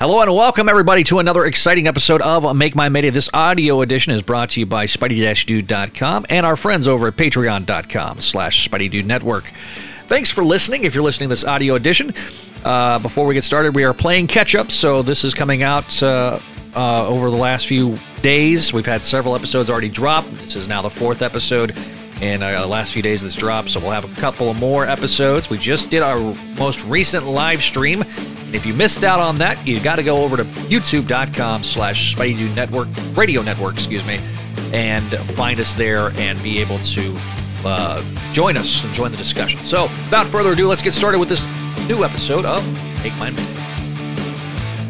Hello and welcome everybody to another exciting episode of Make Mine Mayday. This audio edition is brought to you by Spidey-Dude.com and our friends over at Patreon.com slash Spidey Network. Thanks for listening. If you're listening to this audio edition, uh, before we get started, we are playing catch up. So this is coming out uh, uh, over the last few days. We've had several episodes already drop. This is now the fourth episode in uh, the last few days of this drop. So we'll have a couple of more episodes. We just did our most recent live stream. And if you missed out on that, you got to go over to youtube.com slash Spidey Network, Radio Network, excuse me, and find us there and be able to uh, join us and join the discussion. So without further ado, let's get started with this new episode of Make Mine Mayday.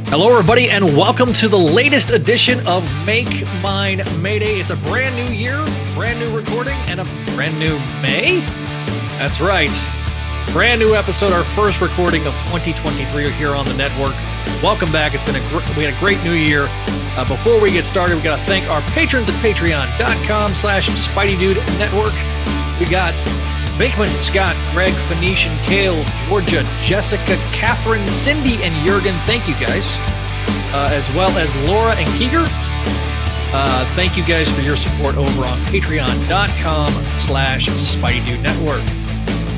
Hello, everybody, and welcome to the latest edition of Make Mine Mayday. It's a brand new year, brand new recording, and a brand new May. That's right. Brand new episode, our first recording of 2023 here on the network. Welcome back. It's been a gr- we had a great new year. Uh, before we get started, we got to thank our patrons at patreon.com slash Spidey Dude Network. We got Bakeman, Scott, Greg, Phoenician, Kale, Georgia, Jessica, Catherine, Cindy, and Jurgen. Thank you guys. Uh, as well as Laura and Keeger. Uh, thank you guys for your support over on patreon.com slash Spidey Dude Network.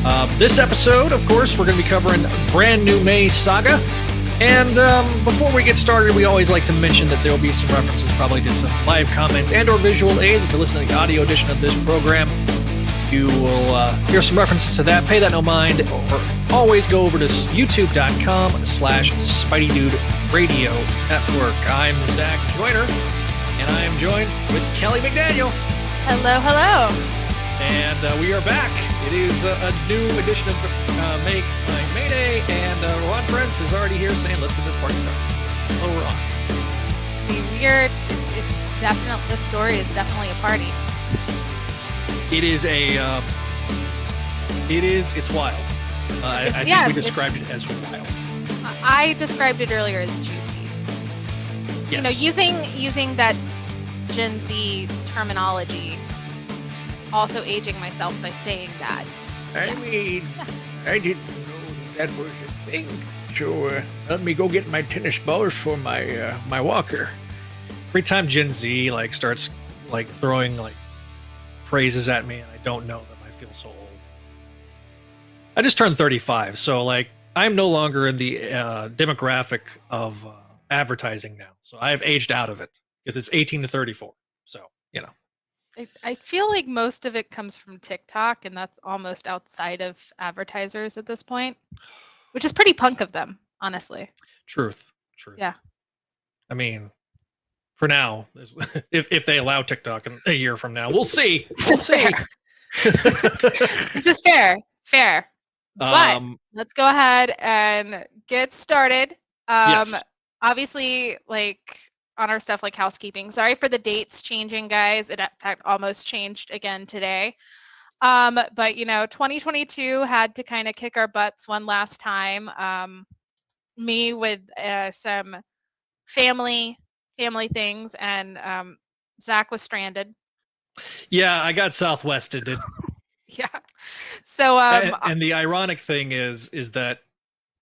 Uh, this episode, of course, we're going to be covering brand new May saga. And um, before we get started, we always like to mention that there will be some references, probably to some live comments and/or visual aids. If you're listening to the audio edition of this program, you will uh, hear some references to that. Pay that no mind, or always go over to YouTube.com/slash Spidey Dude Radio Network. I'm Zach Joyner, and I am joined with Kelly McDaniel. Hello, hello. And uh, we are back. It is a, a new edition of uh, Make Mine Mayday, and uh, Ron Prince is already here saying, "Let's get this party started." Hello, Ron. Mean, we're it's definitely the story is definitely a party. It is a. Uh, it is. It's wild. Uh, I, I think we described it as wild. I described it earlier as juicy. Yes. You know, using using that Gen Z terminology. Also aging myself by saying that. I mean, I didn't know that, that was a thing. So uh, let me go get my tennis balls for my uh, my walker. Every time Gen Z like starts like throwing like phrases at me, and I don't know them, I feel so old. I just turned 35, so like I'm no longer in the uh, demographic of uh, advertising now. So I have aged out of it because it's 18 to 34. So you know. I, I feel like most of it comes from TikTok, and that's almost outside of advertisers at this point, which is pretty punk of them, honestly. Truth. Truth. Yeah. I mean, for now, if if they allow TikTok in a year from now, we'll see. We'll This is see. this is fair, fair. But um, let's go ahead and get started. Um, Yes. Obviously, like on our stuff like housekeeping. Sorry for the dates changing, guys. It in fact almost changed again today. Um, but you know, 2022 had to kind of kick our butts one last time. Um, me with uh, some family family things, and um, Zach was stranded. yeah, I got Southwested. Yeah. So um, and, and the ironic thing is, is that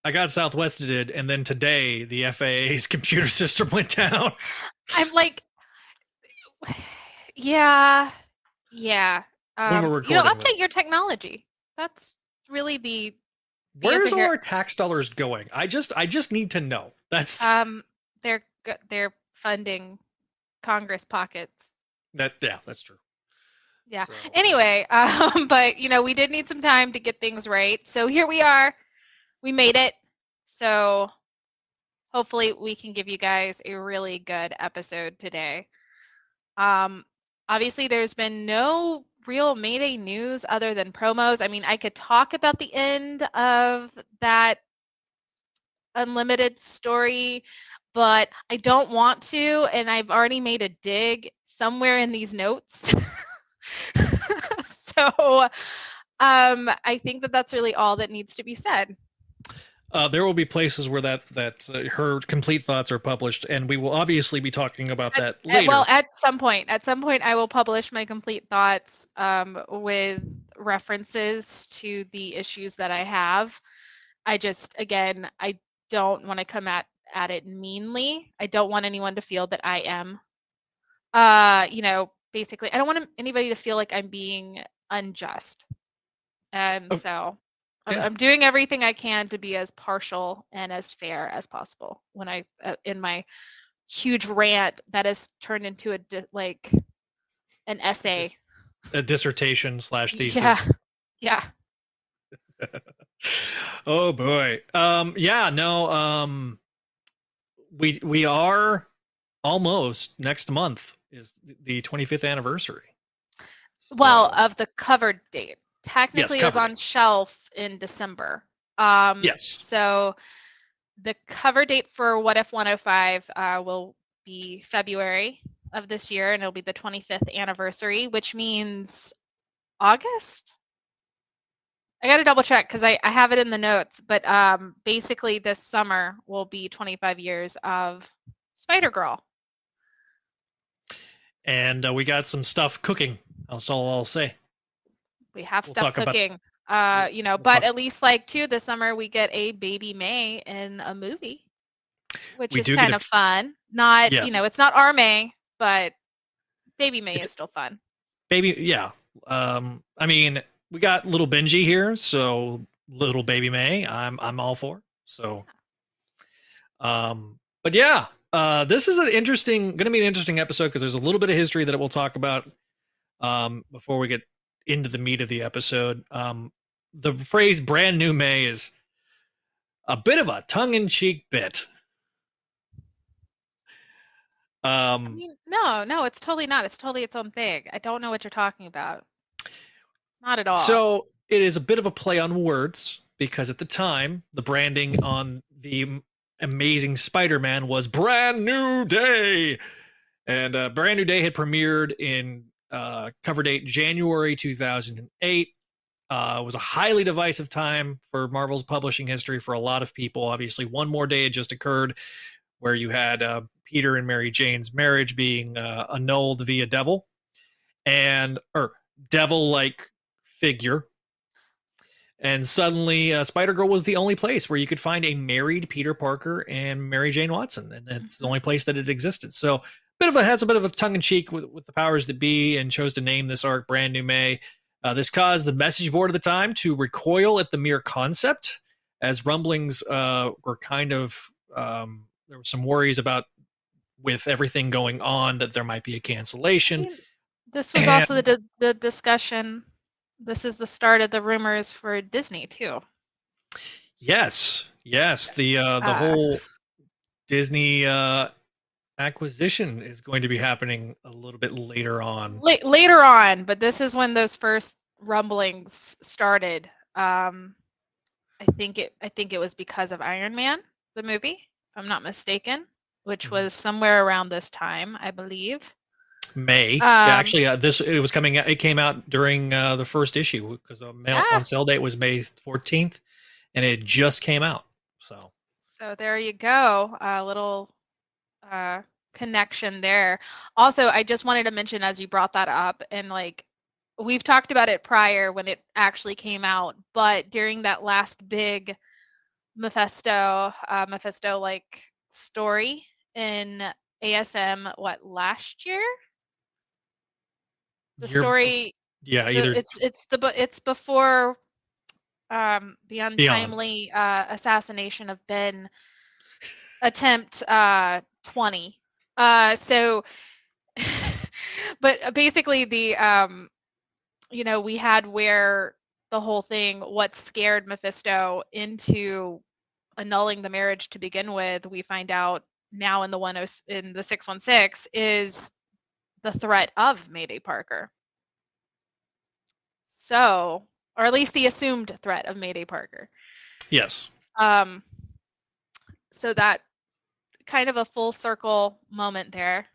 I got Southwested, and then today the FAA's computer system went down. I'm like, yeah, yeah. When we're Um, you know, update this. your technology. That's really the the Where's all our tax dollars going? I just, I just need to know. That's um. They're they're funding Congress pockets. that. Yeah, that's true. Yeah. So- Anyway, um, but you know, we did need some time to get things right. So here we are. We made it. So hopefully we can give you guys a really good episode today. Um, obviously there's been no real Mayday news other than promos. I mean, I could talk about the end of that unlimited story, but I don't want to, and I've already made a dig somewhere in these notes. so um, I think that that's really all that needs to be said. Uh, there will be places where that that uh, her complete thoughts are published, and we will obviously be talking about that At- later. well, at some point, at some point, I will publish my complete thoughts um, with references to the issues that I have. I just, again, I don't want to come at at it meanly. I don't want anyone to feel that I am, uh, you know, basically, I don't want anybody to feel like I'm being unjust. And so yeah. I'm doing everything I can to be as partial and as fair as possible when I, uh, in my huge rant that has turned into a, di- like, an essay. a dissertation slash thesis. Yeah. Yeah. oh boy. Um yeah, no, um we we are almost next month is the 25th anniversary. Well, of the covered date. Technically, it was on shelf in December. Um, Yes. So the cover date for What If 105 uh, will be February of this year, and it'll be the 25th anniversary, which means August. I got to double check because I, I have it in the notes, but um, basically this summer will be 25 years of Spider Girl. and uh, we got some stuff cooking. That's all I'll say. We have We'll stuff talk about- cooking uh you know we'll but at least like too this summer we get a baby may in a movie which is kind a- of fun not you know it's not our may but baby may It's- is still fun Baby, yeah. Um, I mean, we got little Benji here, so little baby May, I'm I'm all for. So, um, but yeah, uh, this is an interesting, going to be an interesting episode because there's a little bit of history that we'll talk about um, before we get into the meat of the episode. Um, the phrase "brand new May" is a bit of a tongue-in-cheek bit. i Um, mean no no it's totally not it's totally its own thing i don't know what you're talking about not at all So it is a bit of a play on words because at the time, the branding on the Amazing Spider-Man was Brand New Day, and uh, Brand New Day had premiered in uh, cover date January 2008. Uh, was a highly divisive time for Marvel's publishing history for a lot of people. Obviously, one more day had just occurred where you had uh, Peter and Mary Jane's marriage being uh, annulled via Devil, and or Devil-like figure. And suddenly, uh, Spider Girl was the only place where you could find a married Peter Parker and Mary Jane Watson, and that's the only place that it existed. So, bit of a has a bit of a tongue in cheek with, with the powers that be, and chose to name this arc Brand New May. Uh, this caused the message board at the time to recoil at the mere concept, as rumblings uh, were kind of um, there were some worries about with everything going on that there might be a cancellation. this was also the, di- the discussion this is the start of the rumors for disney too Yes, yes. The uh, the Uh, whole Disney uh, acquisition is going to be happening a little bit later on. La- later on, but this is when those first rumblings started. Um, I think it. I think it was because of Iron Man, the movie, if I'm not mistaken, which Mhm. was somewhere around this time, I believe. May yeah, Um, actually, uh, this it was coming. It came out during uh, the first issue because the mail Yeah. on sale date was May fourteenth, and it just came out. So So there you go, a little uh, connection there. Also, I just wanted to mention as you brought that up, and like we've talked about it prior when it actually came out, but during that last big Mephisto, uh, Mephisto like story in ASM, what last year? The Year- story yeah, so either it's it's the it's before um the untimely uh assassination of Ben attempt uh 20 uh so but uh, basically the um you know we had where the whole thing what scared Mephisto into annulling the marriage to begin with we find out now in the 10 in the 616 is the threat of Mayday Parker so, or at least the assumed threat of Mayday Parker. yes. Um, so that kind of a full circle moment there.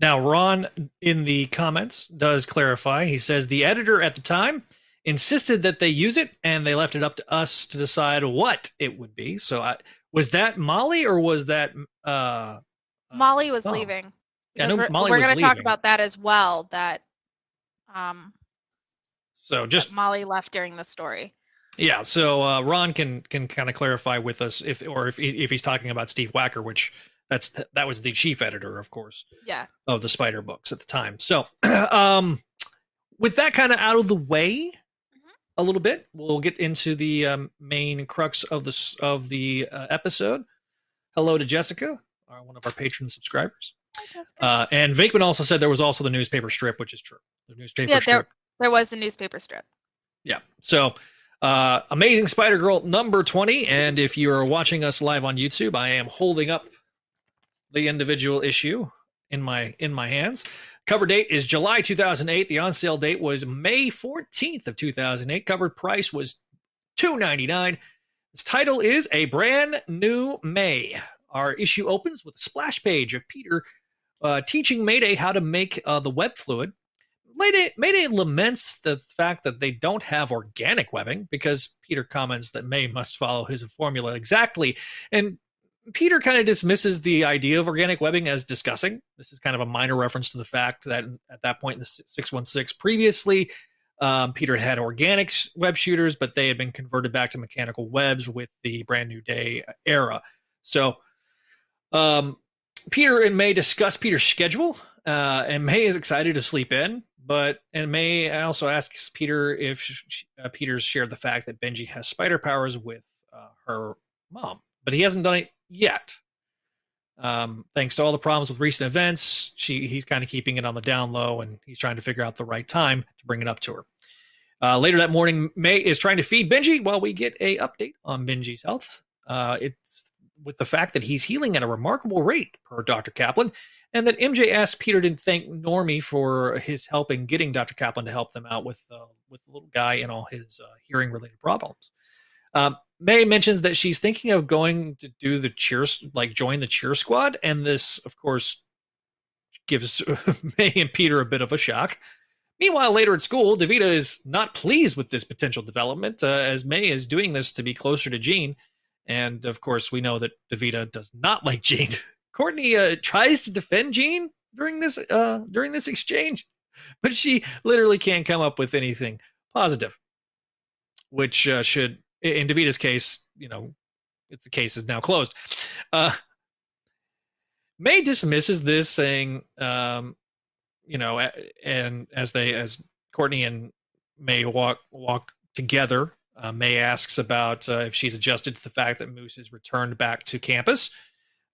Now, Ron in the comments does clarify. He says the editor at the time insisted that they use it, and they left it up to us to decide what it would be. So, I, was that Molly or was that uh, Molly was oh. leaving. Yeah, know we're, Molly we're going to talk about that as well. That um, so just Molly left during the story. Yeah, so uh, Ron can can kind of clarify with us if or if if he's talking about Steve Wacker, which that's that was the chief editor, of course, Yeah. of the Spider books at the time. So, um, with that kind of out of the way, a little bit, we'll get into the um, main crux of this of the uh, episode. Hello to Jessica, our, one of our patron subscribers, Hi, uh, and Vakeman also said there was also the newspaper strip, which is true. The newspaper Yeah, strip. there was a newspaper strip. Yeah. So, uh, Amazing Spider Girl number 20. And if you are watching us live on YouTube, I am holding up the individual issue in my in my hands. Cover date is July 2008. The on sale date was May 14th of 2008. Cover price was 2.99. Its title is A Brand New May. Our issue opens with a splash page of Peter uh, teaching Mayday how to make uh, the web fluid. Mayday, Mayday laments the fact that they don't have organic webbing because Peter comments that May must follow his formula exactly. And Peter kind of dismisses the idea of organic webbing as discussing. This is kind of a minor reference to the fact that at that point in the 616 previously, um, Peter had organic web shooters, but they had been converted back to mechanical webs with the brand new day era. So, um, Peter and May discuss Peter's schedule, uh, and May is excited to sleep in. But and May also asks Peter if sh- uh, Peter's shared the fact that Benji has spider powers with uh, her mom, but he hasn't done it yet. Um, thanks to all the problems with recent events, she he's kind of keeping it on the down low, and he's trying to figure out the right time to bring it up to her. Uh, later that morning, May is trying to feed Benji while we get a update on Benji's health. Uh, it's with the fact that he's healing at a remarkable rate, per Dr. Kaplan, and that MJ asked Peter to thank Normie for his help in getting Dr. Kaplan to help them out with uh, with the little guy and all his uh, hearing related problems. Um, May mentions that she's thinking of going to do the cheers, like join the cheer squad, and this, of course, gives May and Peter a bit of a shock. Meanwhile, later at school, Davida is not pleased with this potential development, uh, as May is doing this to be closer to Gene. And of course, we know that Davida does not like Gene. Courtney uh, tries to defend Gene during this uh, during this exchange, but she literally can't come up with anything positive. Which uh, should, in Davida's case, you know, it's the case is now closed. Uh, May dismisses this, saying, um, you know, and as they as Courtney and May walk walk together, uh, May asks about uh, if she's adjusted to the fact that Moose is returned back to campus.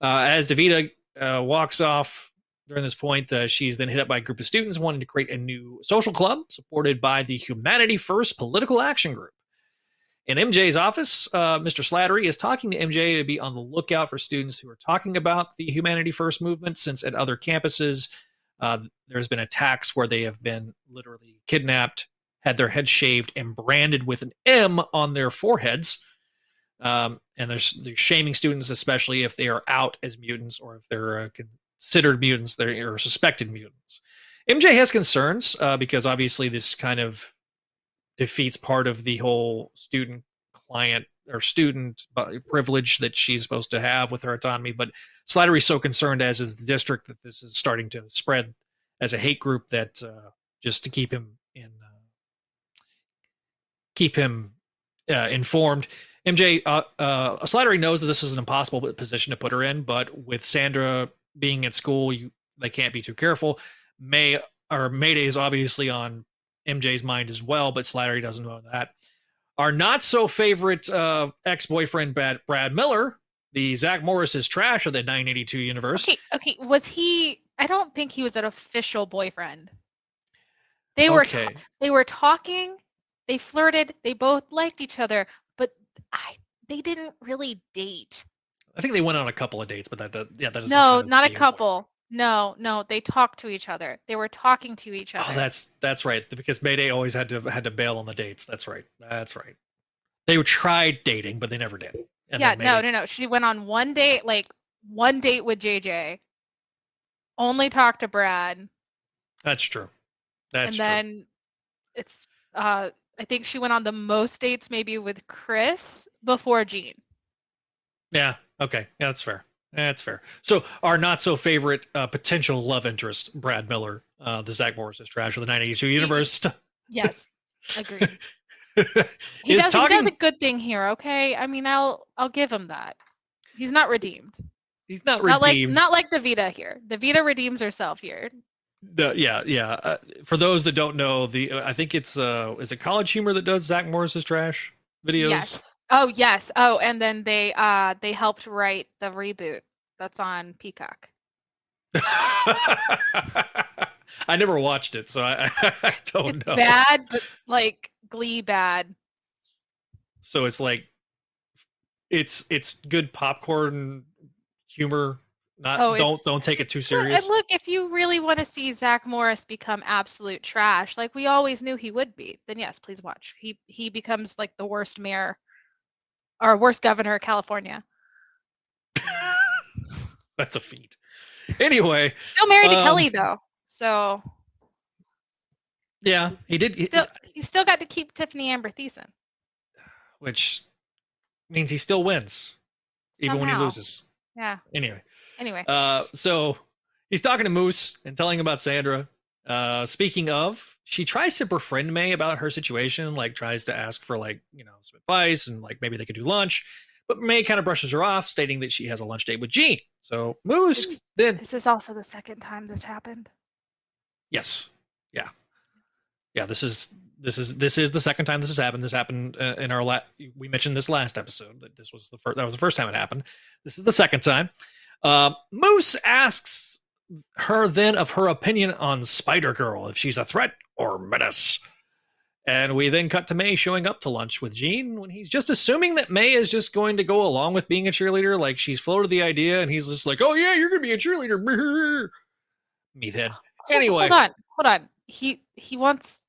Uh, as Davida uh, walks off during this point, uh, she's then hit up by a group of students wanting to create a new social club supported by the Humanity First Political Action Group. In MJ's office, uh, Mr. Slattery is talking to MJ to be on the lookout for students who are talking about the Humanity First movement, since at other campuses, there's been attacks where they have been literally kidnapped, had their heads shaved, and branded with an M on their foreheads. Um, and they're shaming students, especially if they are out as mutants or if they're uh, considered mutants, they're or suspected mutants. MJ has concerns uh, because obviously this kind of defeats part of the whole student client or student privilege that she's supposed to have with her autonomy. But Slattery's so concerned, as is the district, that this is starting to spread as a hate group that uh, just to keep him keep him uh, informed. MJ uh, uh, Slattery knows that this is an impossible position to put her in, but with Sandra being at school, you they can't be too careful. May or Mayday is obviously on MJ's mind as well, but Slattery doesn't know that. Our not so favorite uh, ex boyfriend, Brad, Brad Miller, the Zach Morris's trash of the 982 universe. Okay, okay. Was he? I don't think he was an official boyfriend. They were ta- okay. they were talking, they flirted, they both liked each other, but I they didn't really date. I think they went on a couple of dates, but that, that yeah, that doesn't No, not a couple. No, no, they talked to each other. They were talking to each other. Oh, that's that's right. Because Mayday always had to had to bail on the dates. That's right. That's right. They tried dating, but they never did. And yeah, no, no, no. She went on one date, like one date with JJ. Only talked to Brad, That's true. That's and true. then it's uh I think she went on the most dates maybe with Chris before Gene. Yeah. Okay. Yeah, that's fair. That's fair. So our not so favorite uh, potential love interest, Brad Miller, uh, the Zach Morris is trash of the 982 universe. Yes, agreed. He does. talking. He does a good thing here. Okay. I mean, I'll I'll give him that. He's not redeemed. he's not Not like not like Davida here. Davida redeems herself here. The- yeah, yeah. Uh, for those that don't know, the uh, I think it's uh is it College Humor that does Zach Morris's trash videos? Yes. Oh yes. Oh, and then they uh they helped write the reboot that's on Peacock. I never watched it, so I, I don't it's know. bad, but like Glee bad. So it's like it's it's good popcorn humor. Not Oh, don't don't take it too serious. And look, if you really want to see Zach Morris become absolute trash, like we always knew he would be, then yes, please watch. He he becomes like the worst mayor or worst governor of California. That's a feat. Anyway, Still married to Um, Kelly though, so yeah, he did, he- still he still got to keep Tiffany Amber Thiessen. which means he still wins, even when he loses. Yeah. Anyway, Anyway, uh, so he's talking to Moose and telling him about Sandra. Uh, speaking of, she tries to befriend May about her situation, like tries to ask for like you know some advice and like maybe they could do lunch. But May kind of brushes her off, stating that she has a lunch date with Gene. So Moose then this is also the second time this happened. Yes. Yeah. Yeah. This is this is this is the second time this has happened. This happened uh, in our la- we mentioned this last episode that this was the first that was the first time it happened. This is the second time. Uh, Moose asks her then of her opinion on Spider Girl if she's a threat or menace. And we then cut to May showing up to lunch with Gene when he's just assuming that May is just going to go along with being a cheerleader. Like she's floated the idea, and he's just like, "Oh yeah, you're gonna be a cheerleader." Meathead. Anyway. hold on, hold on. He he wants.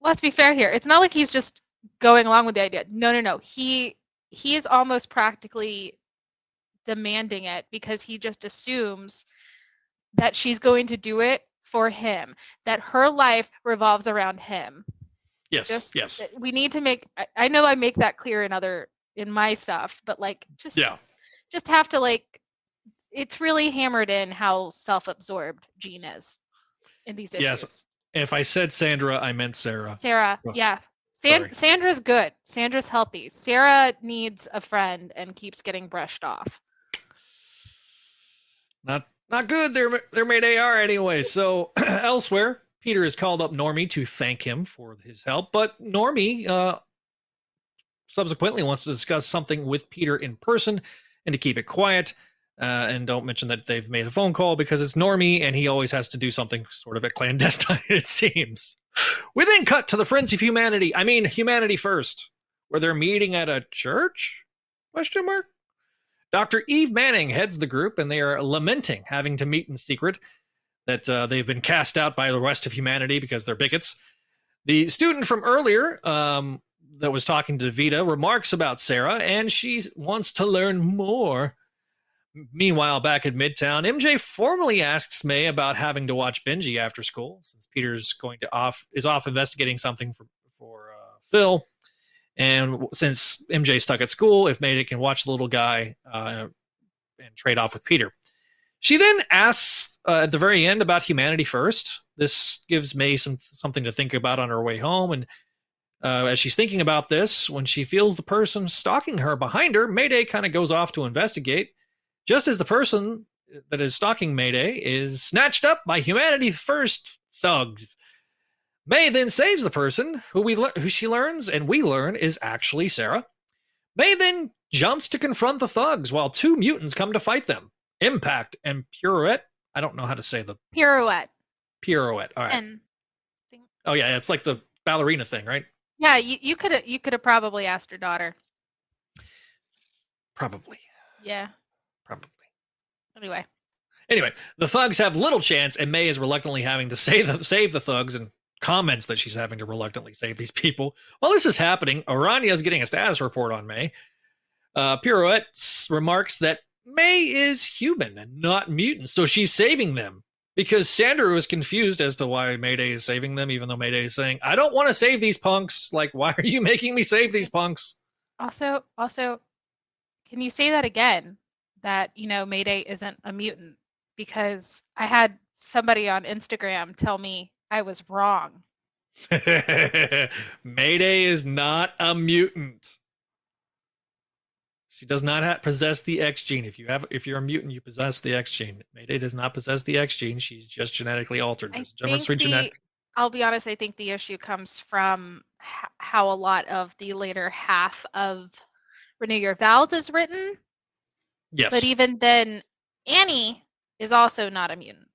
Let's be fair here. It's not like he's just going along with the idea. No, no, no. He he is almost practically demanding it because he just assumes that she's going to do it for him. That her life revolves around him. Yes. Just yes. we need to make. I, I know I make that clear in other in my stuff, but like just Yeah. just have to like. It's really hammered in how self-absorbed Gene is in these issues. Yes. If I said Sandra, I meant Sarah. Sarah, Oh, yeah. San- Sandra's good. Sandra's healthy. Sarah needs a friend and keeps getting brushed off. Not not good. They're they're made AR anyway. So elsewhere, Peter has called up Normie to thank him for his help, but Normie uh, subsequently wants to discuss something with Peter in person and to keep it quiet. Uh, and don't mention that they've made a phone call because it's Normie and he always has to do something sort of a clandestine, it seems. We then cut to the Friends of Humanity. I mean, Humanity First, where they're meeting at a church? Question mark. Dr. Eve Manning heads the group, and they are lamenting having to meet in secret that uh, they've been cast out by the rest of humanity because they're bigots. The student from earlier um, that was talking to Vita remarks about Sarah, and she wants to learn more. Meanwhile, back at Midtown, MJ formally asks May about having to watch Benji after school, since Peter's going to off is off investigating something for for uh, Phil. And since MJ's stuck at school, if Mayday can watch the little guy uh, and trade off with Peter. She then asks uh, at the very end about humanity first. This gives May some something to think about on her way home. And uh, as she's thinking about this, when she feels the person stalking her behind her, Mayday kind of goes off to investigate. Just as the person that is stalking Mayday is snatched up by humanity first thugs. May then saves the person who we lear- who she learns and we learn is actually Sarah. May then jumps to confront the thugs while two mutants come to fight them. Impact and Pirouette. I don't know how to say the Pirouette. pirouette. All right. And oh yeah, it's like the ballerina thing, right? yeah, you, you could have you could have probably asked her daughter. Probably. Yeah. Probably. Anyway. Anyway, the thugs have little chance, and May is reluctantly having to save the, save the thugs and comments that she's having to reluctantly save these people. While this is happening, Aranya is getting a status report on May. Uh, Pirouette remarks that May is human and not mutant, so she's saving them because Sandra was confused as to why Mayday is saving them, even though Mayday is saying, I don't want to save these punks. Like, why are you making me save these punks? Also, also, can you say that again? That you know, Mayday isn't a mutant because I had somebody on Instagram tell me I was wrong. Mayday is not a mutant. She does not ha- possess the X gene. If you have, if you're a mutant, you possess the X gene. Mayday does not possess the X gene. She's just genetically altered. I There's a difference think the, genetic. I'll be honest, I think the issue comes from h- how a lot of the later half of Renew Your Vows is written. Yes. But even then, Annie is also not a mutant.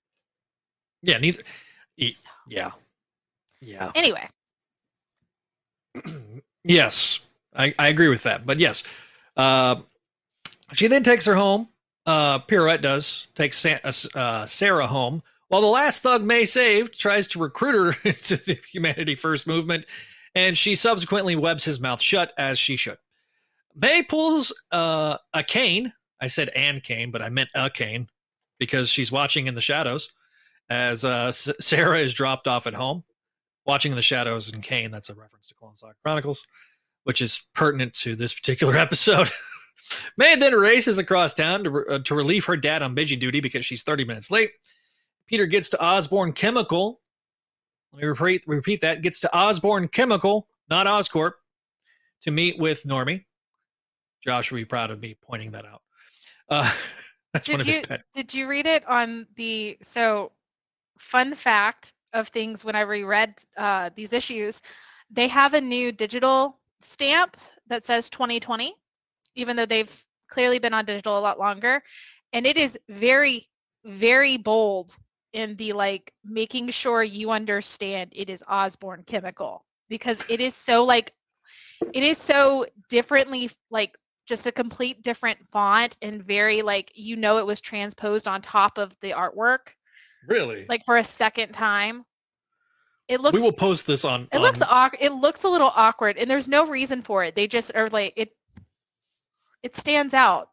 yeah. Neither. E- So, Yeah. Yeah. anyway, yes, I, I agree with that. But yes, uh, she then takes her home. Uh, Pirouette does takes Sa- uh, uh, Sarah home, while the last thug May saved tries to recruit her into the Humanity First movement, and she subsequently webs his mouth shut as she should. May pulls uh, a cane. I said and cane, but I meant a cane because she's watching in the shadows as uh, S- Sarah is dropped off at home watching in the shadows and Kane. That's a reference to Clone Saga Chronicles, which is pertinent to this particular episode. May then races across town to, re- uh, to relieve her dad on Benji duty because she's 30 minutes late. Peter gets to Osborn Chemical. Let me repeat, repeat that. Gets to Osborn Chemical, not Oscorp, to meet with Normie. Josh will be proud of me pointing that out. Uh, that's one did of you his pet. did you read it on the so fun fact of things when I reread uh, these issues, they have a new digital stamp that says 2020, even though they've clearly been on digital a lot longer, and it is very very bold in the like making sure you understand it is Osborn Chemical because it is so like it is so differently like just a complete different font and very like you know it was transposed on top of the artwork Really? like for a second time. It looks we will post this on. it looks on- awkward. It looks a little awkward, and there's no reason for it. They just are like it. It stands out.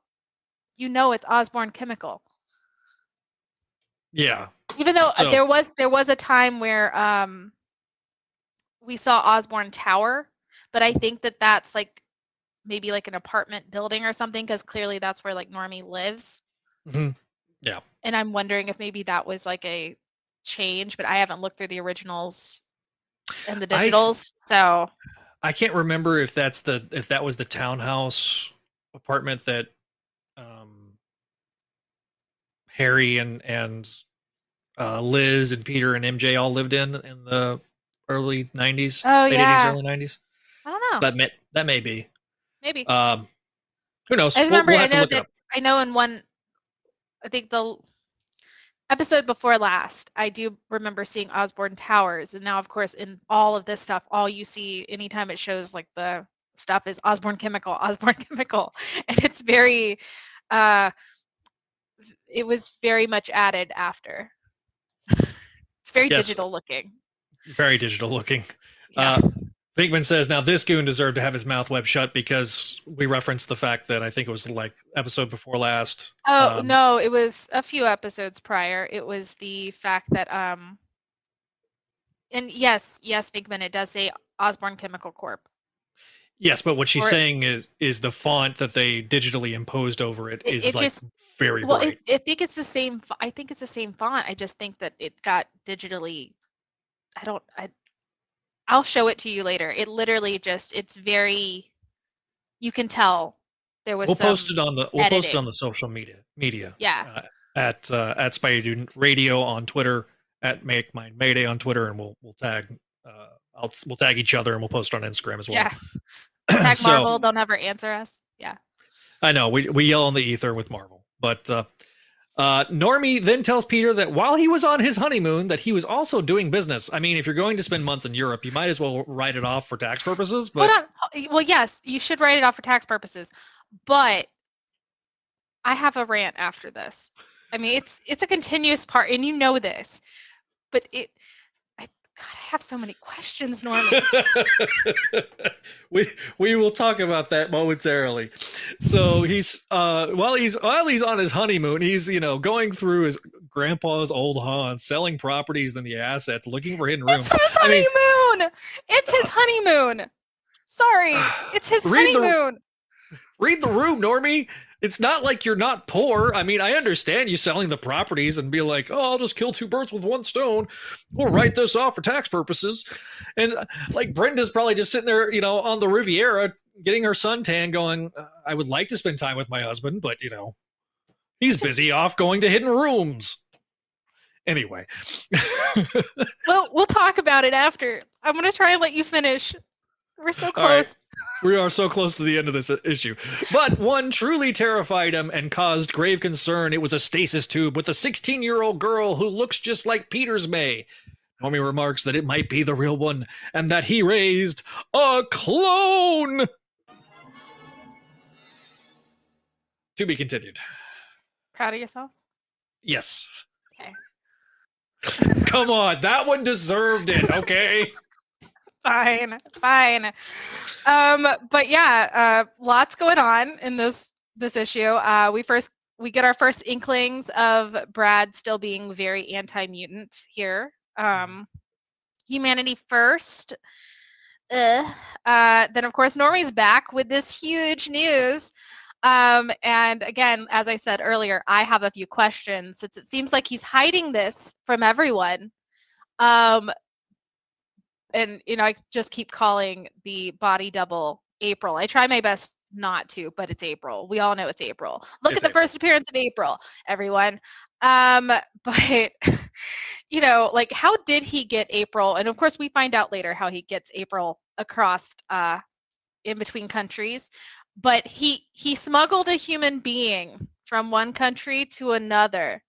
You know, it's Osborn Chemical. yeah. Even though uh, So- there was there was a time where um we saw Osborn Tower, but I think that that's like maybe like an apartment building or something because clearly that's where like Normie lives. Mhm. And I'm wondering if maybe that was like a change, but I haven't looked through the originals and the I so I can't remember if that's the if that was the townhouse apartment that um Harry and and uh Liz and Peter and MJ all lived in in the early 90s. Oh, late yeah. 80s early 90s. I don't know. So that may that may be. maybe. Um who knows? I We'll- remember. we'll I know that. I know in one. I think the episode before last, I do remember seeing Osborn Towers, and now, of course, in all of this stuff, all you see anytime it shows like the stuff is Osborn Chemical, Osborn Chemical, and it's very. uh It was very much added after. It's very Yes. digital looking. Very digital looking. Yeah. Uh, Bigman says now this goon deserved to have his mouth web shut because we referenced the fact that I think it was like episode before last. Oh um, no, it was a few episodes prior. It was the fact that um and yes, yes, Bigman, it does say Osborn Chemical Corp. Yes, but what she's Or- saying is is the font that they digitally imposed over it It- is it like just- very Well, bright. it, I think it's the same. I think it's the same font. I just think that it got digitally. I don't. I. I'll show it to you later. It literally just. It's very. You can tell there was. we'll post it on the we'll post it on the social media media Yeah. uh, at uh, at Spidey Dude Radio on Twitter at Make Mine Mayday on Twitter and we'll we'll tag uh, I'll we'll tag each other and we'll post on Instagram as well. Yeah. Tag so Marvel. They'll never answer us. Yeah. I know we we yell in the ether with Marvel, but uh, uh, Normie then tells Peter that while he was on his honeymoon, that he was also doing business. I mean, if you're going to spend months in Europe, you might as well write it off for tax purposes. But Well, yes, you should write it off for tax purposes, but I have a rant after this. I mean, it's it's a continuous part, and you know this, but it. I God, I have so many questions, Norman. we we will talk about that momentarily. So he's uh while he's while he's on his honeymoon, he's you know going through his grandpa's old haunts, selling properties and the assets, looking for hidden rooms. it's his I mean- honeymoon. it's his honeymoon. Sorry, it's his Read the- honeymoon. Read the room, Normie. It's not like you're not poor. I mean, I understand you selling the properties and be like, oh, I'll just kill two birds with one stone. We'll write this off for tax purposes. And uh, like Brenda's probably just sitting there, you know, on the Riviera getting her suntan going, "Uh, I would like to spend time with my husband, but, you know, he's busy off going to hidden rooms. Anyway. Well, we'll talk about it after. I'm gonna try and let you finish. We're so All right. close. We are so close to the end of this issue. But one truly terrified him and caused grave concern. It was a stasis tube with a 16 year old girl who looks just like Peter's May. Normie remarks that it might be the real one and that he raised a clone. To be continued. Proud of yourself? Yes. Okay. Come on, that one deserved it, okay? Fine, fine. Um, but yeah, uh, lots going on in this this issue. Uh, we first we get our first inklings of Brad still being very anti-mutant here. Um, humanity first. Uh, then of course Normie's back with this huge news. Um, and again, as I said earlier, I have a few questions since it seems like he's hiding this from everyone. Um, and you know, I just keep calling the body double April. I try my best not to, but it's April. We all know it's April. Look It's at the April. first appearance of April, everyone. Um, but you know, like how did he get April? And of course, we find out later how he gets April across uh, in between countries. But he he smuggled a human being from one country to another,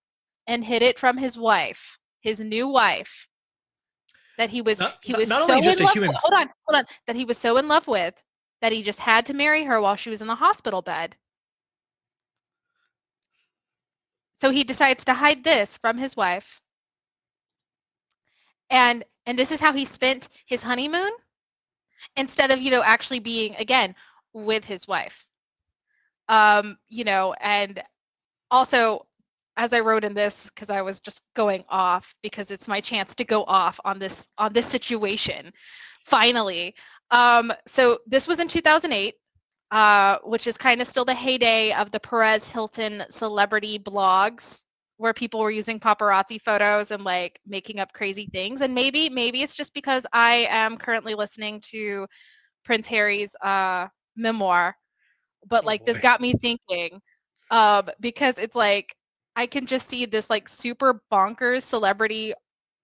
and hid it from his wife, his new wife. That he was Not- he was not so in a love. human- With, hold on, hold on. That he was so in love with that he just had to marry her while she was in the hospital bed. So he decides to hide this from his wife. And and this is how he spent his honeymoon instead of, you know, actually being again with his wife. Um, you know, and also as I wrote in this cuz I was just going off because it's my chance to go off on this on this situation finally. Um so this was in 2008 uh, which is kind of still the heyday of the Perez Hilton celebrity blogs where people were using paparazzi photos and like making up crazy things. And maybe, maybe it's just because I am currently listening to Prince Harry's uh, memoir, but Oh, like this got me thinking um, because it's like I can just see this like super bonkers celebrity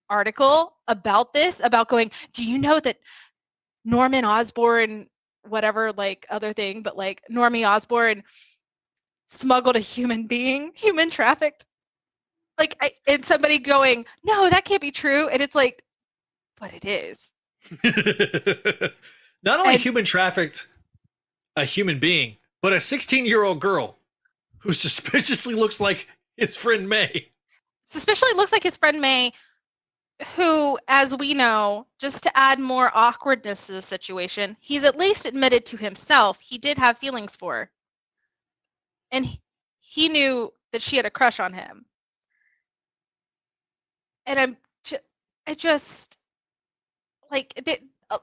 article about this about going, do you know that Norman Osborn whatever like other thing, but like Normie Osborn smuggled a human being, human trafficked. Like I, and somebody going, no, that can't be true. And it's like, but it is. Not only And- human trafficked a human being, but a 16 year old girl who suspiciously looks like his friend May. Especially looks like his friend May, who, as we know, just to add more awkwardness to the situation, he's at least admitted to himself he did have feelings for. her. And he, knew that she had a crush on him. And I'm ju- I just like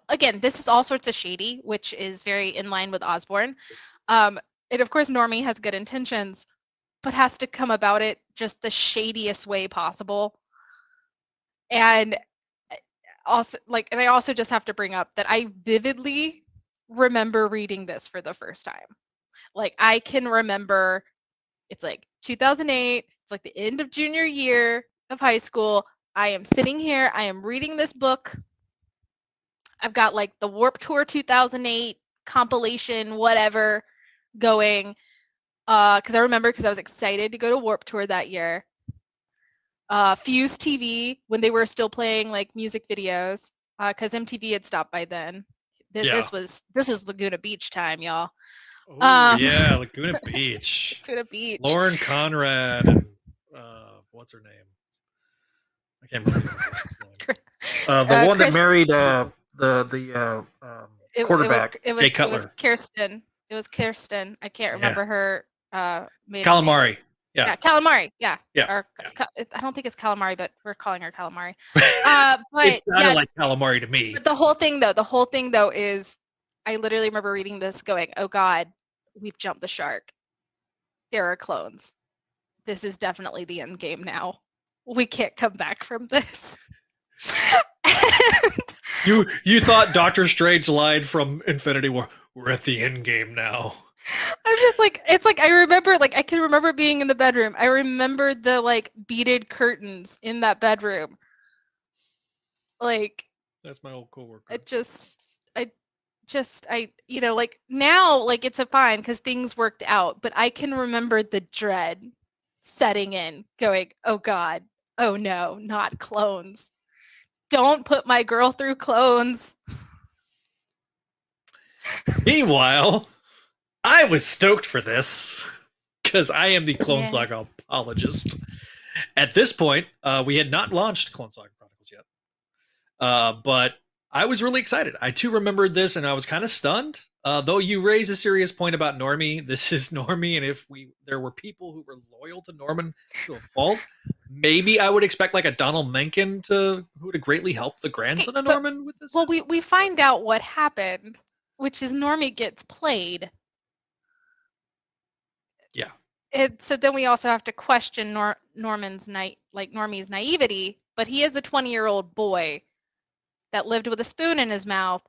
again, this is all sorts of shady, which is very in line with Osborn. Um, and of course, Normie has good intentions, but has to come about it just the shadiest way possible. And uh, also, like, and I also just have to bring up that I vividly remember reading this for the first time. Like, I can remember it's like 2008, it's like the end of junior year of high school. I am sitting here, I am reading this book. I've got like the Warp Tour 2008 compilation, whatever, going. Uh, because I remember because I was excited to go to Warp Tour that year. Uh, Fuse TV when they were still playing like music videos, uh, because MTV had stopped by then. Th- Yeah. This was this was Laguna Beach time, y'all. Oh, Um, yeah, Laguna Beach. Laguna Beach. Lauren Conrad and uh, what's her name? I can't remember. name. Uh, the Uh, one Chris- that married uh, the the uh, um, It, quarterback. It was, Jay it was, it was Cutler. Kirsten. It was Kirsten. I can't Yeah. remember her. Uh. Calamari. Yeah. Yeah, calamari. Yeah. Yeah, Or yeah. ca- I don't think it's calamari, but we're calling her calamari. Uh, but it sounded yeah, like calamari to me. but the whole thing though, the whole thing though is, I literally remember reading this, going, "Oh God, we've jumped the shark." there are clones. This is definitely the end game now. We can't come back from this. And You you thought Doctor Strange lied from Infinity War. We're at the end game now. I'm just like it's like I remember like I can remember being in the bedroom. I remember the like beaded curtains in that bedroom. Like That's my old coworker. it just I just I you know like now like it's a fine because things worked out, but I can remember the dread setting in, going, oh god, oh no, not clones. Don't put my girl through clones. Meanwhile, I was stoked for this because I am the Clone Yeah. Saga apologist. At this point, uh, we had not launched Clone Saga Chronicles yet, uh, but I was really excited. I too remembered this, and I was kind of stunned. Uh, though you raise a serious point about Normie, this is Normie, and if we there were people who were loyal to Norman to a fault, maybe I would expect like a Donald Menken to who would greatly help the grandson of but- Norman with this. Well, we we find out what happened, which is Normie gets played. Yeah. It, so then we also have to question Nor- Norman's night, like Normie's naivety. But he is a 20 year old boy that lived with a spoon in his mouth.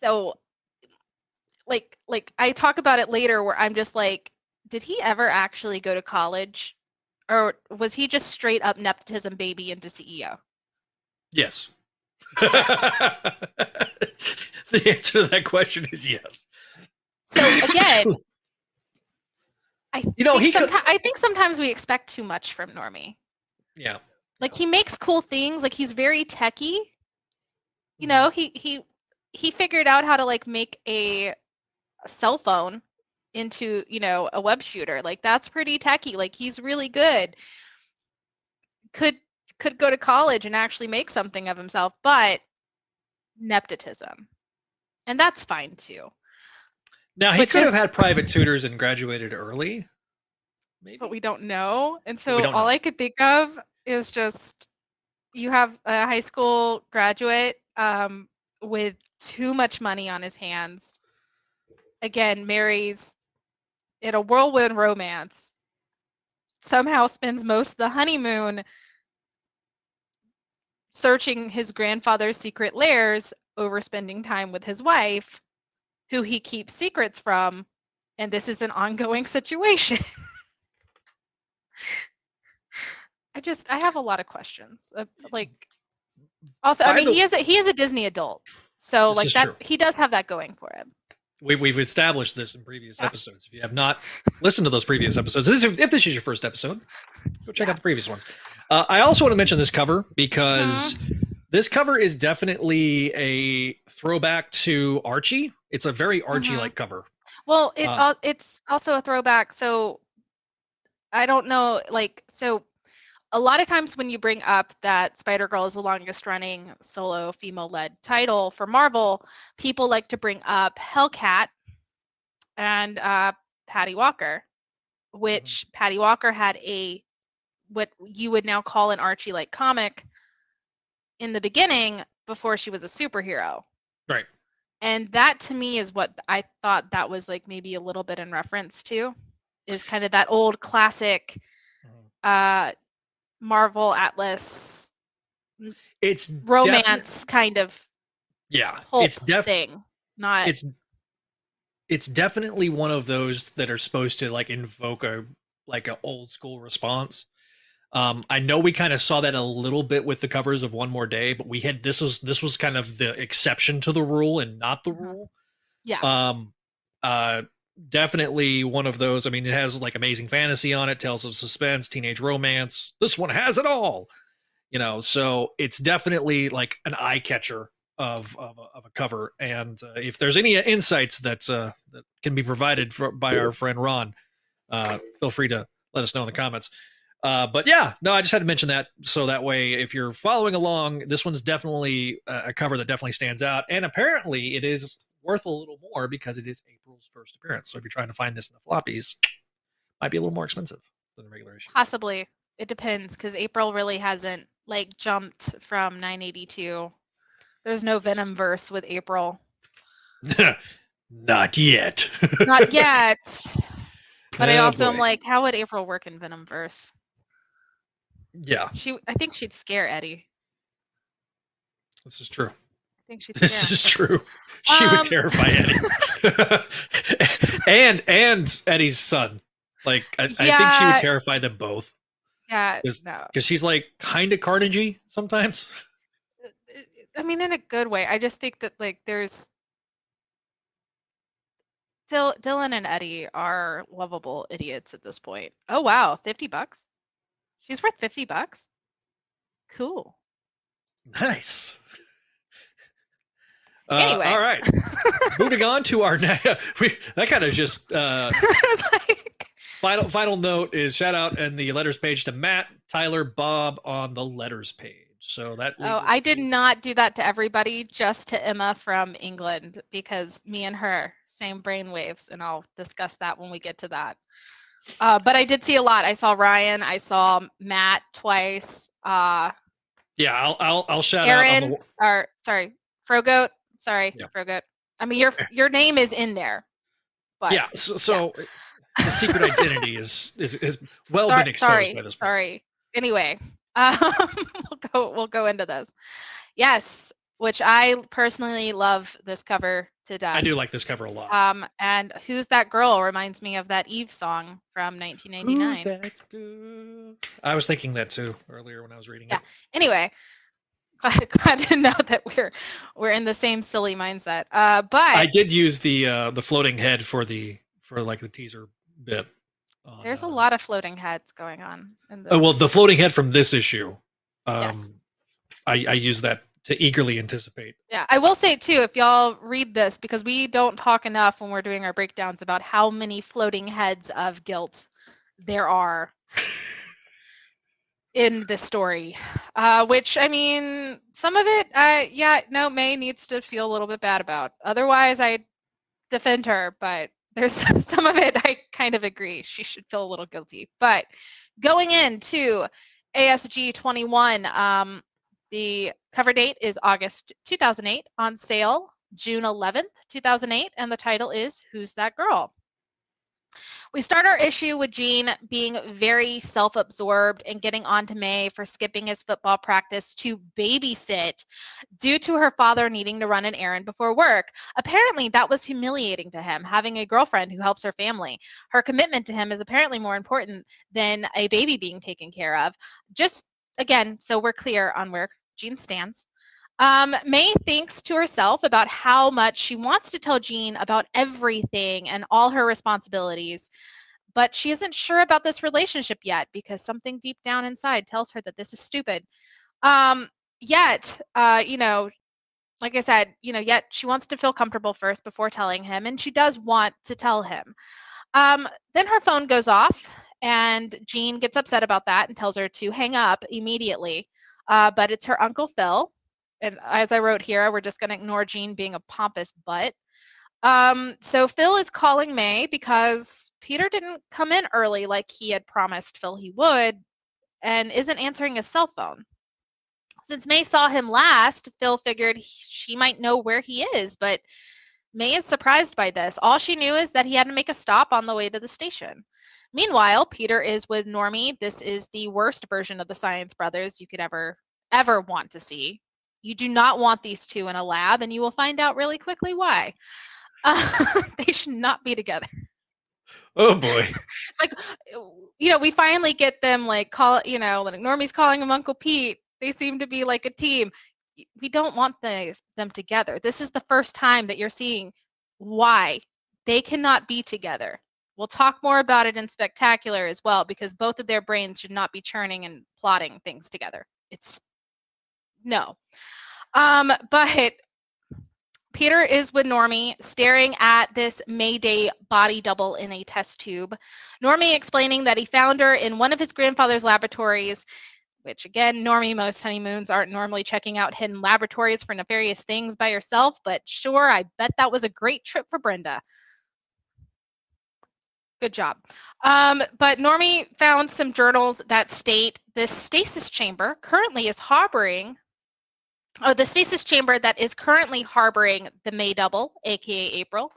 So, like, like I talk about it later, where I'm just like, did he ever actually go to college, or was he just straight up nepotism baby into CEO? Yes. the answer to that question is yes. So again, I You know, think he could- I think sometimes we expect too much from Normie. Yeah. Like he makes cool things. Like he's very techy. Mm-hmm. You know, he he he figured out how to like make a, a cell phone into you know a web shooter. Like that's pretty techy. Like he's really good. Could could go to college and actually make something of himself, but nepotism, and that's fine too. Now he But could have had private tutors and graduated early. Maybe. but we don't know. And so all know. I could think of is just you have a high school graduate um, with too much money on his hands. Again, marries in a whirlwind romance. Somehow spends most of the honeymoon searching his grandfather's secret lairs over spending time with his wife, who he keeps secrets from. And this is an ongoing situation. I just I have a lot of questions. Uh, like also, I mean, the- he is a he is a Disney adult, so This like that true. he does have that going for him. We've, we've established this in previous Yeah. episodes. If you have not listened to those previous episodes, this is, if this is your first episode, go check out the previous ones. Uh, I also want to mention this cover because this cover is definitely a throwback to Archie. It's a very Archie like cover. Well, it Uh, it's also a throwback. So I don't know, like so. A lot of times when you bring up that Spider Girl is the longest running solo female led title for Marvel, people like to bring up Hellcat and uh, Patty Walker, which Patty Walker had a what you would now call an Archie like comic in the beginning before she was a superhero. Right. And that to me is what I thought that was like maybe a little bit in reference to is kind of that old classic uh Marvel Atlas It's defi- romance kind of yeah, it's def- thing. Not it's it's definitely one of those that are supposed to like invoke a like an old school response. Um, I know we kind of saw that a little bit with the covers of One More Day, but we had this was this was kind of the exception to the rule and not the Mhm. rule. yeah. Um, uh, definitely one of those. I mean, it has like amazing fantasy on it, tales of suspense, teenage romance. This one has it all, you know. So it's definitely like an eye catcher of of a, of a cover. And uh, if there's any insights that uh, that can be provided for, by our friend Ron, uh, feel free to let us know in the comments. Uh, but yeah, no, I just had to mention that so that way, if you're following along, this one's definitely a cover that definitely stands out, and apparently it is worth a little more because it is April's first appearance. So if you're trying to find this in the floppies, might be a little more expensive than the regular issue. Possibly. It depends because April really hasn't like jumped from 982. There's no Venom verse with April. Not yet. Not yet. But I Oh, also am like, how would April work in Venomverse? Yeah, She, I think she'd scare Eddie. this is true. I think she'd This scare. is true. She Um, would terrify Eddie. and and Eddie's son. Like I, I think she would terrify them both. Yeah, Is- no. Because she's like kind of carnagey sometimes. I mean, in a good way. I just think that like there's Dylan and Eddie are lovable idiots at this point. Oh wow, fifty bucks. She's worth fifty bucks. Cool. Nice. Uh, Anyway. all right. Moving on to our next. We, that kind of just uh, Like, final final note is shout out in the letters page to Matt, Tyler, Bob on the letters page. So that. oh, I did to- not do that to everybody, just to Emma from England, because me and her same brain waves, and I'll discuss that when we get to that. Uh, but I did see a lot. I saw Ryan. I saw Matt twice. Uh, Yeah, I'll I'll, I'll shout out. On Aaron, the, or sorry, Frogoat. Sorry, Yeah. Frogoat. I mean, your your name is in there. But yeah. So, so the secret identity is is is well Sor- been exposed sorry, by this. point. sorry. Anyway, um, we'll go we'll go into this. Yes, which I personally love this cover to death. I do like this cover a lot. Um, and who's that girl reminds me of that Eve song from 1999. Who's that girl? I was thinking that too earlier when I was reading Yeah. it. Anyway, glad, glad to know that we're we're in the same silly mindset. Uh, but I did use the uh the floating head for the for like the teaser bit. on, there's a uh, lot of floating heads going on. In this. Oh, well, the floating head from this issue. Um, Yes. I, I use that to eagerly anticipate. Yeah, I will say too, if y'all read this, because we don't talk enough when we're doing our breakdowns about how many floating heads of guilt there are in this story. Uh, which I mean, some of it, uh, yeah, no, May needs to feel a little bit bad about. Otherwise, I defend her, but there's some of it I kind of agree. She should feel a little guilty. But going into ASG 21, um, the cover date is August 2008, on sale June 11th, 2008, and the title is Who's That Girl? We start our issue with Gene being very self absorbed and getting on to May for skipping his football practice to babysit due to her father needing to run an errand before work. Apparently, that was humiliating to him, having a girlfriend who helps her family. Her commitment to him is apparently more important than a baby being taken care of. Just again, so we're clear on where Gene stands. Um, May thinks to herself about how much she wants to tell Gene about everything and all her responsibilities, but she isn't sure about this relationship yet because something deep down inside tells her that this is stupid. Um, yet, uh, you know, like I said, you know, yet she wants to feel comfortable first before telling him, and she does want to tell him. Um, then her phone goes off, and Gene gets upset about that and tells her to hang up immediately. Uh, but it's her uncle Phil, and as I wrote here, we're just going to ignore Gene being a pompous butt. Um, so Phil is calling May because Peter didn't come in early like he had promised Phil he would, and isn't answering his cell phone. Since May saw him last, Phil figured he- she might know where he is, but May is surprised by this. All she knew is that he had to make a stop on the way to the station. Meanwhile, Peter is with Normie. This is the worst version of the Science Brothers you could ever, ever want to see. You do not want these two in a lab, and you will find out really quickly why. Uh, they should not be together. Oh boy. It's like, you know, we finally get them like call, you know, like Normie's calling him Uncle Pete. They seem to be like a team. We don't want these, them together. This is the first time that you're seeing why they cannot be together. We'll talk more about it in Spectacular as well because both of their brains should not be churning and plotting things together. It's no. Um, but Peter is with Normie staring at this Mayday body double in a test tube. Normie explaining that he found her in one of his grandfather's laboratories, which again, Normie, most honeymoons aren't normally checking out hidden laboratories for nefarious things by yourself, but sure, I bet that was a great trip for Brenda. Good job. Um, but Normie found some journals that state this stasis chamber currently is harboring oh, the stasis chamber that is currently harboring the May double, aka April,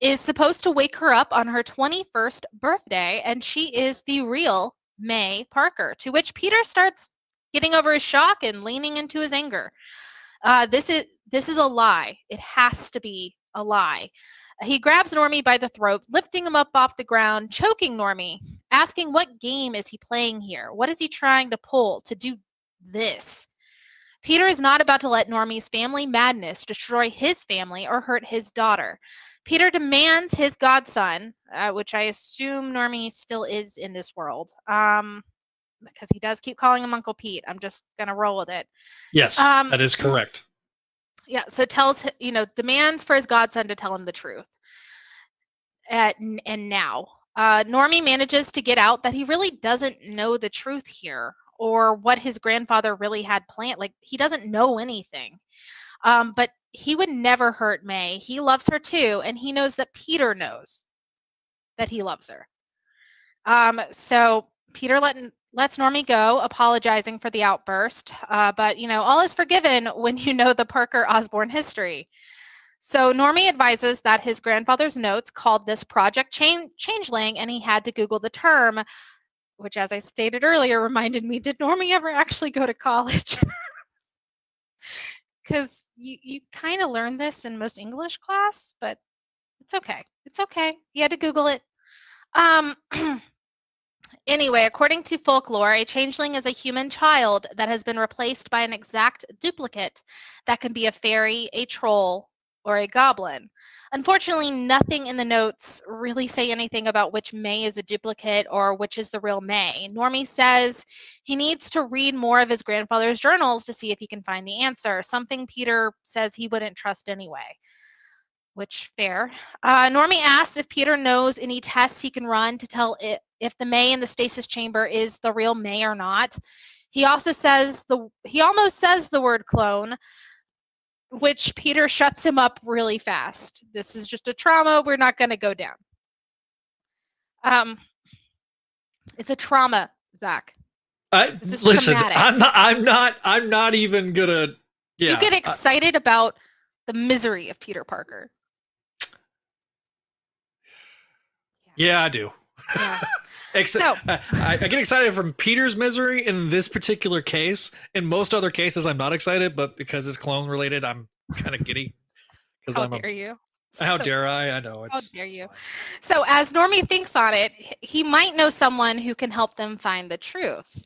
is supposed to wake her up on her 21st birthday, and she is the real May Parker. To which Peter starts getting over his shock and leaning into his anger. Uh, this is this is a lie. It has to be a lie. He grabs Normie by the throat, lifting him up off the ground, choking Normie, asking what game is he playing here? What is he trying to pull to do this? Peter is not about to let Normie's family madness destroy his family or hurt his daughter. Peter demands his godson, uh, which I assume Normie still is in this world, um, because he does keep calling him Uncle Pete. I'm just gonna roll with it. Yes, Um, that is correct. Yeah, so tells you know demands for his godson to tell him the truth. At, and now, uh, Normie manages to get out that he really doesn't know the truth here or what his grandfather really had planned. Like he doesn't know anything. Um, but he would never hurt May. He loves her too, and he knows that Peter knows that he loves her. Um, so Peter let, lets Normie go, apologizing for the outburst. Uh, but you know, all is forgiven when you know the Parker Osborn history. So Normie advises that his grandfather's notes called this Project Change- Changeling, and he had to Google the term, which, as I stated earlier, reminded me: Did Normie ever actually go to college? Because you you kind of learn this in most English class, but it's okay. It's okay. You had to Google it. Um. Anyway, according to folklore, a changeling is a human child that has been replaced by an exact duplicate that can be a fairy, a troll, or a goblin. Unfortunately, nothing in the notes really say anything about which May is a duplicate or which is the real May. Normie says he needs to read more of his grandfather's journals to see if he can find the answer, something Peter says he wouldn't trust anyway. Which fair. Uh, Normie asks if Peter knows any tests he can run to tell it if the May in the stasis chamber is the real May or not. He also says the he almost says the word clone, which Peter shuts him up really fast. This is just a trauma. We're not going to go down. Um, it's a trauma, Zach. I, listen, traumatic. I'm not. I'm not. I'm not even gonna. Yeah. you get I- excited about the misery of Peter Parker. yeah, I do. Yeah. Except, So- I, I get excited from Peter's misery in this particular case. In most other cases, I'm not excited, but because it's clone related, I'm kind of giddy. Because How I'm. dare A, you? how So- dare I? I know. It's, How dare you. So, as Normie thinks on it, he might know someone who can help them find the truth.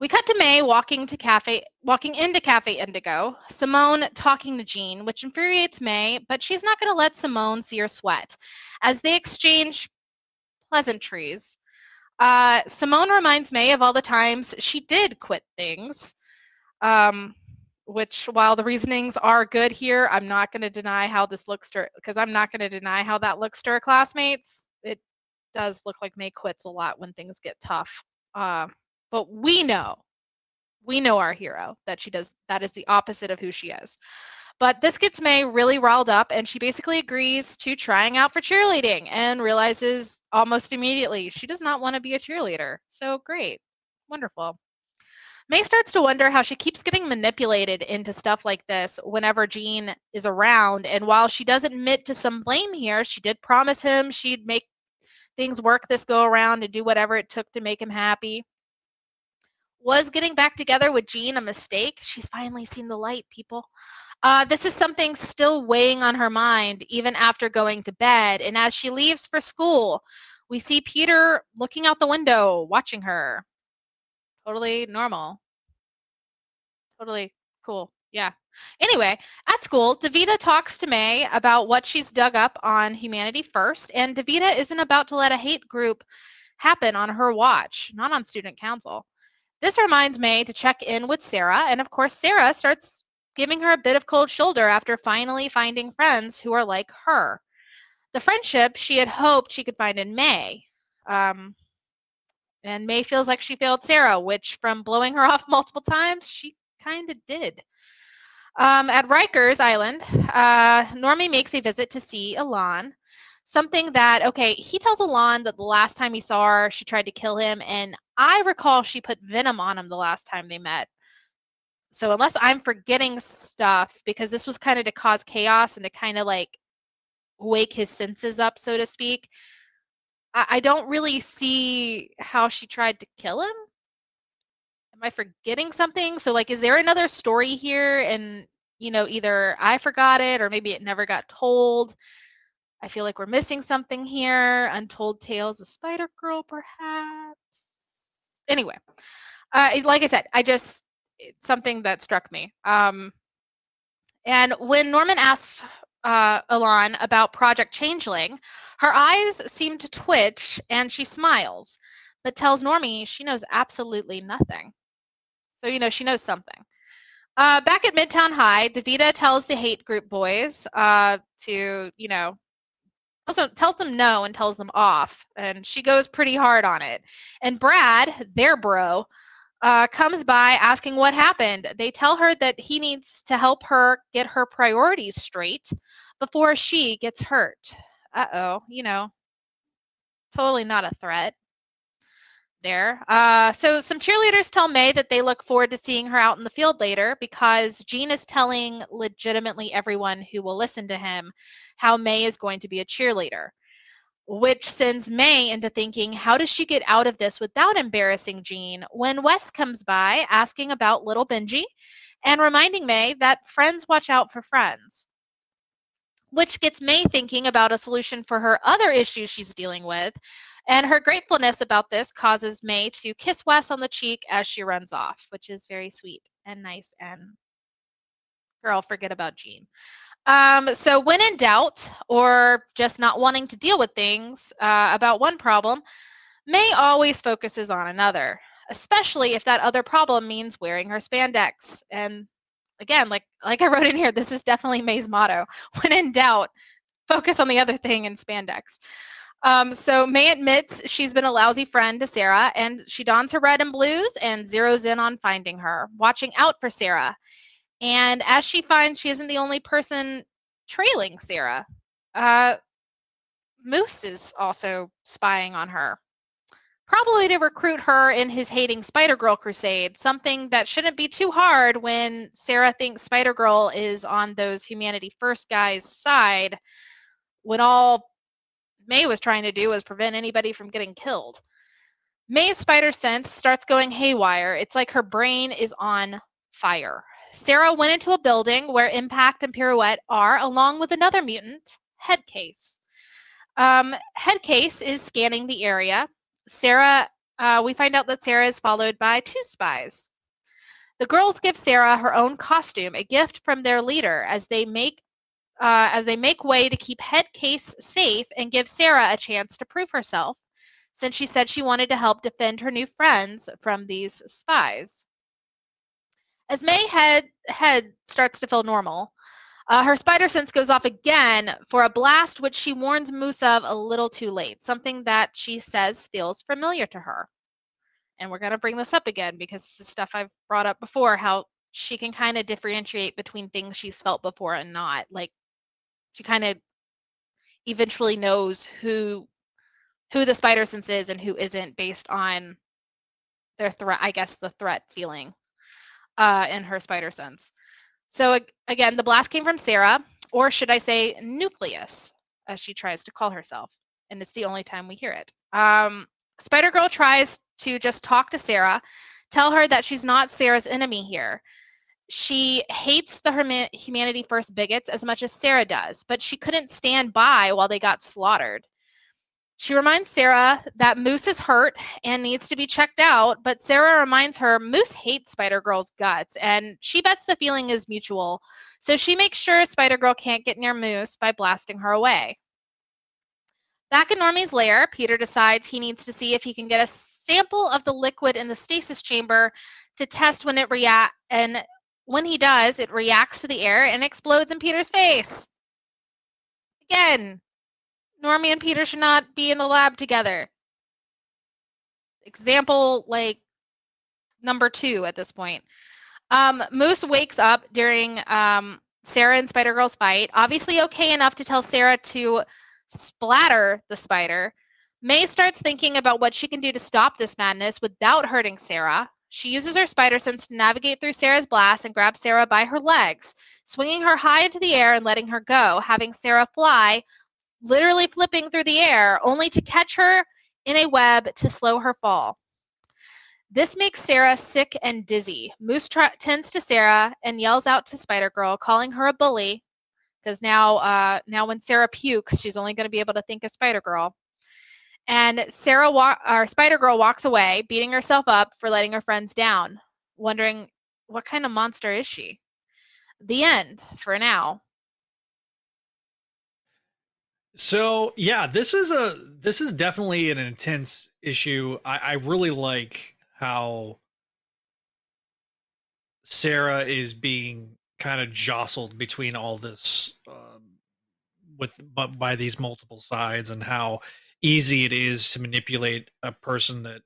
We cut to May walking to cafe, walking into Cafe Indigo. Simone talking to Gene, which infuriates May, but she's not going to let Simone see her sweat. As they exchange pleasantries, uh, Simone reminds May of all the times she did quit things. Um, which, while the reasonings are good here, I'm not going to deny how this looks to because I'm not going to deny how that looks to her classmates. It does look like May quits a lot when things get tough. Uh, but we know, we know our hero that she does. That is the opposite of who she is. But this gets May really riled up, and she basically agrees to trying out for cheerleading and realizes almost immediately she does not want to be a cheerleader. So great, wonderful. May starts to wonder how she keeps getting manipulated into stuff like this whenever Gene is around. And while she does admit to some blame here, she did promise him she'd make things work this go around and do whatever it took to make him happy. Was getting back together with Gene a mistake? She's finally seen the light, people. Uh, this is something still weighing on her mind even after going to bed. And as she leaves for school, we see Peter looking out the window, watching her. Totally normal. Totally cool. Yeah. Anyway, at school, Davida talks to May about what she's dug up on Humanity First, and Davida isn't about to let a hate group happen on her watch, not on student council. This reminds May to check in with Sarah, and of course, Sarah starts giving her a bit of cold shoulder after finally finding friends who are like her. The friendship she had hoped she could find in May. Um, and May feels like she failed Sarah, which from blowing her off multiple times, she kind of did. Um, at Rikers Island, uh, Normie makes a visit to see Elan. Something that, okay, he tells Elan that the last time he saw her, she tried to kill him. And I recall she put venom on him the last time they met. so unless I'm forgetting stuff, because this was kind of to cause chaos and to kind of like wake his senses up, so to speak, I, I don't really see how she tried to kill him. Am I forgetting something? So like, is there another story here? And you know, either I forgot it or maybe it never got told. I feel like we're missing something here. Untold Tales of Spider Girl, perhaps. Anyway, uh, like I said, I just it's something that struck me. Um, and when Norman asks uh, Elan about Project Changeling, her eyes seem to twitch and she smiles, but tells Normie she knows absolutely nothing. So, you know, she knows something. Uh, back at Midtown High, Davida tells the hate group boys uh, to, you know, also tells them no and tells them off. And she goes pretty hard on it. And Brad, their bro, uh, comes by asking what happened. They tell her that he needs to help her get her priorities straight before she gets hurt. Uh oh, you know, totally not a threat there. Uh, so some cheerleaders tell May that they look forward to seeing her out in the field later because Gene is telling legitimately everyone who will listen to him how May is going to be a cheerleader which sends May into thinking, how does she get out of this without embarrassing Gene when Wes comes by asking about little Benji and reminding May that friends watch out for friends? Which gets May thinking about a solution for her other issues she's dealing with. And her gratefulness about this causes May to kiss Wes on the cheek as she runs off, which is very sweet and nice and girl, forget about Gene. Um, so, when in doubt or just not wanting to deal with things uh, about one problem, May always focuses on another, especially if that other problem means wearing her spandex. And again, like like I wrote in here, this is definitely May's motto. When in doubt, focus on the other thing in spandex. Um, so May admits she's been a lousy friend to Sarah, and she dons her red and blues and zeroes in on finding her, watching out for Sarah and as she finds she isn't the only person trailing Sarah, uh, Moose is also spying on her. Probably to recruit her in his hating Spider Girl crusade, something that shouldn't be too hard when Sarah thinks Spider Girl is on those Humanity First guys' side, when all May was trying to do was prevent anybody from getting killed. May's spider sense starts going haywire. It's like her brain is on fire. Sarah went into a building where Impact and Pirouette are, along with another mutant, Headcase. Um, Headcase is scanning the area. Sarah, uh, we find out that Sarah is followed by two spies. The girls give Sarah her own costume, a gift from their leader, as they make uh, as they make way to keep Headcase safe and give Sarah a chance to prove herself, since she said she wanted to help defend her new friends from these spies. As May head head starts to feel normal, uh, her spider sense goes off again for a blast, which she warns Moose of a little too late, something that she says feels familiar to her. And we're going to bring this up again because this is stuff I've brought up before how she can kind of differentiate between things she's felt before and not. Like she kind of eventually knows who who the spider sense is and who isn't based on their threat, I guess the threat feeling uh, in her spider sense. So again, the blast came from Sarah, or should I say nucleus, as she tries to call herself. And it's the only time we hear it. Um, Spider Girl tries to just talk to Sarah, tell her that she's not Sarah's enemy here. She hates the Humanity First bigots as much as Sarah does, but she couldn't stand by while they got slaughtered. She reminds Sarah that Moose is hurt and needs to be checked out, but Sarah reminds her Moose hates Spider Girl's guts, and she bets the feeling is mutual. So she makes sure Spider Girl can't get near Moose by blasting her away. Back in Normie's lair, Peter decides he needs to see if he can get a sample of the liquid in the stasis chamber to test when it react and when he does, it reacts to the air and explodes in Peter's face. Again, Normie and Peter should not be in the lab together. Example like number two at this point. Um, Moose wakes up during um, Sarah and Spider Girl's fight. Obviously, okay enough to tell Sarah to splatter the spider. May starts thinking about what she can do to stop this madness without hurting Sarah. She uses her spider sense to navigate through Sarah's blast and grab Sarah by her legs, swinging her high into the air and letting her go, having Sarah fly, literally flipping through the air, only to catch her in a web to slow her fall. This makes Sarah sick and dizzy. Moose tr- tends to Sarah and yells out to Spider Girl, calling her a bully, because now, uh, now when Sarah pukes, she's only going to be able to think of Spider Girl. And Sarah, wa- Spider Girl, walks away, beating herself up for letting her friends down, wondering what kind of monster is she. The end for now. So yeah, this is a this is definitely an intense issue. I, I really like how Sarah is being kind of jostled between all this um, with but by these multiple sides and how easy it is to manipulate a person that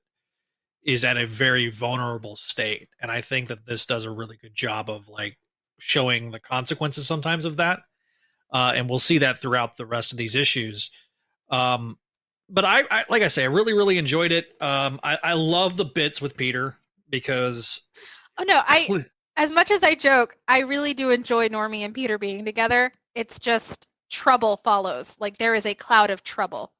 is at a very vulnerable state and i think that this does a really good job of like showing the consequences sometimes of that uh, and we'll see that throughout the rest of these issues um, but I, I like i say i really really enjoyed it um, I, I love the bits with peter because Oh no, I as much as I joke, I really do enjoy Normie and Peter being together. It's just trouble follows. Like there is a cloud of trouble.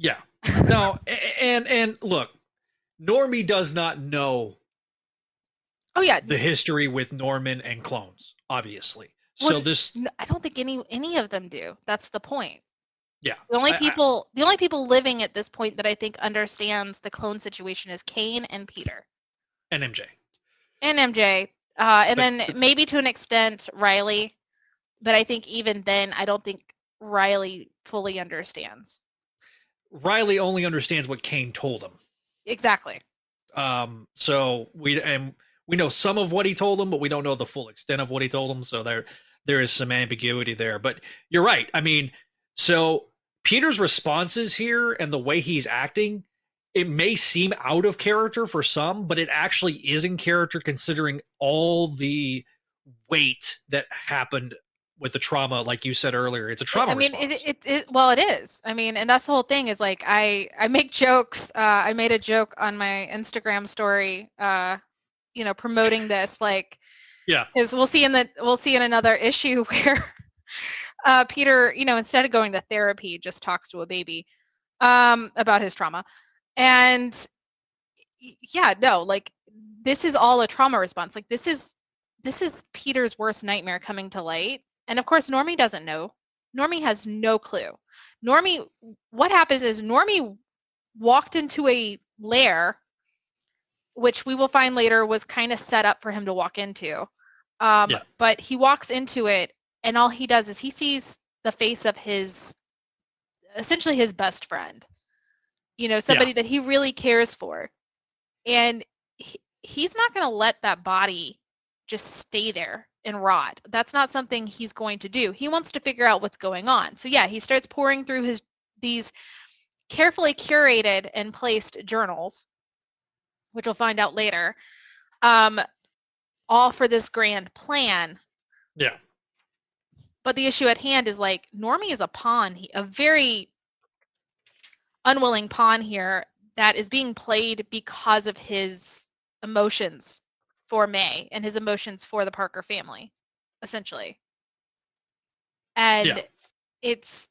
Yeah. No, and and look, Normie does not know Oh yeah, the history with Norman and clones, obviously. So this I don't think any any of them do. That's the point. yeah. The only I- I- people the only people living at this point that I think understands the clone situation is Kane and Peter and MJ. and MJ, uh, and But- then but- maybe to an extent Riley, but I think even then I don't think Riley fully understands Riley only understands what Kane told him. exactly. Um so we and we know some of what he told him, but we don't know the full extent of what he told him. So there there is some ambiguity there. But you're right. I mean, so Peter's responses here and the way he's acting, it may seem out of character for some, but it actually is in character considering all the weight that happened with the trauma, like you said earlier. It's a trauma I mean, it, it, it, well, it is. I mean, and that's the whole thing is like, I, I make jokes. Uh, I made a joke on my Instagram story, uh, you know, promoting this, like, Yeah. because we'll see in the, we'll see in another issue where, uh, Peter, you know, instead of going to therapy, just talks to a baby, um, about his trauma. And yeah, no, like, this is all a trauma response. Like, this is, this is Peter's worst nightmare coming to light. And of course, Normie doesn't know. Normie has no clue. Normie, what happens is Normie walked into a lair, which we will find later was kind of set up for him to walk into. Um, Yeah. But he walks into it, and all he does is he sees the face of his, essentially his best friend. You know, somebody that he really cares for, and he, he's not going to let that body just stay there and rot. That's not something he's going to do. He wants to figure out what's going on. So yeah, he starts pouring through his these carefully curated and placed journals, which we'll find out later. Um, all for this grand plan. yeah. But the issue at hand is like Normie is a pawn, a very unwilling pawn here that is being played because of his emotions for May and his emotions for the Parker family, essentially. And it's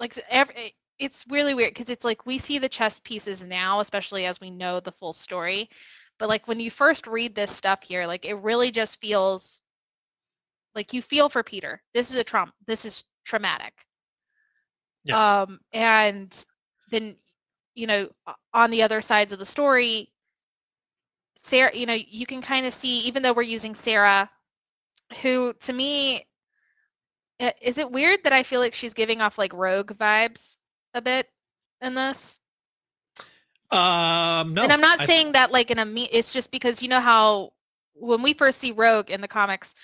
like s- ev- it- it's really weird because it's like we see the chess pieces now, especially as we know the full story. But like when you first read this stuff here, like it really just feels like you feel for Peter. This is a trauma. This is traumatic. Yeah. Um, and then, you know, on the other sides of the story, Sarah, you know, you can kind of see, even though we're using Sarah, who to me, is it weird that I feel like she's giving off like rogue vibes a bit in this? Um no. and I'm not I- saying that like in a me. It's just because you know how when we first see Rogue in the comics,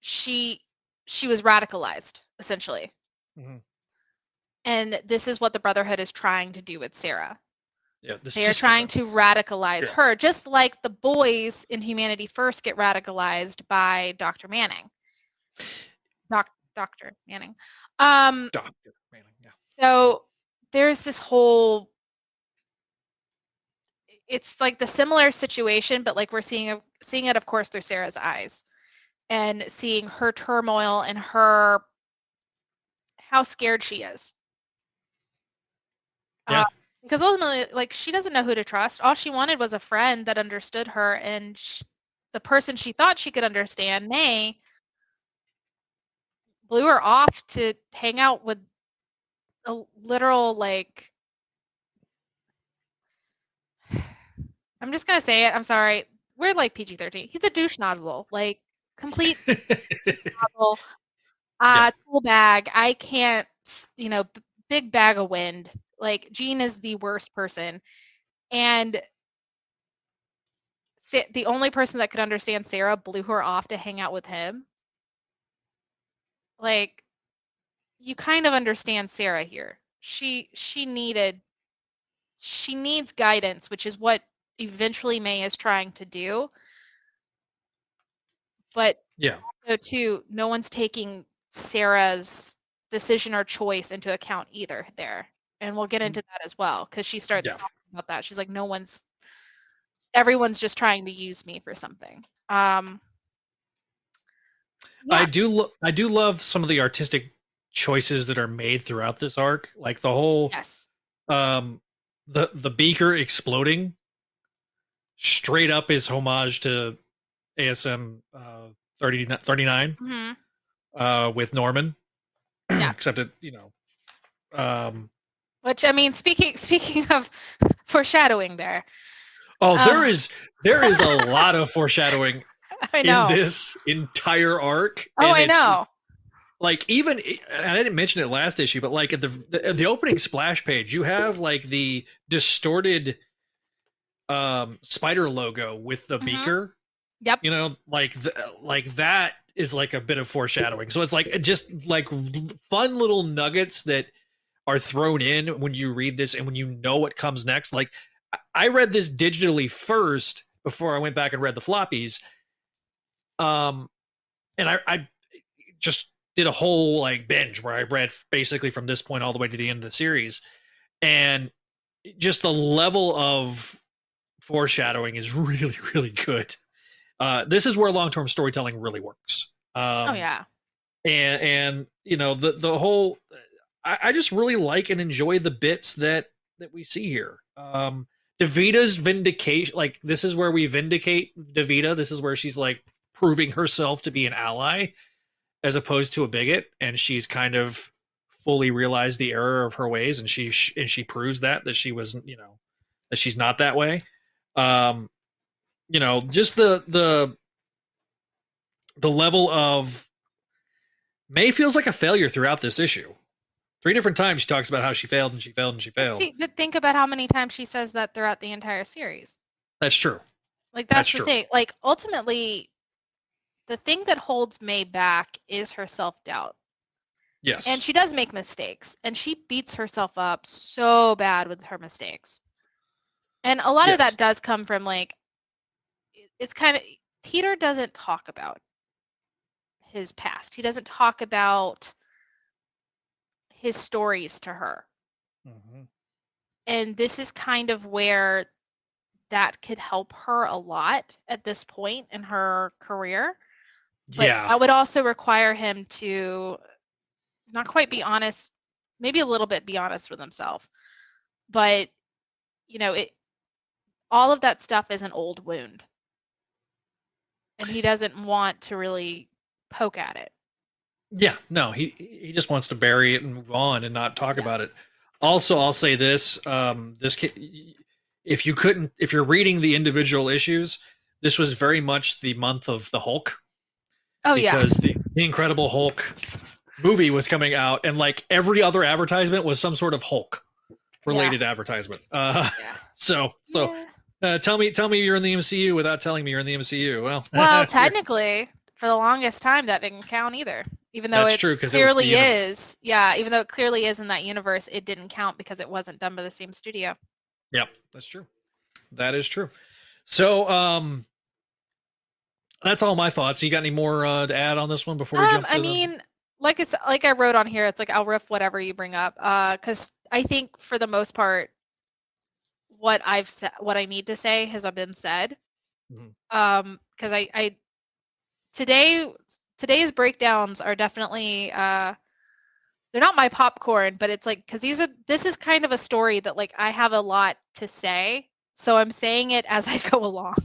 she she was radicalized essentially, Mhm. and this is what the Brotherhood is trying to do with Sarah. Yeah, They are trying gonna- radicalize Yeah. her, just like the boys in Humanity First get radicalized by Dr. Manning. Doc, Dr. Manning. Um, Doctor Manning. Yeah. so there's this whole it's like the similar situation, but like we're seeing seeing it, of course, through Sarah's eyes, and seeing her turmoil and her how scared she is. Yeah. Uh, because ultimately, like she doesn't know who to trust. All she wanted was a friend that understood her, and sh- the person she thought she could understand, May, blew her off to hang out with a literal like I'm just gonna say it. I'm sorry. We're like PG-13. He's a douche nozzle, like complete nozzle. Uh, tool bag. I can't, you know, b- big bag of wind. Like Gene is the worst person, and Sa- the only person that could understand Sarah blew her off to hang out with him. Like, you kind of understand Sarah here. She she needed she needs guidance, which is what eventually May is trying to do. But yeah. so too, no one's taking Sarah's decision or choice into account either there. And we'll get into that as well because she starts Yeah. talking about that. She's like, no one's everyone's just trying to use me for something. Um I do lo- I do love some of the artistic choices that are made throughout this arc. Like the whole yes. um the the beaker exploding straight up is homage to ASM uh 30, 39 hmm uh with Norman. Yeah. Except it, you know, um Which I mean, speaking speaking of foreshadowing there. oh, there Uh. is there is a lot of foreshadowing I know. in this entire arc. oh, I know. like even and I didn't mention it last issue, but like at the the, the opening splash page, you have like the distorted um spider logo with the Mhm. beaker. Yep. You know, like the, like that is like a bit of foreshadowing. So it's like just like fun little nuggets that are thrown in when you read this and when you know what comes next. Like I- read this digitally first before I went back and read the floppies. Um and I I just did a whole like binge where I read basically from this point all the way to the end of the series, and just the level of foreshadowing is really really good. Uh, this is where long term storytelling really works. Um, oh yeah. and and you know the the whole I, I just really like and enjoy the bits that that we see here. Um, Davida's vindication, like this is where we vindicate Davida. This is where she's like proving herself to be an ally as opposed to a bigot, and she's kind of fully realized the error of her ways, and she sh- and she proves that that she wasn't, you know that she's not that way. Um, you know, just the the the level of May feels like a failure throughout this issue. Three different times she talks about how she failed and she failed and she failed. See, but think about how many times she says that throughout the entire series. That's true. Like That's that's, the true. thing. Like ultimately, the thing that holds May back is her self doubt. Yes. And she does make mistakes, and she beats herself up so bad with her mistakes. And a lot of that does come from like, it's kind of Peter doesn't talk about his past. He doesn't talk about his stories to her. Mhm. and this is kind of where that could help her a lot at this point in her career but yeah. that would also require him to not quite be honest maybe a little bit be honest with himself but you know it all of that stuff is an old wound and he doesn't want to really poke at it Yeah, no, he he just wants to bury it and move on and not talk Yeah. about it. Also, I'll say this: um, this if you couldn't, if you're reading the individual issues, this was very much the month of the Hulk oh yeah because the, the Incredible Hulk movie was coming out, and like every other advertisement was some sort of Hulk related advertisement. Uh, yeah so so Yeah. uh, tell me tell me you're in the MCU without telling me you're in the MCU. Well, well technically for the longest time that didn't count either even though that's it true because it uni- is yeah even though it clearly is in that universe it didn't count because it wasn't done by the same studio Yep, that's true. That is true. So, um, that's all my thoughts. You got any more uh, to add on this one before we um jump? I mean like it's like i wrote on here it's like i'll riff whatever you bring up uh because i think for the most part what I've said, what I need to say has been said. Mhm. Um, because I, I today today's breakdowns are definitely uh they're not my popcorn, but it's like because these are this is kind of a story that like I have a lot to say, so I'm saying it as I go along.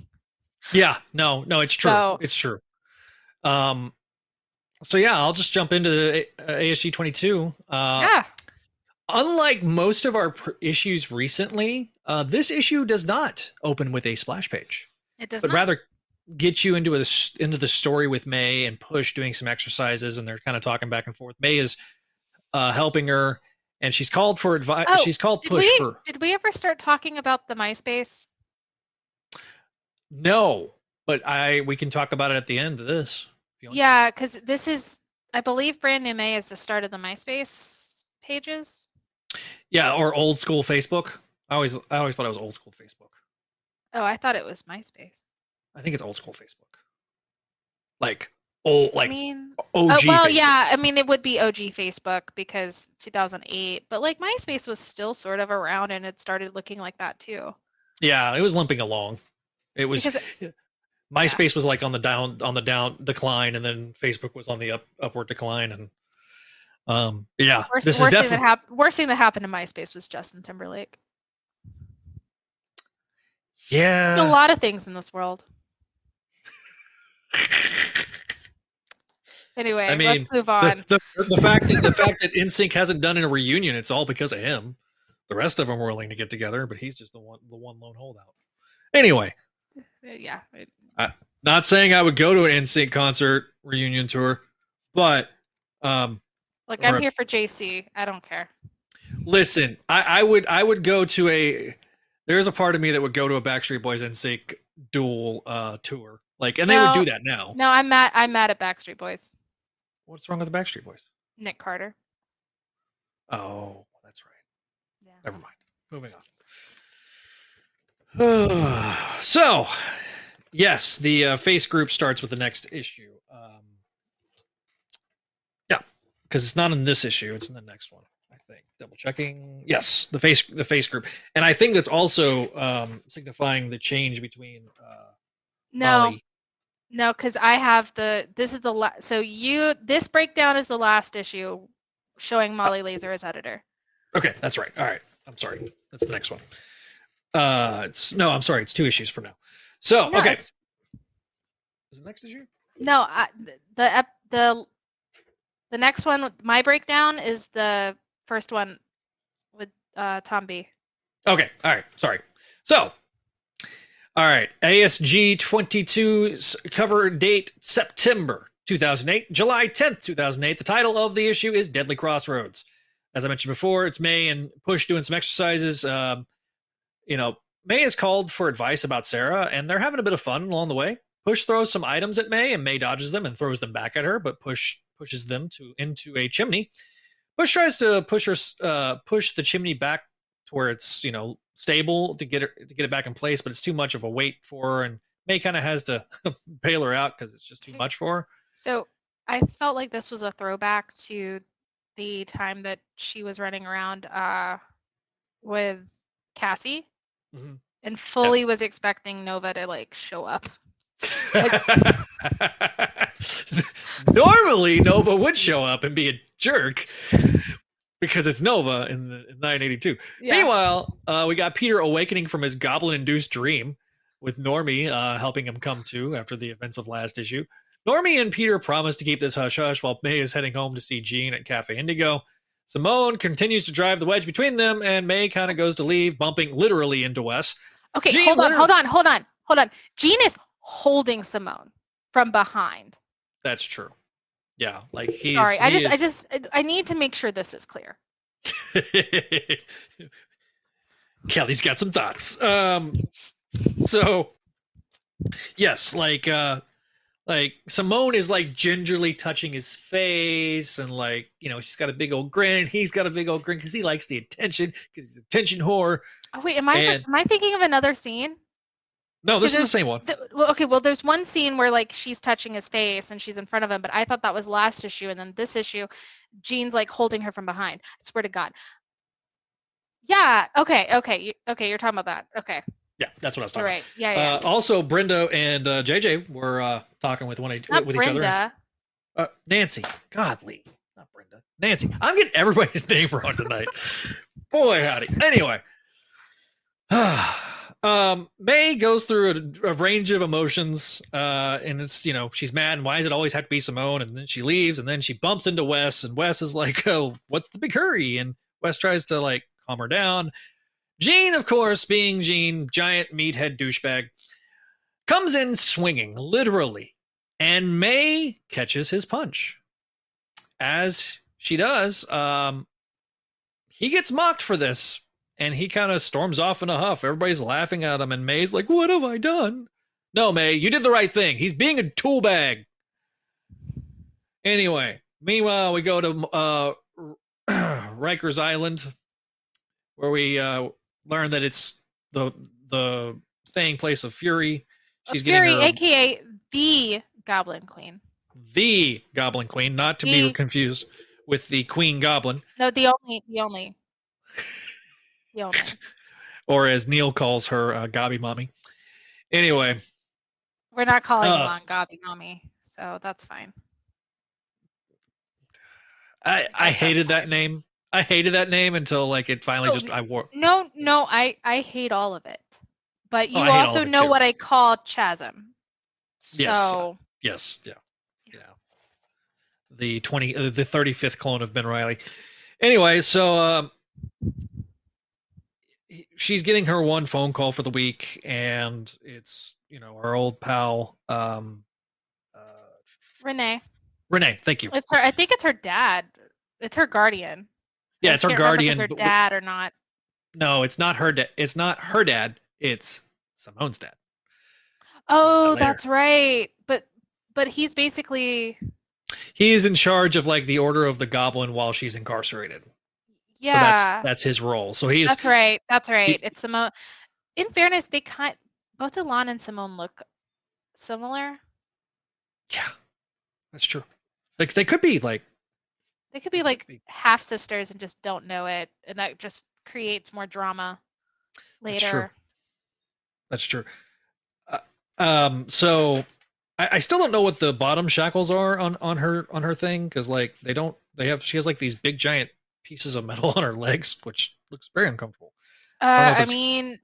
Yeah, no, no, it's true. So- it's true. Um, so yeah, I'll just jump into the uh, ASG 22. Uh, yeah. Unlike most of our pr- issues recently, uh, this issue does not open with a splash page, It does but not. rather get you into a, into the story with May and Push doing some exercises, and they're kind of talking back and forth. May is uh, helping her, and she's called for advice. Oh, she's called Push we for did we ever start talking about the MySpace? no, but I we can talk about it at the end of this. if you want to. Yeah, because this is I believe brand new May is the start of the MySpace pages. Yeah, or old school Facebook. I always I always thought it was old school Facebook. Oh, I thought it was MySpace. I think it's old school Facebook. Like old like I mean, OG. oh, well, Facebook. yeah. I mean, it would be OG Facebook because 2008, but like MySpace was still sort of around and it started looking like that too. Yeah, it was limping along. It was Because MySpace was like on the down on the down decline, and then Facebook was on the up upward decline, and um yeah, worst, this is worst thing that definitely happened. Worst thing that happened to MySpace was Justin Timberlake. There's a lot of things in this world. Anyway, I mean, let's move on. the, the fact that the fact that NSYNC hasn't done a reunion, it's all because of him. The rest of them were willing to get together, but he's just the one the one lone holdout. Anyway, Uh, yeah, it- not saying I would go to an NSYNC concert reunion tour, but um like I'm here for JC. I don't care. listen, I, I would I would go to a there's a part of me that would go to a Backstreet Boys NSYNC dual uh tour. Like and they would do that now. No, I'm mad. I'm mad at Backstreet Boys. What's wrong with the Backstreet Boys? Nick Carter. Oh, that's right. Yeah. Never mind. Moving on. so, yes, the uh, face group starts with the next issue. Um, yeah, because it's not in this issue; it's in the next one. I think. Double checking. Yes, the face the face group, and I think that's also um, signifying the change between uh, No, Molly. No, because I have the. This is the last. So you. This breakdown is the last issue, showing Molly Lazer as editor. Okay, that's right. All right, I'm sorry. That's the next one. Uh, it's no, I'm sorry. It's two issues from now. So, No, okay, is it next issue? No, I, the the the next one. My breakdown is the first one with uh, Tom B. Okay. All right. Sorry. So, all right. ASG 22 's cover date September 2008, July 10th, 2008. The title of the issue is Deadly Crossroads. As I mentioned before, it's May and Push doing some exercises. Um, you know, May is called for advice about Sarah, and they're having a bit of fun along the way. Push throws some items at May, and May dodges them and throws them back at her, but Push pushes them to into a chimney. Push tries to push her, uh, push the chimney back to where it's you know stable to get her to get it back in place, but it's too much of a weight for her, and May kind of has to bail her out because it's just too much for her. So I felt like this was a throwback to the time that she was running around uh, with Cassie, Mhm. and fully was expecting Nova to like show up. Normally, Nova would show up and be a jerk because it's Nova in, the, in 982. Meanwhile, uh, we got Peter awakening from his goblin-induced dream with Normie uh, helping him come to after the events of last issue. Normie and Peter promise to keep this hush hush while May is heading home to see Gene at Cafe Indigo. Simone continues to drive the wedge between them, and May kind of goes to leave, bumping literally into Wes. Okay, Gene hold on, literally- hold on, hold on, hold on. Gene is holding Simone from behind. That's true. Yeah, like he's. Sorry, I he just, I just, I- I need to make sure this is clear. Kelly's got some thoughts. Um, so yes, like uh, like Simone is like gingerly touching his face, and like you know she's got a big old grin. He's got a big old grin because he likes the attention because he's attention whore. Oh wait, am I, And- am I thinking of another scene? No, this is the same one. Th- well, okay, well, there's one scene where like she's touching his face and she's in front of him, but I thought that was last issue, and then this issue, Gene's like holding her from behind. I swear to God. Yeah. Okay. Okay. you- Okay. You're talking about that. Okay. Yeah, that's what I was You're talking right. Yeah. Yeah. about. Uh, also, Brenda and uh, JJ were uh, talking with one Not with each other. Brenda. Uh, Nancy, Godly, not Brenda. Nancy. I'm getting everybody's name wrong tonight. Boy, howdy. Anyway, um, May goes through a, a range of emotions, uh, and it's you know she's mad, and why does it always have to be Simone? And then she leaves, and then she bumps into Wes, and Wes is like, "Oh, what's the big hurry?" And Wes tries to like calm her down. Gene, of course, being Gene, giant meathead douchebag, comes in swinging, literally, and May catches his punch. As she does, um, he gets mocked for this, and he kind of storms off in a huff. Everybody's laughing at him, and May's like, "What have I done?" No, May, you did the right thing. He's being a tool bag. Anyway, meanwhile, we go to uh, Rikers Island, where we uh, learn that it's the the staying place of Fury. She's Fury, getting her aka the Goblin Queen. the Goblin Queen, not to be confused with the Queen Goblin, No, the only, the only. or as Neil calls her, uh, Gobby Mommy. Anyway, We're not calling him Uh, on Gobby Mommy, so that's fine. I I hated that name. I hated that name until like it finally No, just I wore. No, no, I I hate all of it, but you Oh, hate all also know too. what I call chasm. So Yes. Yes, yeah, yeah. The twenty, uh, the thirty fifth clone of Ben Reilly. Anyway, so um, she's getting her one phone call for the week, and it's you know our old pal um, uh, Renee, Renee. Thank you. it's her. I think it's her dad. It's her guardian. Yeah, it's her can't remember if guardian. It's her dad or not. No, it's not her dad. It's not her dad. It's Simone's dad. Oh, that's right. But but he's basically He is in charge of like the Order of the Goblin while she's incarcerated. Yeah. So that's that's his role. So he's That's right. That's right. It's Simone. In fairness, they kind both Alon and Simone look similar. yeah, that's true. Like they could be like They could be like half sisters and just don't know it, and that just creates more drama later. That's true. that's true. Uh, um, so I, I still don't know what the bottom shackles are on on her on her thing because like they don't they have she has like these big giant pieces of metal on her legs, which looks very uncomfortable. Uh, if I mean,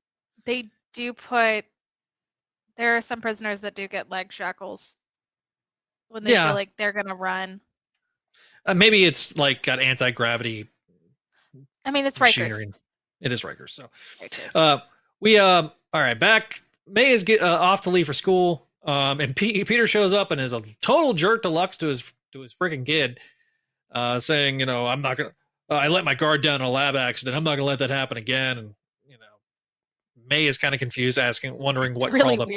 they do put. There are some prisoners that do get leg shackles when they Yeah. feel like they're gonna run. Uh, maybe it's like got anti gravity I mean, it's Rikers. It is Rikers. So Rikers. Uh, we um, all right, back. May is get uh, off to leave for school. Um, and P- Peter shows up and is a total jerk deluxe to his to his freaking kid, uh, saying, you know, I'm not gonna. Uh, I let my guard down in a lab accident. I'm not gonna let that happen again. And you know, May is kind of confused, asking, wondering what really crawled up.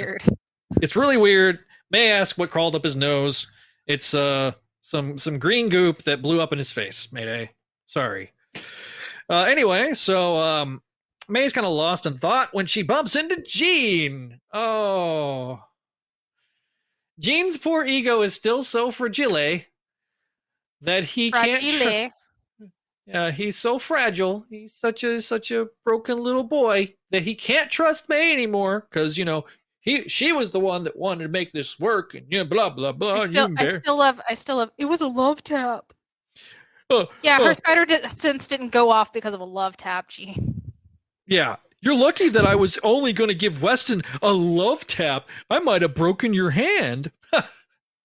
It's really weird. May asks what crawled up his nose. It's uh some some green goop that blew up in his face. Mayday. Sorry. Uh, anyway, so um, May's kind of lost in thought when she bumps into Gene. Oh, Gene's poor ego is still so fragile that he can't. tr- Yeah, he's so fragile. He's such a such a broken little boy that he can't trust May anymore because you know he she was the one that wanted to make this work and yeah blah blah blah. I still, I still love. I still love. It was a love tap. Oh, Yeah, oh, her spider sense didn't go off because of a love tap, Gene. yeah. You're lucky that I was only going to give Weston a love tap. I might have broken your hand,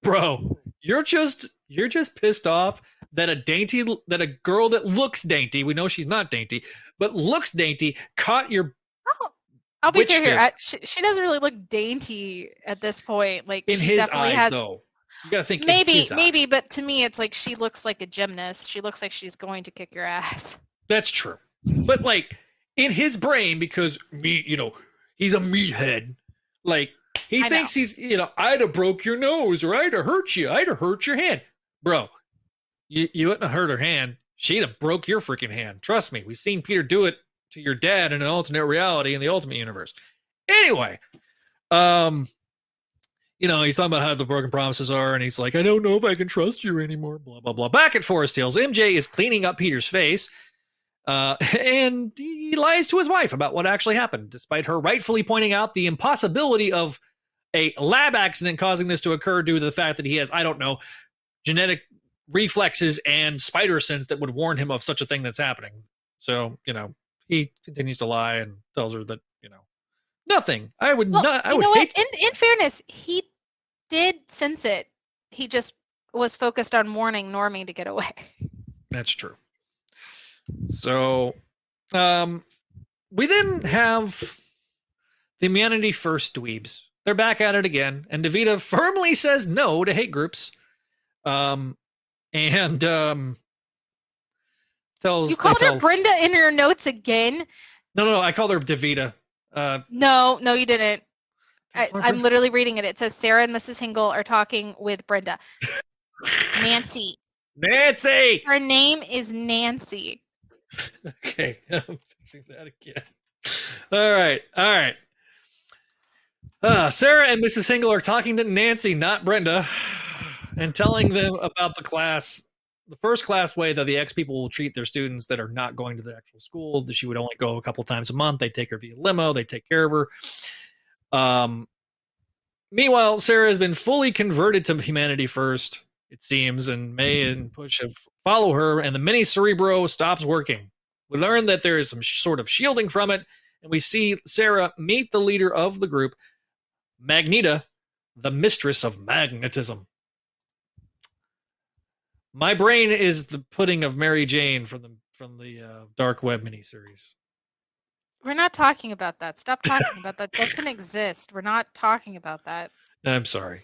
bro. You're just you're just pissed off that a dainty that a girl that looks dainty. We know she's not dainty, but looks dainty caught your Oh, I'll be fair here. I, she, she doesn't really look dainty at this point. Like in she his definitely eyes has though. You got to think in maybe eyes. maybe, but to me it's like she looks like a gymnast. She looks like she's going to kick your ass. That's true. But like in his brain, because meat, you know, he's a meathead. Like he I thinks he's, you know, I'd have broke your nose or I'd have hurt you. I'd have hurt your hand, bro. You you wouldn't have hurt her hand. She'd have broke your freaking hand. Trust me. We've seen Peter do it to your dad in an alternate reality in the Ultimate Universe. Anyway, um, you know, he's talking about how the broken promises are, and he's like, I don't know if I can trust you anymore. Blah blah blah. Back at Forest Hills, MJ is cleaning up Peter's face Uh, and he lies to his wife about what actually happened, despite her rightfully pointing out the impossibility of a lab accident causing this to occur due to the fact that he has, I don't know, genetic reflexes and spider sense that would warn him of such a thing that's happening. So, you know, he continues to lie and tells her that, you know, nothing. I would Well, not, I you would know hate. what? In in fairness, he did sense it. He just was focused on warning Normie to get away. That's true. So, um, we then have the Humanity First dweebs. They're back at it again, and Davida firmly says no to hate groups. Um, and um, tells You called her Brenda in your notes again? no, no, no, I called her Davida. Uh, No, no, you didn't. I I, call her I'm literally reading it. It says Sarah and Mrs. Hingle are talking with Brenda. Nancy. Nancy. Her name is Nancy. Okay, I'm fixing that again. All right, all right. Uh, Sarah and Mrs. Hingle are talking to Nancy, not Brenda, and telling them about the class, the first class way that the X people will treat their students that are not going to the actual school. That she would only go a couple times a month. They take her via limo. They take care of her. Um. Meanwhile, Sarah has been fully converted to humanity first, it seems, and May and Push have follow her, and the mini Cerebro stops working. We learn that there is some sh- sort of shielding from it, and we see Sarah meet the leader of the group, Magneta, the mistress of magnetism. My brain is the pudding of Mary Jane from the from the uh, dark web miniseries. We're not talking about that. Stop talking about that. That doesn't exist. We're not talking about that. I'm sorry.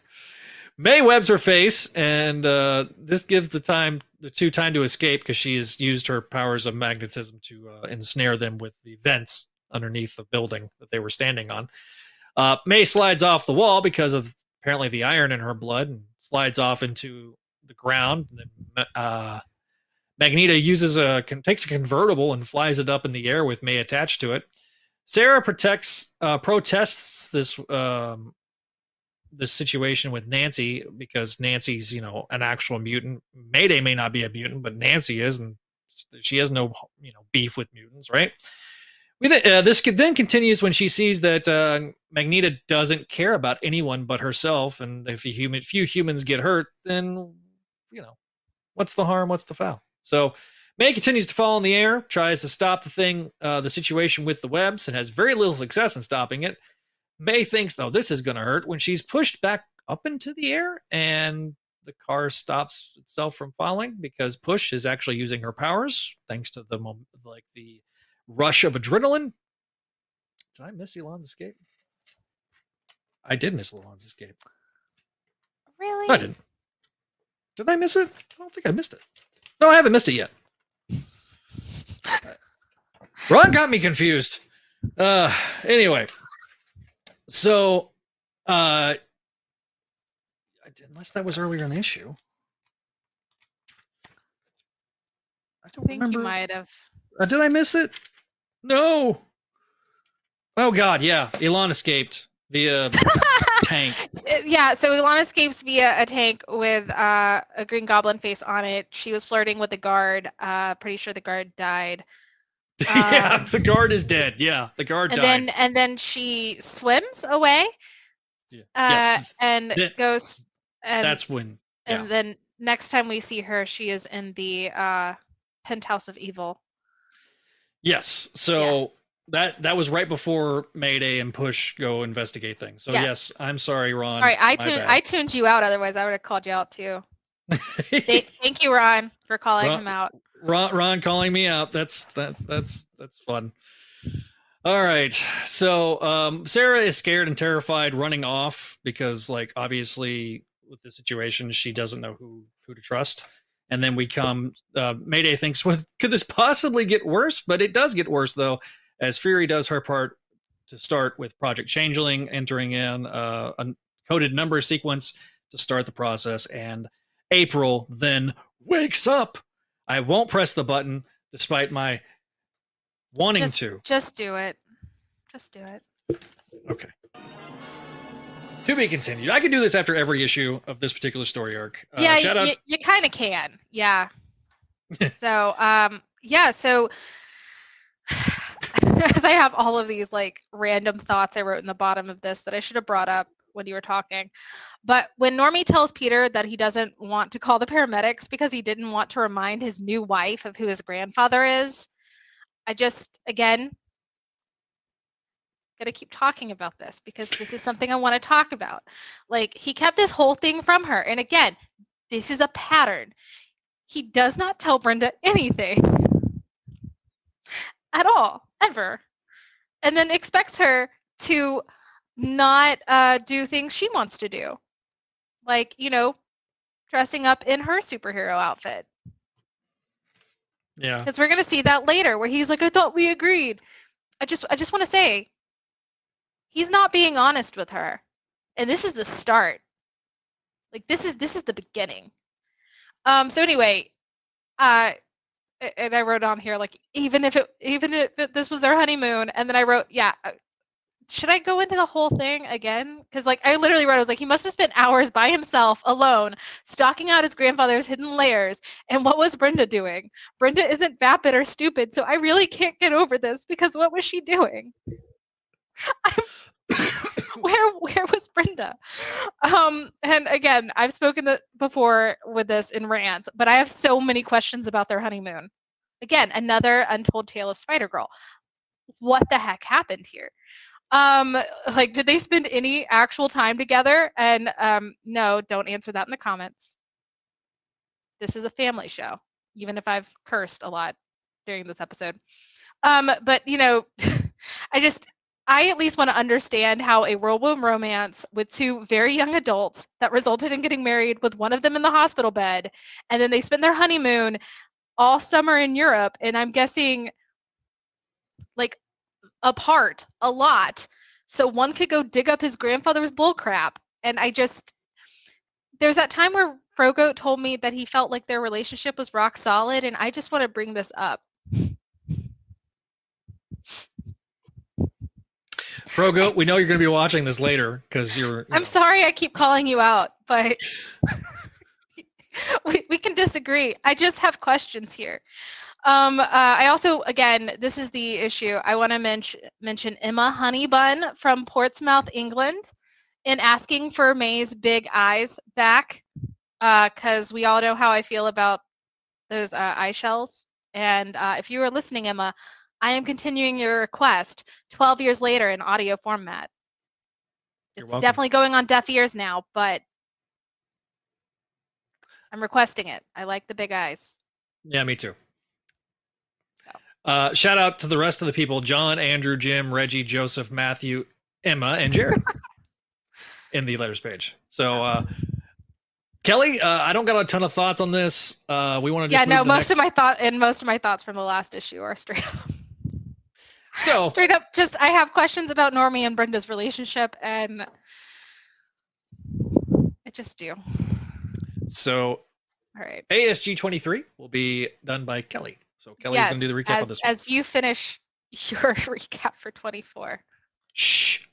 May webs her face, and uh, this gives the time the two time to escape because she has used her powers of magnetism to uh, ensnare them with the vents underneath the building that they were standing on. Uh, May slides off the wall because of apparently the iron in her blood and slides off into the ground. Then, uh, Magneta uses a takes a convertible and flies it up in the air with May attached to it. Sarah protects uh, protests this um, this situation with Nancy because Nancy's you know an actual mutant. Mayday may not be a mutant, but Nancy is, and she has no you know beef with mutants, right? We th- uh, this then continues when she sees that uh, Magneta doesn't care about anyone but herself, and if a human, few humans get hurt, then you know what's the harm? What's the foul? So May continues to fall in the air, tries to stop the thing, uh, the situation with the webs, and has very little success in stopping it. May thinks, though, this is going to hurt when she's pushed back up into the air and the car stops itself from falling because Push is actually using her powers thanks to the like the rush of adrenaline. Did I miss Elon's escape? I did miss Elon's escape. Really? No, I didn't. Did I miss it? I don't think I missed it. No, I haven't missed it yet. Ron got me confused. Uh anyway. So uh I unless that was earlier in the issue. I I don't think remember. you might have. Uh, did I miss it? No. Oh god, yeah. Elon escaped via tank. Uh, yeah, so Ilana escapes via a tank with uh, a green goblin face on it. She was flirting with the guard. Uh, pretty sure the guard died. yeah, Um, the guard is dead. Yeah, the guard and died. then and then she swims away Yeah. uh, yes, and Th- goes and that's when. Yeah. and then next time we see her, she is in the uh, penthouse of evil. Yes. So that that was right before Mayday and Push go investigate things. So Yes. yes, I'm sorry, Ron. All right, I tuned bad. I tuned you out. Otherwise, I would have called you out too. Thank you, Ron, for calling Ron- him out. Ron, Ron calling me out. That's that that's that's fun. All right. So um Sarah is scared and terrified running off because like obviously with the situation she doesn't know who who to trust. And then we come uh Mayday thinks well, could this possibly get worse? But it does get worse though as Fury does her part to start with Project Changeling entering in uh, a coded number sequence to start the process and April then wakes up I won't press the button despite my wanting Just, to. just do it. Just do it. Okay. To be continued. I could do this after every issue of this particular story arc. Uh, yeah, shout you, out. you, you kind of can. Yeah. so, um, yeah. So, as I have all of these like random thoughts I wrote in the bottom of this that I should have brought up when you were talking. But when Normie tells Peter that he doesn't want to call the paramedics because he didn't want to remind his new wife of who his grandfather is, I just, again, going to keep talking about this because this is something I want to talk about. Like, he kept this whole thing from her. And again, this is a pattern. He does not tell Brenda anything at all, ever. And then expects her to not uh, do things she wants to do. Like, you know, dressing up in her superhero outfit. Yeah. Because we're gonna see that later where he's like, I thought we agreed. I just I just wanna say he's not being honest with her. And this is the start. Like this is this is the beginning. Um so anyway, uh and I wrote on here like even if it even if it, this was their honeymoon and then I wrote yeah uh, should I go into the whole thing again? Because like I literally wrote, I was like, he must have spent hours by himself, alone, stalking out his grandfather's hidden layers. And what was Brenda doing? Brenda isn't vapid or stupid, so I really can't get over this because what was she doing? Where where was Brenda? Um, and again, I've spoken before with this in rants, but I have so many questions about their honeymoon. Again, another untold tale of Spider Girl. What the heck happened here? um like did they spend any actual time together and um no don't answer that in the comments this is a family show even if i've cursed a lot during this episode um but you know i just i at least want to understand how a whirlwind romance with two very young adults that resulted in getting married with one of them in the hospital bed and then they spend their honeymoon all summer in europe and i'm guessing like apart a lot. So one could go dig up his grandfather's bull crap and i just there's that time where frogo told me that he felt like their relationship was rock solid and i just want to bring this up Frogo, we know you're going to be watching this later because you're. you i'm know, sorry i keep calling you out but we, we can disagree i just have questions here um, uh, I also, again, this is the issue. I want to mention mention Emma Honeybun from Portsmouth, England, in asking for May's big eyes back, because we all know how I feel about those uh, eye shells. And uh, if you are listening, Emma, I am continuing your request 12 years later in audio format. It's definitely going on deaf ears now, but I'm requesting it. I like the big eyes. Yeah, me too. So. Uh, shout out to the rest of the people John, Andrew, Jim, Reggie, Joseph, Matthew, Emma, and Jared in the letters page. So, uh, Kelly, uh, I don't got a ton of thoughts on this. Uh, we want to yeah no move to the most of my thought and most of my thoughts from the last issue are straight up So, straight up just i have questions about normie and brenda's relationship and i just do so all right ASG 23 will be done by Kelly. So, Kelly's going to do the recap as, of this one. as you finish your recap for 24 Shh.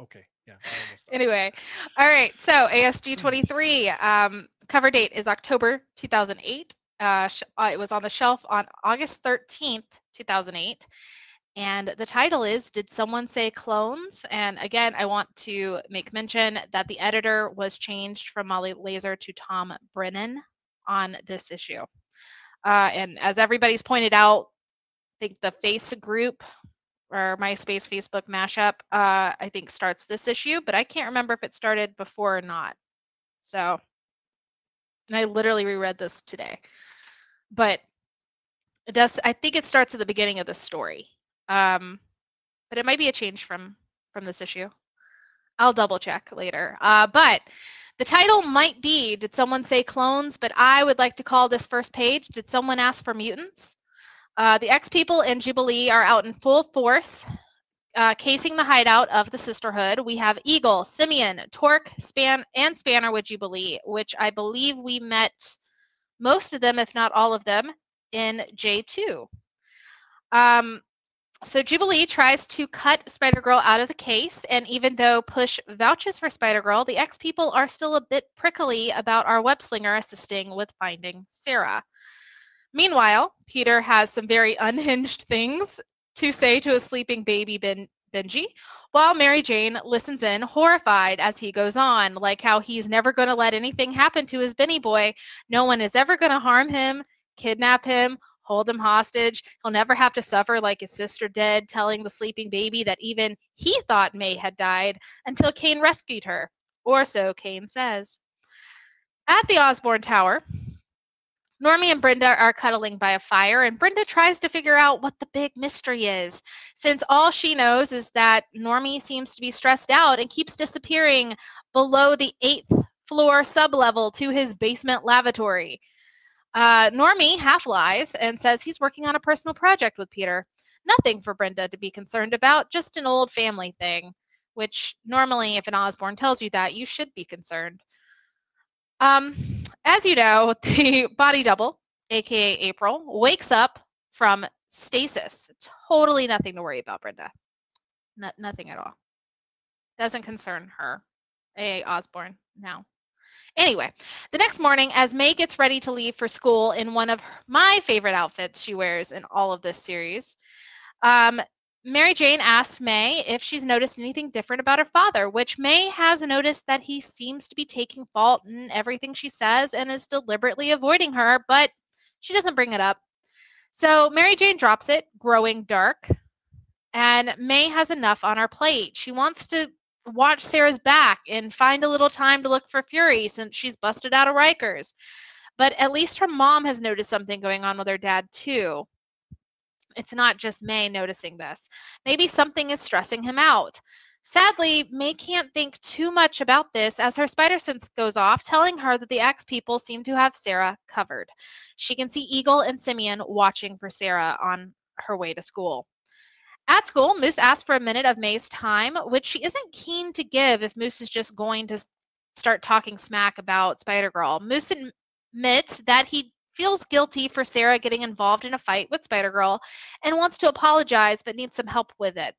Okay. Yeah. I almost stopped. anyway all right so asg 23 um, cover date is october 2008 uh, sh- uh, it was on the shelf on august 13th 2008 and the title is did someone say clones and again i want to make mention that the editor was changed from molly lazer to tom brennan on this issue uh, and as everybody's pointed out i think the face group or MySpace Facebook mashup, uh, I think starts this issue, but I can't remember if it started before or not. So, and I literally reread this today, but it does. I think it starts at the beginning of the story, um, but it might be a change from from this issue. I'll double check later. Uh, but the title might be "Did someone say clones?" But I would like to call this first page "Did someone ask for mutants?" Uh, the X people and Jubilee are out in full force, uh, casing the hideout of the Sisterhood. We have Eagle, Simeon, Torque, Span, and Spanner with Jubilee, which I believe we met most of them, if not all of them, in J2. Um, so Jubilee tries to cut Spider Girl out of the case, and even though Push vouches for Spider Girl, the X people are still a bit prickly about our web slinger assisting with finding Sarah. Meanwhile, Peter has some very unhinged things to say to a sleeping baby ben- Benji, while Mary Jane listens in, horrified as he goes on, like how he's never going to let anything happen to his Benny boy. No one is ever going to harm him, kidnap him, hold him hostage. He'll never have to suffer like his sister did, telling the sleeping baby that even he thought May had died until Kaine rescued her. Or so Kaine says. At the Osborn Tower, Normie and Brenda are cuddling by a fire, and Brenda tries to figure out what the big mystery is, since all she knows is that Normie seems to be stressed out and keeps disappearing below the eighth floor sublevel to his basement lavatory. Uh, Normie half lies and says he's working on a personal project with Peter. Nothing for Brenda to be concerned about, just an old family thing, which normally, if an Osborn tells you that, you should be concerned. Um, as you know, the body double, aka April, wakes up from stasis. Totally nothing to worry about, Brenda. No, nothing at all. Doesn't concern her. A. Osborn now. Anyway, the next morning, as May gets ready to leave for school in one of my favorite outfits she wears in all of this series, um, Mary Jane asks May if she's noticed anything different about her father, which May has noticed that he seems to be taking fault in everything she says and is deliberately avoiding her, but she doesn't bring it up. So Mary Jane drops it, growing dark, and May has enough on her plate. She wants to watch Sarah's back and find a little time to look for Fury since she's busted out of Rikers. But at least her mom has noticed something going on with her dad, too. It's not just May noticing this. Maybe something is stressing him out. Sadly, May can't think too much about this as her spider sense goes off, telling her that the X people seem to have Sarah covered. She can see Eagle and Simeon watching for Sarah on her way to school. At school, Moose asks for a minute of May's time, which she isn't keen to give if Moose is just going to start talking smack about Spider Girl. Moose admits that he feels guilty for Sarah getting involved in a fight with Spider Girl and wants to apologize but needs some help with it.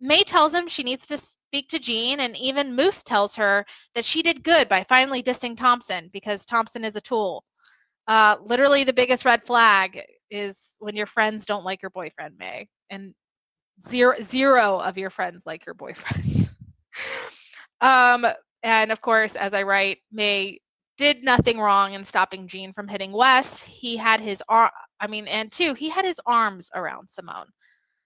May tells him she needs to speak to Gene, and even Moose tells her that she did good by finally dissing Thompson because Thompson is a tool. Uh, literally, the biggest red flag is when your friends don't like your boyfriend, May. And zero zero of your friends like your boyfriend. um, and of course, as I write, May did nothing wrong in stopping Gene from hitting Wes. He had his arm, I mean, and two, he had his arms around Simone.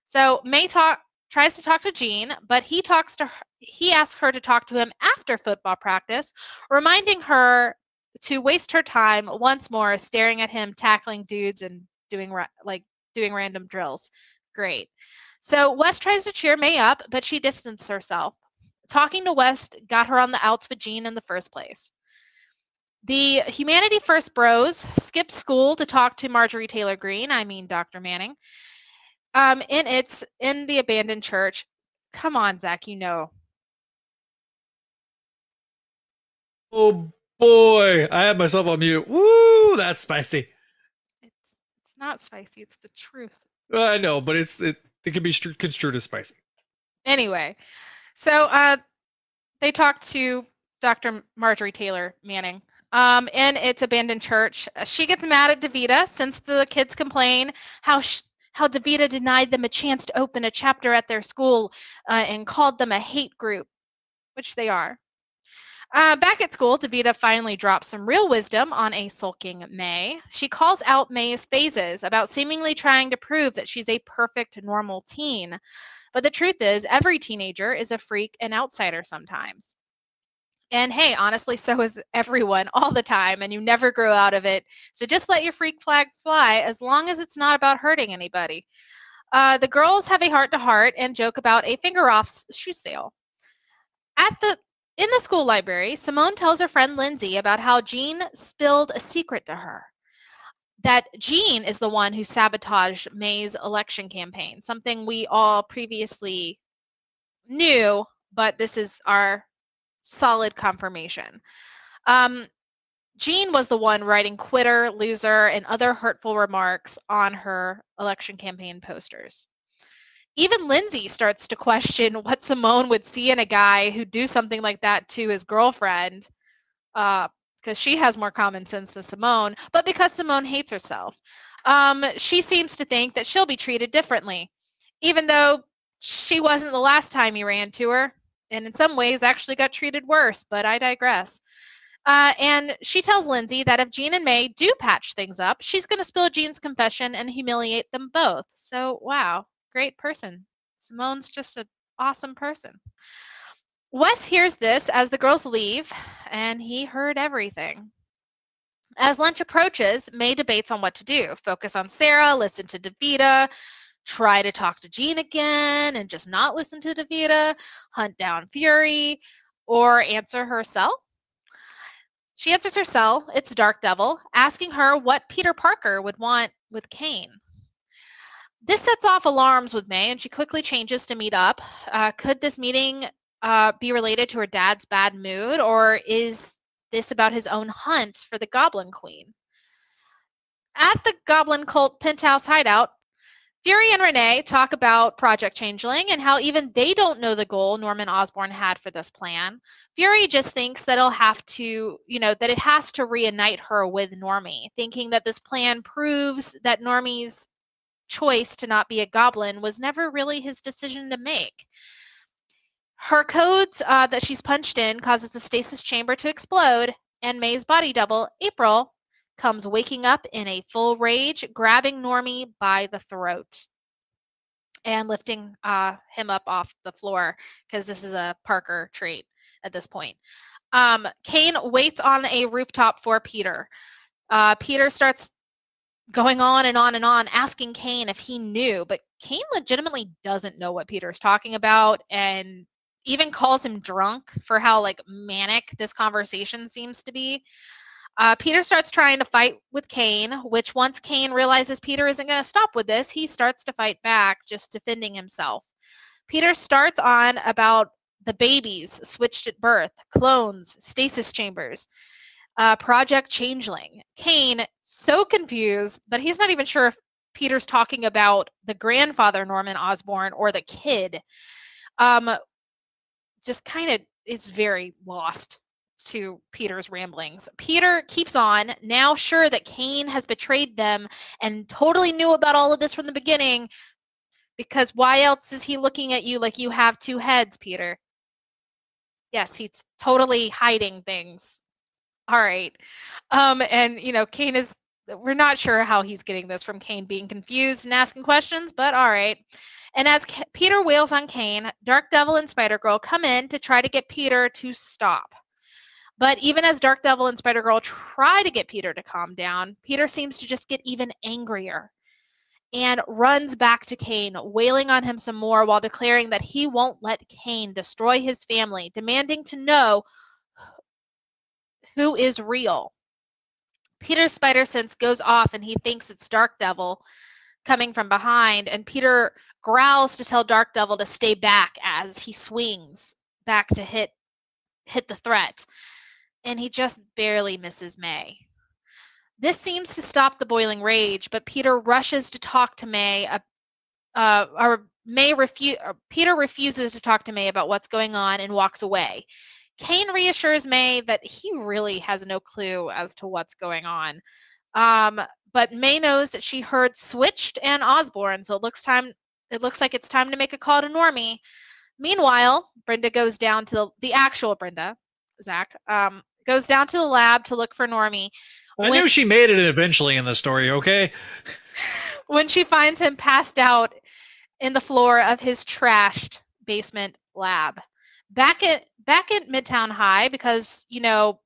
So May talk tries to talk to Gene, but he talks to her, he asks her to talk to him after football practice, reminding her to waste her time once more staring at him tackling dudes and doing like doing random drills. Great. So West tries to cheer May up, but she distances herself. Talking to West got her on the outs with Gene in the first place. The Humanity First Bros skip school to talk to Marjorie Taylor Greene, I mean Dr. Manning. Um, in its in the abandoned church. Come on, Zach, you know. Oh boy, I had myself on mute. Woo, that's spicy. It's it's not spicy, it's the truth. I know, but it's it, it can be construed as spicy. Anyway, so uh, they talked to Dr. Marjorie Taylor Manning um, in its abandoned church. She gets mad at Davida since the kids complain how sh- how Davida denied them a chance to open a chapter at their school uh, and called them a hate group, which they are. Uh, back at school, Davida finally drops some real wisdom on a sulking May. She calls out May's phases about seemingly trying to prove that she's a perfect, normal teen. But the truth is, every teenager is a freak and outsider sometimes. And hey, honestly, so is everyone all the time, and you never grow out of it. So just let your freak flag fly as long as it's not about hurting anybody. Uh, the girls have a heart to heart and joke about a finger off shoe sale. At the in the school library, Simone tells her friend Lindsay about how Gene spilled a secret to her. That Gene is the one who sabotaged May's election campaign, something we all previously knew, but this is our solid confirmation. Um, Gene was the one writing quitter, loser, and other hurtful remarks on her election campaign posters even Lindsay starts to question what Simone would see in a guy who'd do something like that to his girlfriend, because uh, she has more common sense than Simone, but because Simone hates herself. Um, she seems to think that she'll be treated differently. even though she wasn't the last time he ran to her, and in some ways actually got treated worse, but I digress. Uh, and she tells Lindsay that if Gene and May do patch things up, she's going to spill Gene's confession and humiliate them both. So, wow, great person. Simone's just an awesome person. Wes hears this as the girls leave, and he heard everything. As lunch approaches, May debates on what to do focus on Sarah, listen to Davida, try to talk to Gene again and just not listen to Davida, hunt down Fury, or answer her cell. She answers her cell, it's Dark Devil, asking her what Peter Parker would want with Kaine. This sets off alarms with May, and she quickly changes to meet up. Uh, could this meeting uh, be related to her dad's bad mood, or is this about his own hunt for the Goblin Queen? At the Goblin Cult Penthouse hideout, Fury and Renee talk about Project Changeling and how even they don't know the goal Norman Osborn had for this plan. Fury just thinks that it'll have to, you know, that it has to reunite her with Normie, thinking that this plan proves that Normie's choice to not be a goblin was never really his decision to make. Her codes uh, that she's punched in causes the stasis chamber to explode, and May's body double, April, comes waking up in a full rage, grabbing Normie by the throat and lifting uh, him up off the floor because this is a Parker trait at this point. Um, Kaine waits on a rooftop for Peter. Uh, Peter starts going on and on and on, asking Kaine if he knew, but Kaine legitimately doesn't know what Peter's talking about and even calls him drunk for how like manic this conversation seems to be. Uh, Peter starts trying to fight with Kaine, which once Kaine realizes Peter isn't going to stop with this, he starts to fight back, just defending himself. Peter starts on about the babies switched at birth, clones, stasis chambers, uh, Project Changeling. Kaine, so confused that he's not even sure if Peter's talking about the grandfather, Norman Osborn, or the kid. Um, just kind of is very lost to Peter's ramblings. Peter keeps on, now sure that Kaine has betrayed them and totally knew about all of this from the beginning. Because why else is he looking at you like you have two heads, Peter? Yes, he's totally hiding things. All right. Um, and, you know, Kaine is, we're not sure how he's getting this from Kaine being confused and asking questions, but all right. And as K- Peter wails on Kaine, Dark Devil and Spider Girl come in to try to get Peter to stop. But even as Dark Devil and Spider Girl try to get Peter to calm down, Peter seems to just get even angrier and runs back to Kaine, wailing on him some more while declaring that he won't let Kaine destroy his family, demanding to know who is real. Peter's spider sense goes off and he thinks it's Dark Devil coming from behind, and Peter growls to tell Dark Devil to stay back as he swings back to hit hit the threat and he just barely misses May. This seems to stop the boiling rage, but Peter rushes to talk to May. Uh, uh, or May refu- or Peter refuses to talk to May about what's going on and walks away. Kaine reassures May that he really has no clue as to what's going on. Um, but May knows that she heard Switched and Osborn, so it looks time. It looks like it's time to make a call to Normie. Meanwhile, Brenda goes down to the, the actual Brenda, Zach, um, goes down to the lab to look for Normie. I when, knew she made it eventually in the story, okay? when she finds him passed out in the floor of his trashed basement lab. Back at back at Midtown High, because you know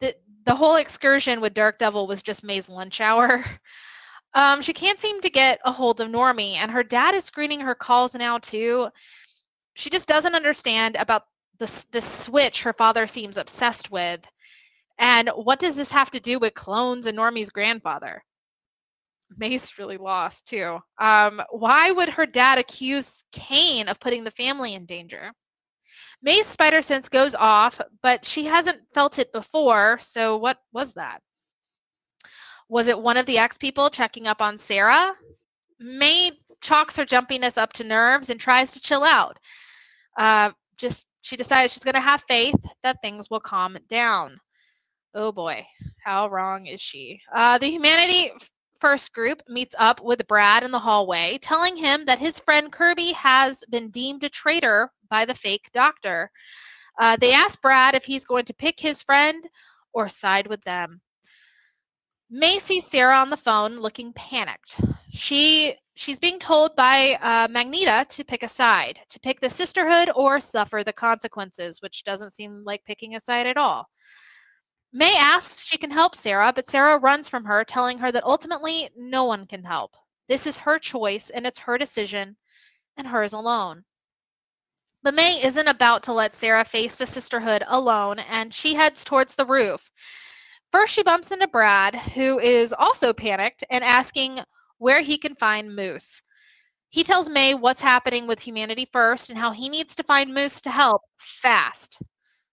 the the whole excursion with Dark Devil was just May's lunch hour. Um, she can't seem to get a hold of Normie, and her dad is screening her calls now too. She just doesn't understand about this this switch her father seems obsessed with. And what does this have to do with clones and Normie's grandfather? May's really lost too. Um, why would her dad accuse Kaine of putting the family in danger? May's spider sense goes off, but she hasn't felt it before, so what was that? Was it one of the X people checking up on Sarah? May chalks her jumpiness up to nerves and tries to chill out. Uh, just she decides she's going to have faith that things will calm down. Oh boy, how wrong is she? Uh, the humanity first group meets up with Brad in the hallway, telling him that his friend Kirby has been deemed a traitor by the fake doctor. Uh, they ask Brad if he's going to pick his friend or side with them. May sees Sarah on the phone looking panicked. She she's being told by uh, Magneta to pick a side, to pick the sisterhood or suffer the consequences, which doesn't seem like picking a side at all. May asks she can help Sarah, but Sarah runs from her, telling her that ultimately no one can help. This is her choice and it's her decision and hers alone. But May isn't about to let Sarah face the sisterhood alone, and she heads towards the roof. First, she bumps into Brad, who is also panicked and asking where he can find Moose. He tells May what's happening with Humanity First and how he needs to find Moose to help fast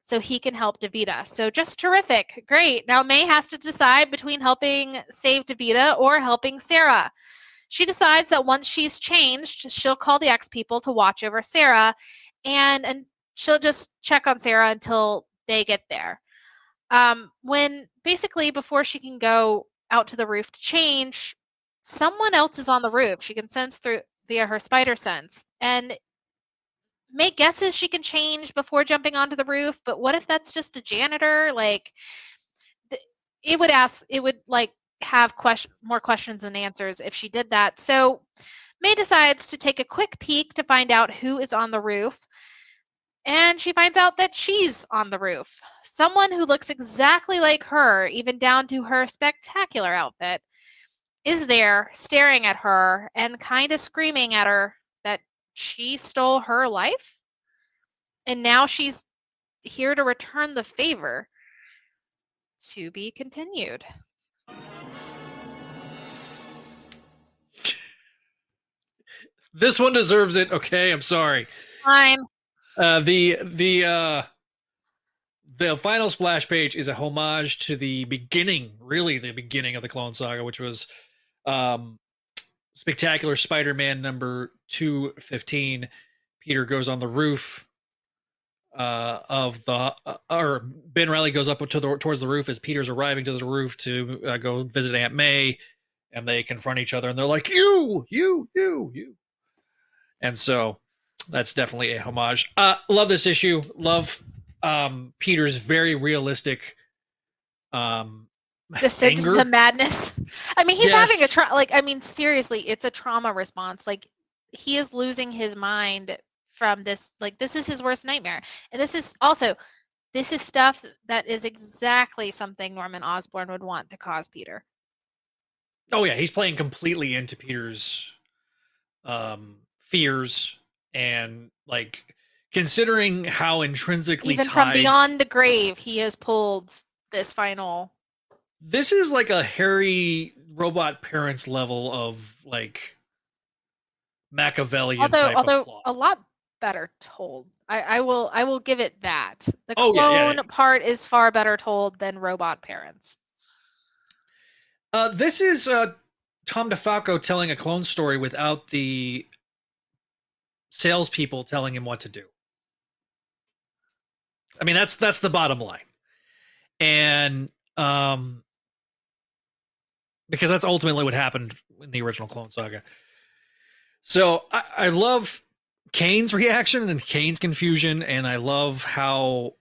so he can help Davida. So just terrific. Great. Now May has to decide between helping save Davida or helping Sarah. She decides that once she's changed, she'll call the X people to watch over Sarah and and she'll just check on Sarah until they get there. Um, when basically before she can go out to the roof to change, someone else is on the roof. She can sense through via her spider sense and make guesses she can change before jumping onto the roof. But what if that's just a janitor? Like, it would ask. It would like have question more questions than answers if she did that. So May decides to take a quick peek to find out who is on the roof. And she finds out that she's on the roof. Someone who looks exactly like her, even down to her spectacular outfit, is there staring at her and kind of screaming at her she stole her life. And now she's here to return the favor. To be continued. This one deserves it. Okay, I'm sorry. Fine. Uh, the the uh, the final splash page is a homage to the beginning, really the beginning of the Clone Saga, which was um, Spectacular Spider-Man number two fifteen. Peter goes on the roof uh, of the uh, or Ben Reilly goes up to the towards the roof as Peter's arriving to the roof to uh, go visit Aunt May, and they confront each other, and they're like, "You, you, you, you," and so that's definitely a homage. Uh, love this issue. Love um, Peter's very realistic um, Descent into madness. I mean, he's having a Yes. tra- like. I mean, seriously, it's a trauma response. Like, he is losing his mind from this. Like, this is his worst nightmare, and this is also, this is stuff that is exactly something Norman Osborn would want to cause Peter. Oh yeah, he's playing completely into Peter's um fears and like considering how intrinsically Even tied from beyond the grave, he has pulled this final. This is like a hairy robot parents level of like Machiavellian Although, type of although a lot better told. I, I will, I will give it that. The Oh, clone yeah, yeah, yeah. part is far better told than robot parents. Uh, this is uh, Tom DeFalco telling a clone story without the salespeople telling him what to do. I mean, that's that's the bottom line, and um, because that's ultimately what happened in the original Clone Saga. So I, I love Kaine's reaction and Kaine's confusion, and I love how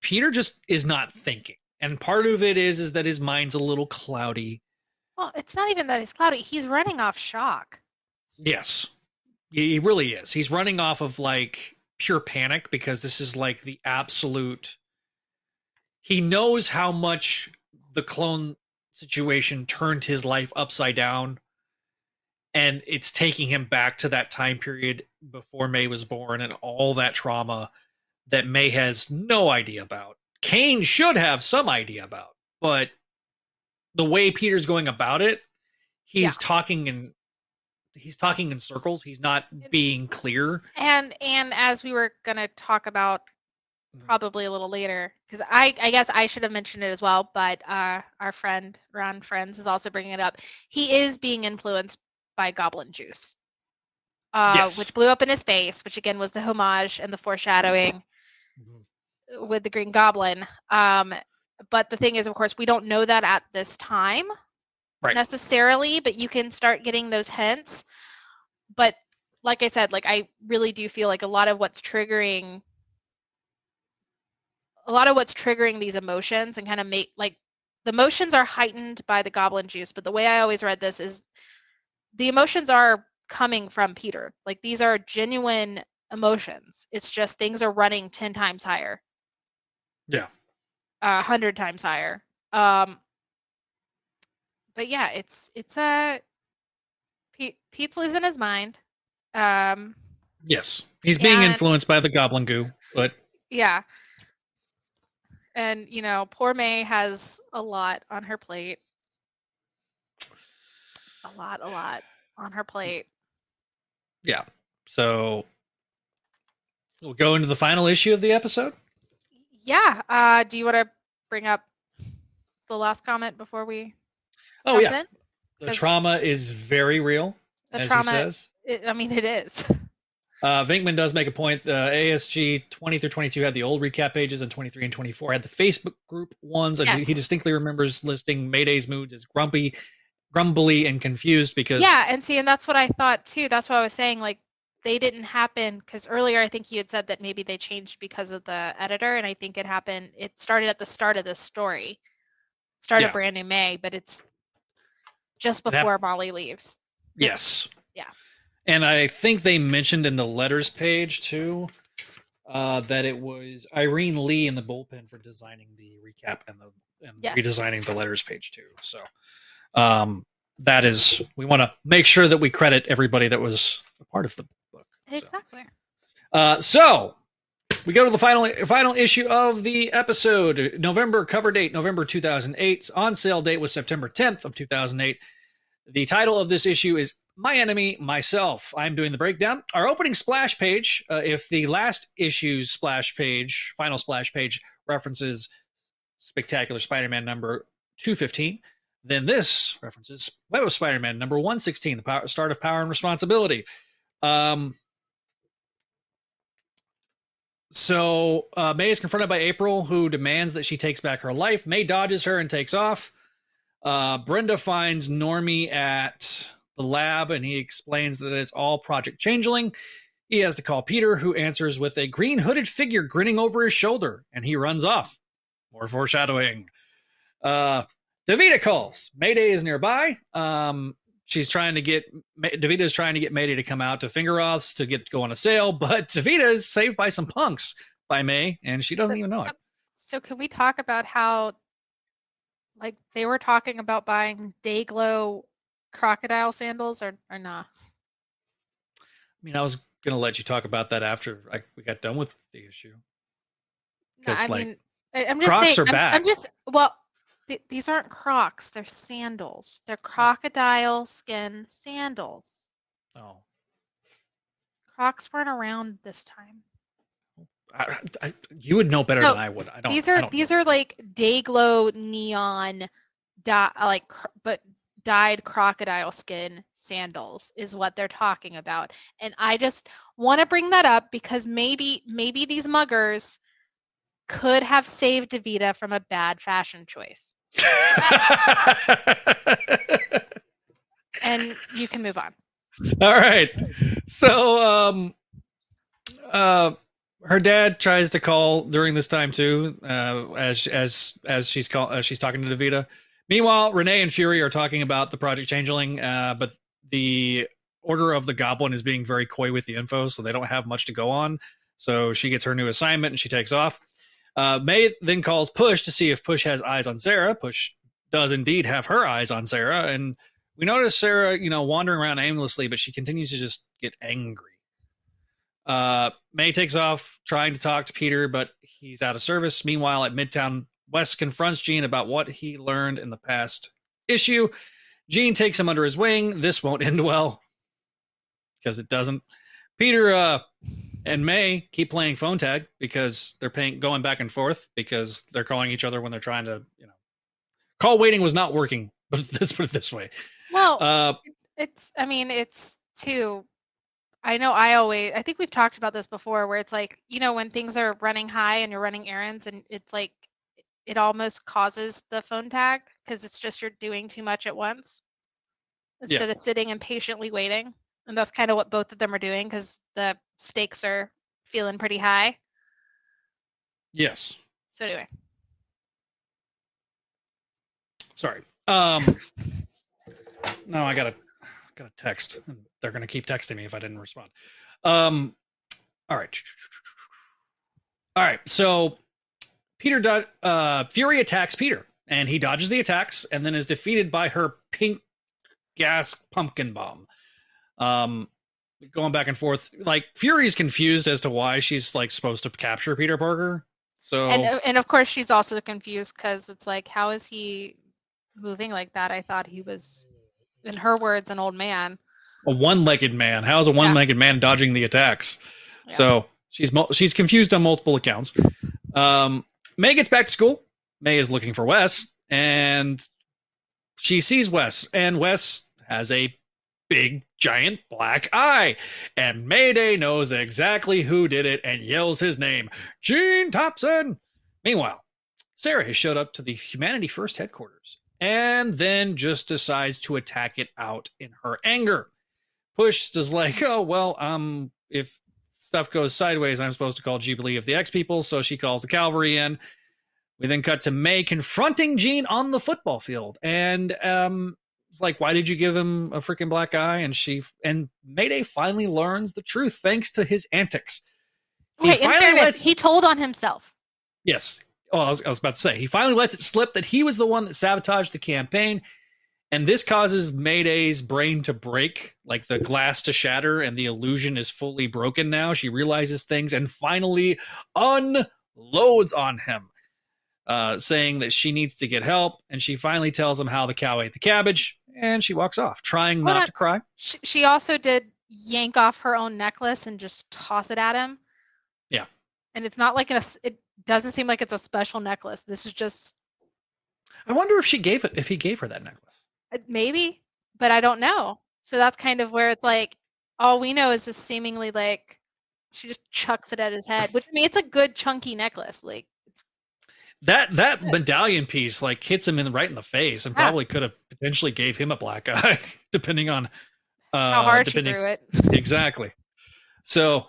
Peter just is not thinking. And part of it is is that his mind's a little cloudy. Well, it's not even that he's cloudy. He's running off shock. Yes. He he really is. He's running off of like pure panic because this is like the absolute he knows how much the clone situation turned his life upside down and it's taking him back to that time period before May was born and all that trauma that May has no idea about. Kaine should have some idea about, but the way Peter's going about it, he's Yeah. talking in he's talking in circles. He's not being clear. And and as we were gonna talk about Mhm. probably a little later, because I I guess I should have mentioned it as well, but uh, our friend Ron Frenz is also bringing it up. He is being influenced by Goblin Juice, uh, Yes. which blew up in his face, which again was the homage and the foreshadowing Mhm. with the Green Goblin. Um, but the thing is, of course, we don't know that at this time. Right. necessarily, but you can start getting those hints. But like I said, like I really do feel like a lot of what's triggering a lot of what's triggering these emotions and kind of make like the emotions are heightened by the goblin juice, but the way I always read this is the emotions are coming from Peter. Like these are genuine emotions. It's just things are running 10 times higher. Yeah. A 100 times higher. Um but yeah, it's it's a Pete, Pete's losing his mind. Um Yes, he's being And- influenced by the goblin goo, but yeah. And you know, poor May has a lot on her plate. A lot, a lot on her plate. yeah. So we'll go into the final issue of the episode. Yeah. Uh do you want to bring up the last comment before we Oh yeah, in? the trauma is very real, The as trauma he says. it, I mean it is. Uh, Vinkman does make a point. Uh, ASG 20 through 22 had the old recap pages, and 23 and 24 had the Facebook group ones. And He distinctly remembers listing Mayday's moods as grumpy, grumbly, and confused because Yeah, and see, and that's what I thought too. That's what I was saying. Like, they didn't happen because earlier I think you had said that maybe they changed because of the editor, and I think it happened. It started at the start of this story, start Yeah. of brand new May, but it's just That- before Molly leaves. Yes. Yeah. And I think they mentioned in the letters page too uh, that it was Irene Lee in the bullpen for designing the recap and the and Yes. redesigning the letters page too. So um, that is we want to make sure that we credit everybody that was a part of the book. So. Exactly. Uh, so we go to the final final issue of the episode. November cover date November 2008. On sale date was September 10th of 2008. The title of this issue is My Enemy Myself. I'm doing the breakdown. Our opening splash page, uh, if the last issue's splash page, final splash page references Spectacular Spider-Man number 215, then this references Web of Spider-Man number 116, the power, start of Power and Responsibility. Um, so uh, May is confronted by April, who demands that she takes back her life. May dodges her and takes off. Uh, Brenda finds Normie at the lab, and he explains that it's all Project Changeling. He has to call Peter, who answers with a green hooded figure grinning over his shoulder, and he runs off. More foreshadowing. Uh, Davida calls. Mayday is nearby. Um, she's trying to get Davida is trying to get Mayday to come out to finger offs to get go on a sale, but Davida is saved by some punks by May, and she doesn't So- even know so, it. So can we talk about how, like, they were talking about buying Dayglow crocodile sandals or or not? I mean, I was gonna let you talk about that after I, we got done with the issue. No, I like, mean, I- I'm just Crocs saying. are I'm, I'm just well, th- these aren't Crocs. They're sandals. They're oh. crocodile skin sandals. Oh, Crocs weren't around this time. I, I, you would know better No, than I would. I don't. These are don't these know. are like day glow neon, dot like but dyed crocodile skin sandals is what they're talking about. And I just want to bring that up because maybe maybe these muggers could have saved Davida from a bad fashion choice. And you can move on. All right. So, um, uh, her dad tries to call during this time too, uh, as as as she's call as she's talking to Davida. Meanwhile, Renee and Fury are talking about the Project Changeling, uh, but the Order of the Goblin is being very coy with the info, so they don't have much to go on. So she gets her new assignment and she takes off. Uh, May then calls Push to see if Push has eyes on Sarah. Push does indeed have her eyes on Sarah, and we notice Sarah, you know, wandering around aimlessly, but she continues to just get angry. Uh, May takes off trying to talk to Peter, but he's out of service. Meanwhile, at Midtown, Wes confronts Gene about what he learned in the past issue. Gene takes him under his wing. This won't end well because it doesn't. Peter uh, and May keep playing phone tag because they're paying, going back and forth because they're calling each other when they're trying to, you know, call waiting was not working. But let's put it this way. Well, Uh, it's i mean it's too i know i always i think we've talked about this before where it's like you know when things are running high and you're running errands and it's like it almost causes the phone tag because it's just you're doing too much at once instead of sitting and patiently waiting. And that's kind of what both of them are doing because the stakes are feeling pretty high. Yes. So anyway, Sorry. Um. no, I got a got a text. and They're gonna keep texting me if I didn't respond. Um. All right. All right. So Peter, do- uh, Fury attacks Peter, and he dodges the attacks, and then is defeated by her pink gas pumpkin bomb. Um, going back and forth. Like Fury's confused as to why she's like supposed to capture Peter Parker. So and uh, and of course she's also confused because it's like, how is he moving like that? I thought he was, in her words, an old man. a one-legged man. How's a one-legged man dodging the attacks? Yeah. So she's she's confused on multiple accounts. Um, May gets back to school. May is looking for Wes, and she sees Wes, and Wes has a big giant black eye, and Mayday knows exactly who did it and yells his name, Gene Thompson. Meanwhile, Sarah has showed up to the Humanity First headquarters and then just decides to attack it out in her anger. Push is like, oh well, um, if stuff goes sideways, I'm supposed to call Jubilee of the X people, so she calls the cavalry in. We then cut to May confronting Gene on the football field, and um, it's like, why did you give him a freaking black eye? And she and Mayday finally learns the truth thanks to his antics. He in finally fairness, lets- he told on himself. Yes. Oh, I was, I was about to say, he finally lets it slip that he was the one that sabotaged the campaign. And this causes Mayday's brain to break, like the glass to shatter, and the illusion is fully broken now. She realizes things and finally unloads on him, uh, saying that she needs to get help. And she finally tells him how the cow ate the cabbage, and she walks off, trying Hold not on. to cry. She, she also did yank off her own necklace and just toss it at him. Yeah. And it's not like a. It doesn't seem like it's a special necklace. This is just I wonder if she gave it, if he gave her that necklace. Uh, maybe, but I don't know. So that's kind of where it's like all we know is this seemingly like she just chucks it at his head. Which I mean, it's a good chunky necklace. Like it's That that medallion piece like hits him in right in the face and Yeah. probably could have potentially gave him a black eye, depending on uh, how hard she threw it. exactly. So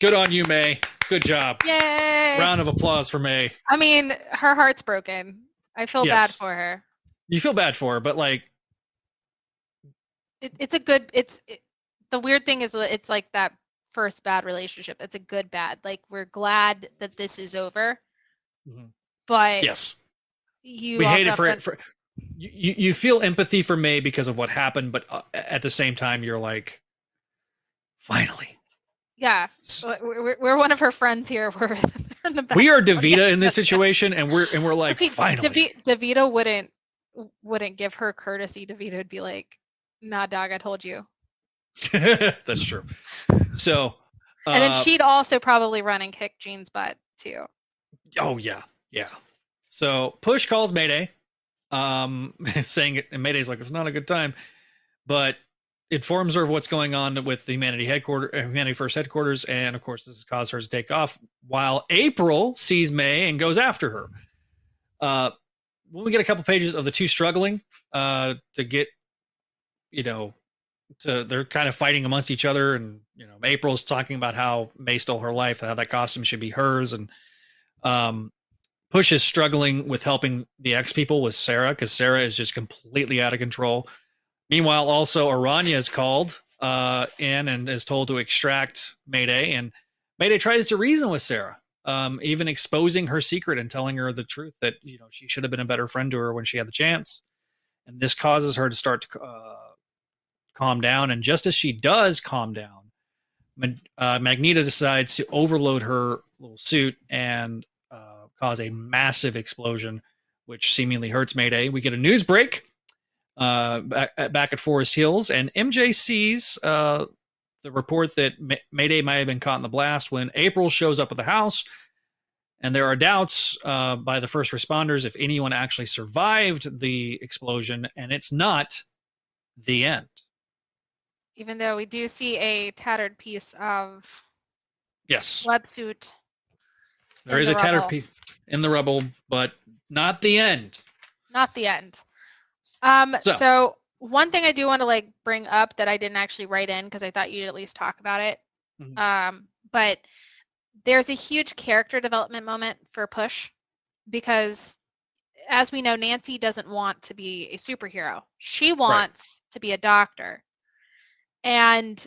good on you, May. Good job. Yay! Round of applause for May. I mean, her heart's broken. I feel bad for her. You feel bad for her, but like it, it's a good it's it, the weird thing is it's like that first bad relationship it's a good bad like we're glad that this is over Mhm. but yes, you we hate it for to- it. For you, you feel empathy for May because of what happened, but uh, at the same time, you're like, finally. yeah we're, we're, one of her friends here we're in the back We are Davida in this situation, and we're and we're like, Okay, finally. Davida wouldn't wouldn't give her courtesy Davida would be like nah dog i told you That's true. So, and then uh, she'd also probably run and kick gene's butt too Oh yeah, yeah. So Push calls Mayday, um, saying it, and Mayday's like, "It's not a good time," but informs her of what's going on with the Humanity headquarters, uh, Humanity First headquarters, and of course, this has caused her to take off. While April sees May and goes after her. Uh, when we get a couple pages of the two struggling, uh, to get, you know, to they're kind of fighting amongst each other, and you know, April's talking about how May stole her life, how that costume should be hers, and um, Push is struggling with helping the X people with Sarah because Sarah is just completely out of control. Meanwhile, also Aranya is called uh, in and is told to extract Mayday, and Mayday tries to reason with Sarah, um, even exposing her secret and telling her the truth that you know she should have been a better friend to her when she had the chance. And this causes her to start to uh, calm down. And just as she does calm down, uh, Magneta decides to overload her little suit and uh, cause a massive explosion, which seemingly hurts Mayday. We get a news break uh, back, at- back at Forest Hills, and MJ sees uh, the report that Ma- Mayday might have been caught in the blast when April shows up at the house. And there are doubts uh, by the first responders if anyone actually survived the explosion, and it's not the end. Even though we do see a tattered piece of Yes. wetsuit There in the a tattered piece in the rubble, but not the end. not the end Um, So- so. one thing I do want to like bring up that I didn't actually write in because I thought you'd at least talk about it. Mhm. Um, but there's a huge character development moment for Push because as we know, Nancy doesn't want to be a superhero. She wants to be a doctor. And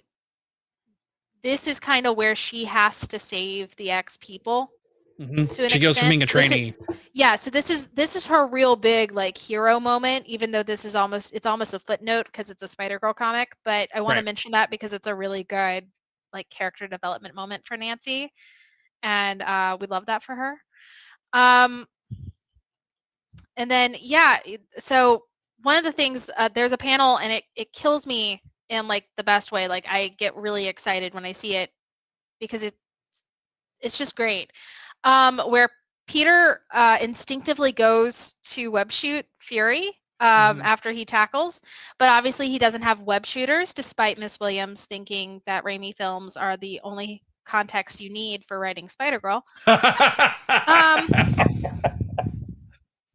this is kind of where she has to save the ex people Mhm. an She goes from being a extent, trainee. yeah so this is this is her real big like hero moment even though this is almost it's almost a footnote because it's a spider girl comic but i want to mention that because it's a really good like character development moment for nancy and uh we love that for her um and then yeah so one of the things uh, there's a panel and it it kills me in like the best way like i get really excited when i see it because it's it's just great um where Peter uh, instinctively goes to web shoot Fury um, Mhm. after he tackles, but obviously he doesn't have web shooters, despite Miss Williams thinking that Raimi films are the only context you need for writing Spider Girl. Um,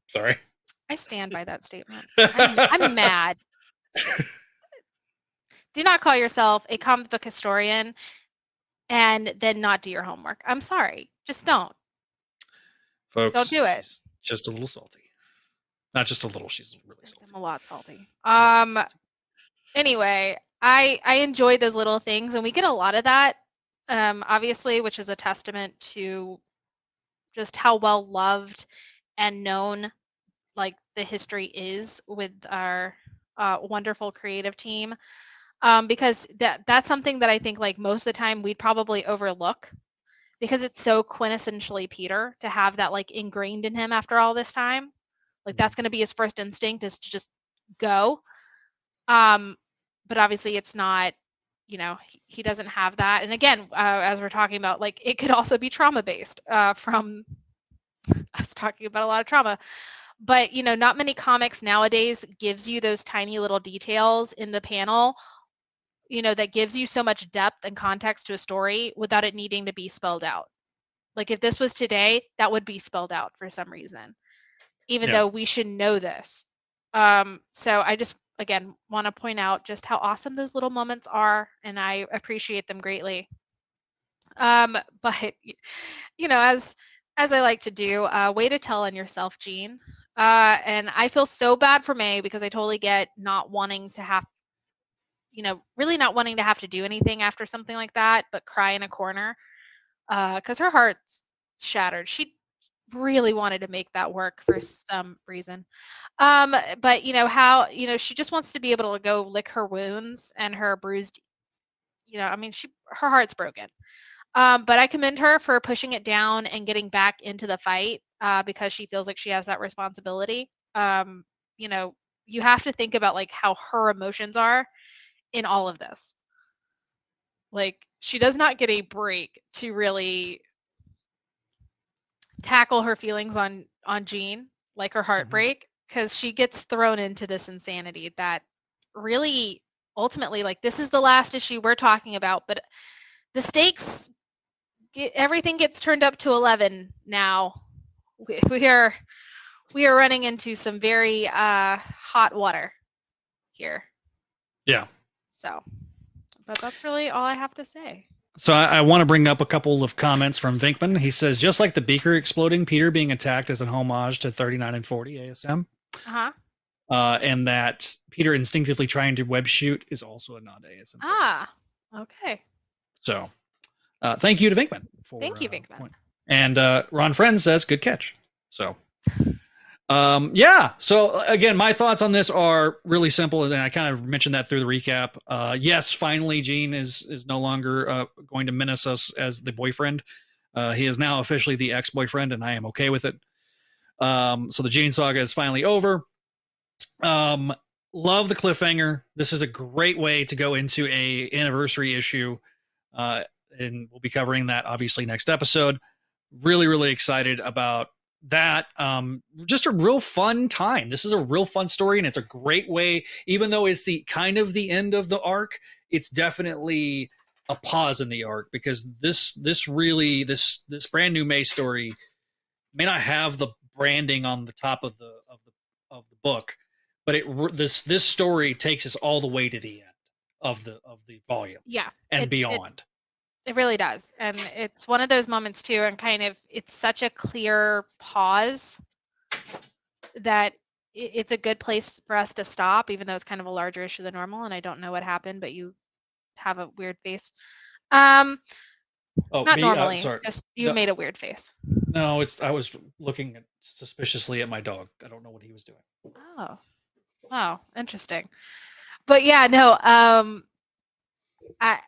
Sorry. I stand by that statement. I'm, I'm mad. Do not call yourself a comic book historian and then not do your homework. I'm sorry. Just don't. Folks, Don't do it. she's Just a little salty. Not just a little. She's really salty. I'm a lot salty. Um, salty. anyway, I I enjoy those little things, and we get a lot of that, um, obviously, which is a testament to just how well loved and known like the history is with our uh, wonderful creative team. Um, because that that's something that I think like most of the time we'd probably overlook because it's so quintessentially Peter to have that like ingrained in him after all this time. Like that's going to be his first instinct is to just go. Um but obviously it's not you know he, he doesn't have that. And again uh, as we're talking about like it could also be trauma based uh from us talking about a lot of trauma. But you know not many comics nowadays gives you those tiny little details in the panel you know that gives you so much depth and context to a story without it needing to be spelled out. Like if this was today that would be spelled out for some reason even Yeah. though we should know this. Um so i just again want to point out just how awesome those little moments are and i appreciate them greatly. Um but you know as as i like to do uh way to tell on yourself gene uh and i feel so bad for may because i totally get not wanting to have you know really not wanting to have to do anything after something like that but cry in a corner uh because her heart's shattered. She really wanted to make that work for some reason. Um but you know how you know she just wants to be able to go lick her wounds and her bruised you know i mean she her heart's broken. Um but i commend her for pushing it down and getting back into the fight uh because she feels like she has that responsibility. Um you know you have to think about like how her emotions are in all of this like she does not get a break to really tackle her feelings on on Gene, like her heartbreak, because she gets thrown into this insanity that really ultimately like this is the last issue we're talking about, but the stakes get, everything gets turned up to 11 now. We, we are we are running into some very uh hot water here. Yeah. So, but that's really all I have to say. So I, I want to bring up a couple of comments from Vinkman. He says, just like the beaker exploding, Peter being attacked is an homage to 39 and 40 ASM. Uh-huh. Uh, and that Peter instinctively trying to web shoot is also a nod to ASM. Ah. Okay. So uh, thank you to Vinkman. For, Thank you, uh, Vinkman. point. And uh, Ron Frenz says, good catch. So um, yeah. So uh, again, my thoughts on this are really simple, and I kind of mentioned that through the recap. Uh, yes, finally, Gene is is no longer uh, going to menace us as the boyfriend. Uh, he is now officially the ex-boyfriend, and I am okay with it. Um, so the Gene saga is finally over. Um, love the cliffhanger. This is a great way to go into a anniversary issue, uh, and we'll be covering that obviously next episode. Really, really excited about that. Um, just a real fun time. This is a real fun story, and it's a great way. Even though it's the kind of the end of the arc, it's definitely a pause in the arc because this this really this this brand new May story may not have the branding on the top of the of the of the book, but it this this story takes us all the way to the end of the of the volume Yeah. and It- beyond. It really does. And it's one of those moments too, and kind of it's such a clear pause that it's a good place for us to stop, even though it's kind of a larger issue than normal. And I don't know what happened, but you have a weird face. Um, oh, not me? Normally. sorry. just you No. made a weird face. No, it's I was looking suspiciously at my dog. I don't know what he was doing. Oh, wow, interesting. But yeah, no. Um, I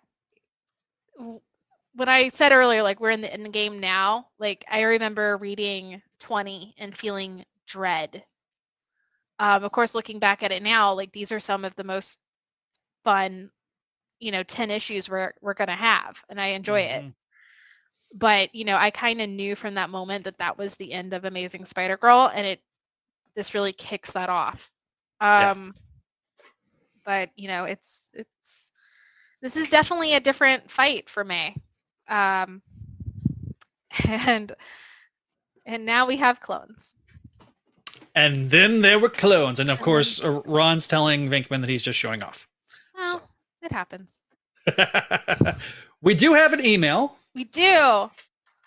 when I said earlier, like we're in the end game now. Like I remember reading twenty and feeling dread. Um, of course, looking back at it now, like these are some of the most fun, you know, ten issues we're we're gonna have, and I enjoy it Mhm. but you know i kind of knew from that moment that that was the end of amazing spider girl and it this really kicks that off Yeah. um but you know it's it's this is definitely a different fight for may um and and now we have clones And then there were clones, and of And course, uh, Ron's telling Vinkman that he's just showing off. well So. it happens we do have an email. we do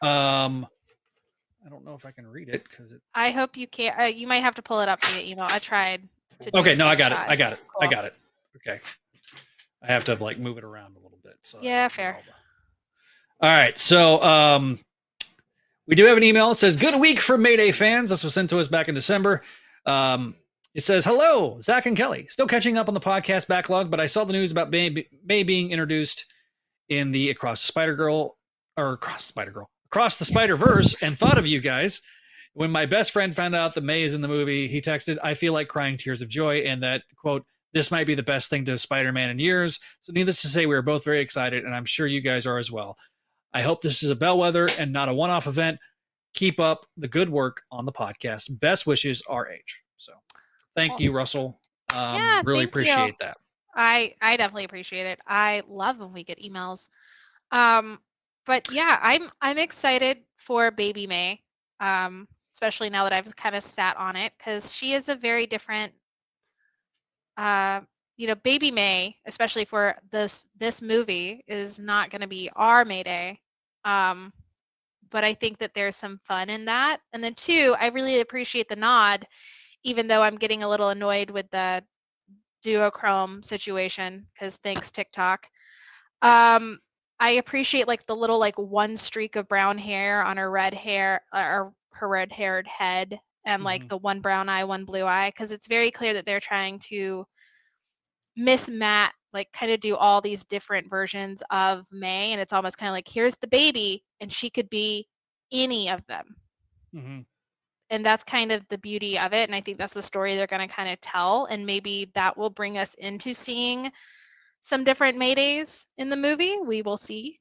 Um, I don't know if I can read it because it. i hope you can uh, you might have to pull it up via email i tried to Okay, no, I got it. I got it. I got it. Okay, I have to like move it around a little bit. So Yeah, fair. know. All right, so um, we do have an email. It says, "Good week for Mayday fans." This was sent to us back in December. Um, it says, "Hello, Zach and Kelly. Still catching up on the podcast backlog, but I saw the news about May, May being introduced in the Across Spider Girl or Across Spider Girl, Across the Spider Verse, and thought of you guys." When my best friend found out that May is in the movie, he texted, "I feel like crying tears of joy," and that quote, "This might be the best thing to Spider-Man in years." So, needless to say, we are both very excited, and I'm sure you guys are as well. I hope this is a bellwether and not a one-off event. Keep up the good work on the podcast. Best wishes, RH. So, thank Well, you, Russell. Um, yeah, really thank you. appreciate that. I I definitely appreciate it. I love when we get emails. Um, but yeah, I'm I'm excited for Baby May. Um, especially now that I've kind of sat on it because she is a very different. Uh, you know, Baby May, especially for this this movie, is not going to be our Mayday. Um, but I think that there's some fun in that. And then two, I really appreciate the nod, even though I'm getting a little annoyed with the duochrome situation because thanks TikTok. Um, I appreciate like the little like one streak of brown hair on her red hair uh, or her red haired head and like Mhm. the one brown eye, one blue eye because it's very clear that they're trying to miss Matt like kind of do all these different versions of May and it's almost kind of like here's the baby and she could be any of them Mhm. and that's kind of the beauty of it and i think that's the story they're going to kind of tell and maybe that will bring us into seeing some different maydays in the movie we will see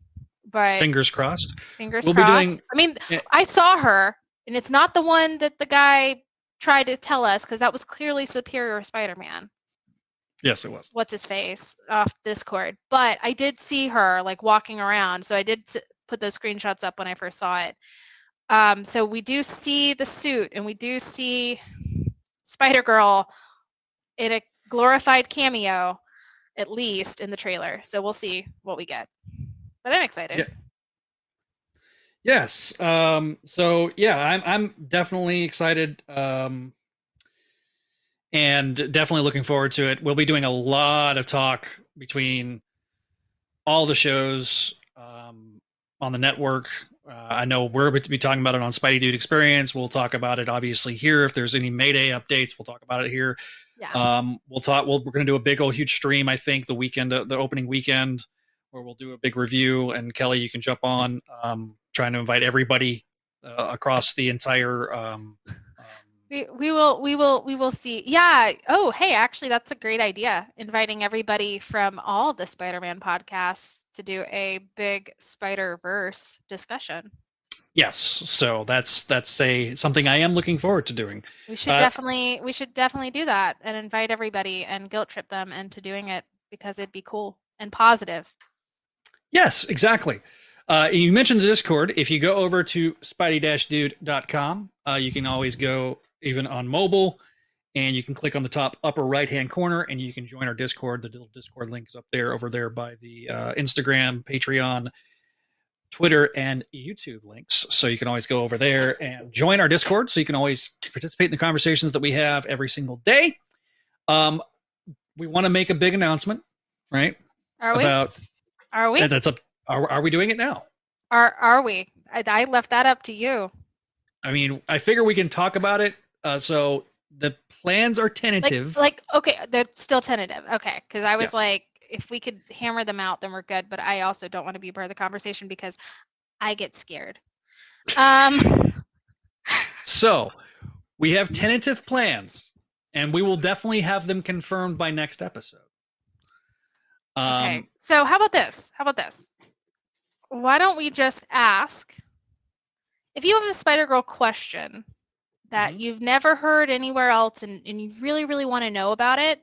but Fingers crossed. fingers we'll be crossed doing- i mean Yeah. i saw her and it's not the one that the guy tried to tell us because that was clearly superior spider-man Yes, it was. what's his face off discord but i did see her like walking around so i did put those screenshots up when i first saw it um so we do see the suit and we do see spider girl in a glorified cameo at least in the trailer so we'll see what we get but i'm excited Yeah. Yes. Um, so yeah, I'm I'm definitely excited. Um, and definitely looking forward to it. We'll be doing a lot of talk between all the shows um, on the network. Uh, I know we're going to be talking about it on Spidey Dude Experience. We'll talk about it obviously here. If there's any Mayday updates, we'll talk about it here. yeah Um, we'll talk. We'll, we're going to do a big old huge stream. I think the weekend, uh, the opening weekend, where we'll do a big review. And Kelly, you can jump on. Um, trying to invite everybody uh, across the entire. Um, we, we will we will we will see yeah oh hey actually that's a great idea inviting everybody from all the spider-man podcasts to do a big spider verse discussion yes. So that's that's a something I am looking forward to doing. we should Uh, definitely we should definitely do that and invite everybody and guilt trip them into doing it because it'd be cool and positive Yes, exactly. Uh, you mentioned the Discord. If you go over to spidey-dude.com, uh, you can always go even on mobile and you can click on the top upper right hand corner and you can join our Discord. The little Discord link is up there over there by the uh, Instagram, Patreon, Twitter, and YouTube links. So you can always go over there and join our Discord. So you can always participate in the conversations that we have every single day. Um, we want to make a big announcement, right? Are we? About are we? that's up. Are, are we doing it now? Are are we? I, I left that up to you. I mean, I figure we can talk about it. Uh, so the plans are Like, tentative. like okay, they're still tentative. Okay, because I was Yes. like, if we could hammer them out, then we're good. But I also don't want to be part of the conversation because I get scared. Um, So we have tentative plans, and we will definitely have them confirmed by next episode. Um, okay. So how about this? How about this? Why don't we just ask if you have a Spider Girl question that Mhm. you've never heard anywhere else and, and you really, really want to know about it,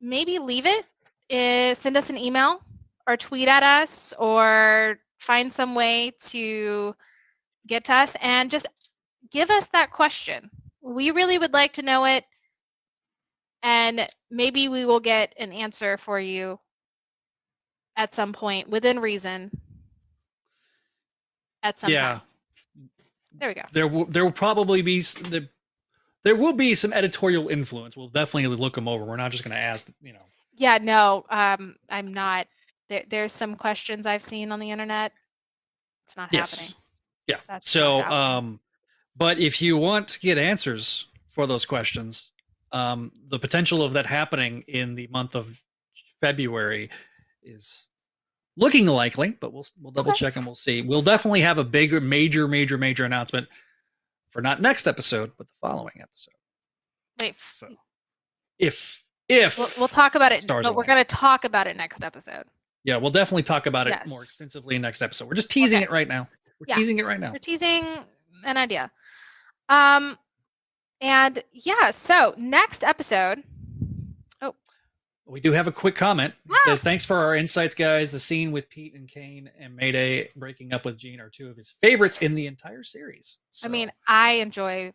maybe leave it. eh, send us an email or tweet at us or find some way to get to us and just give us that question. We really would like to know it and maybe we will get an answer for you at some point within reason at some yeah, time. There we go. there will there will probably be s- there, there will be some editorial influence. We'll definitely look them over. We're not just going to ask, you know. Yeah, no, um, I'm not. There, there's some questions I've seen on the internet. It's not Yes. happening. Yeah. That's so, um, but if you want to get answers for those questions, um, the potential of that happening in the month of February is looking likely, but we'll we'll double Okay. check and we'll see. We'll definitely have a bigger, major, major, major announcement for not next episode, but the following episode. Wait, So, if if we'll, we'll talk about it, Stars but we're going to talk about it next episode. yeah, we'll definitely talk about it more extensively in next episode. We're just teasing Okay. it right now. We're Yeah. teasing it right now. We're teasing an idea. Um, and yeah, so next episode. We do have a quick comment. It Ah. says, Thanks for our insights, guys. The scene with Pete and Kaine and Mayday breaking up with Gene are two of his favorites in the entire series. I mean, I enjoy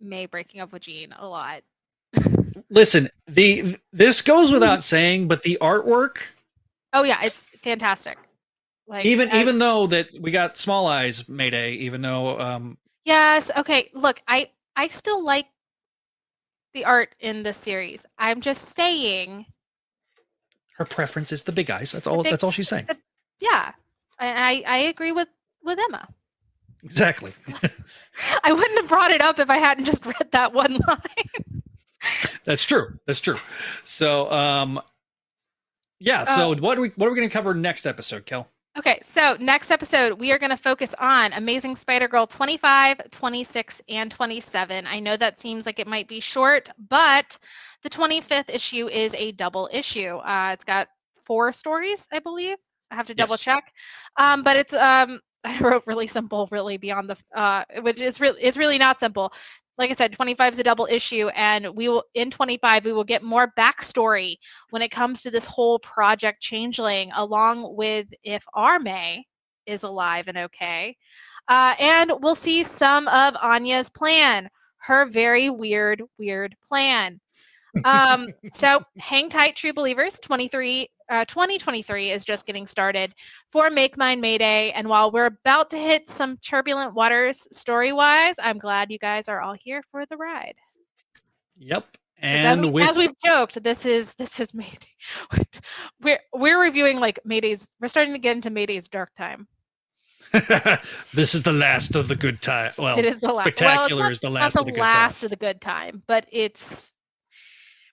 May breaking up with Gene a lot. listen, the this goes without saying, but the artwork, Oh yeah, it's fantastic. Like even I- even though that we got small eyes Mayday, even though um Yes. Okay. Look, I I still like the art in this series. I'm just saying, her preference is the big eyes. That's all big- that's all she's saying. yeah, I I, agree with with Emma. Exactly. I wouldn't have brought it up if I hadn't just read that one line. That's true. That's true. So um yeah, so Uh, what are we what are we gonna cover next episode, Kel? Okay, so next episode, we are going to focus on Amazing Spider Girl 25, 26, and 27. I know that seems like it might be short, but the 25th issue is a double issue. Uh, it's got four stories, I believe. I have to double Yes. check. Um, but it's, um, I wrote really simple, really beyond the, uh, which is really, is really not simple. Like I said, 25 is a double issue, and we will, in 25, we will get more backstory when it comes to this whole project changeling along with if our may is alive and okay. Uh, and we'll see some of anya's plan her very weird weird plan. Um, so hang tight true believers. 23 uh, 2023 is just getting started for make mine mayday and while we're about to hit some turbulent waters story wise i'm glad you guys are all here for the ride Yep. 'Cause as, And we, with as we've joked, this is this is Mayday. We're we're reviewing like Mayday's. We're starting to get into Mayday's dark time. this is the last of the good time. Well, it is the last. spectacular well, is it's the not, last not of the last of the good time, but it's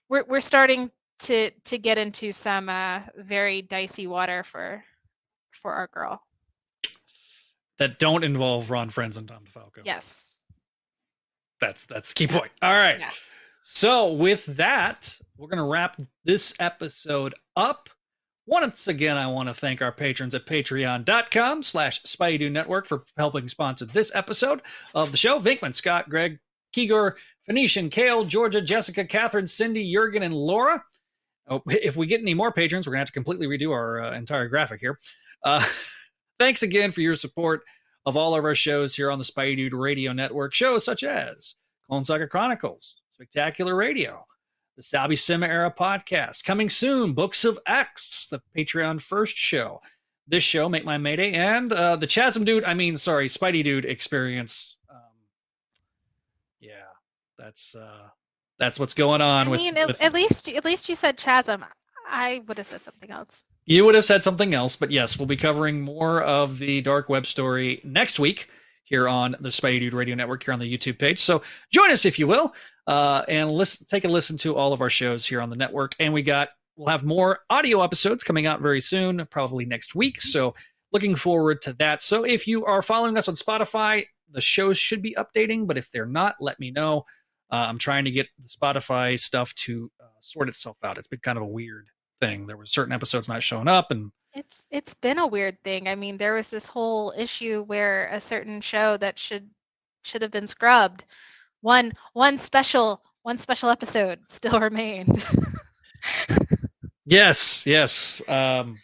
we're we're starting to to get into some uh, very dicey water for for our girl. that don't involve Ron Frenz and Tom DeFalco. Yes. That's that's the key point. All right. Yeah. So with that, we're gonna wrap this episode up. Once again, I want to thank our patrons at patreon.com slash Spidey Network for helping sponsor this episode of the show. Vinkman, Scott, Greg, Keegor, Phoenician, Kale, Georgia, Jessica, Catherine, Cindy, Jurgen, and Laura. Oh, if we get any more patrons, we're gonna have to completely redo our uh, entire graphic here. Uh, thanks again for your support of all of our shows here on the Spidey Dude Radio Network. Shows such as Clone Saga Chronicles, Spectacular Radio, the Sal Buscema Era podcast. Coming soon, Books of X, the Patreon first show. This show, Make My Mayday, and uh, the Chasm Dude, I mean, sorry, Spidey Dude experience. Um, yeah, that's uh, that's what's going on I with, mean, at, with- at least at least you said chasm. I would have said something else. You would have said something else, but yes, we'll be covering more of the dark web story next week here on the Spidey Dude Radio Network here on the YouTube page. So join us if you will, uh, and listen, take a listen to all of our shows here on the network. And we got we'll have more audio episodes coming out very soon, probably next week. So looking forward to that. So if you are following us on Spotify, the shows should be updating, but if they're not, let me know. Uh, I'm trying to get the Spotify stuff to uh, sort itself out. It's been kind of a weird thing. There were certain episodes not showing up, and It's it's been a weird thing. I mean, there was this whole issue where a certain show that should should have been scrubbed, one one special one special episode still remained. yes, yes. Um,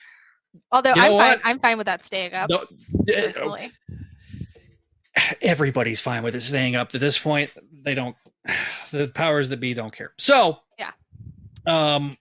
Although You I'm fine. I'm fine with that staying up. no- eh, personally. everybody's fine with it staying up. At this point, they don't. The powers that be don't care. So Yeah. um,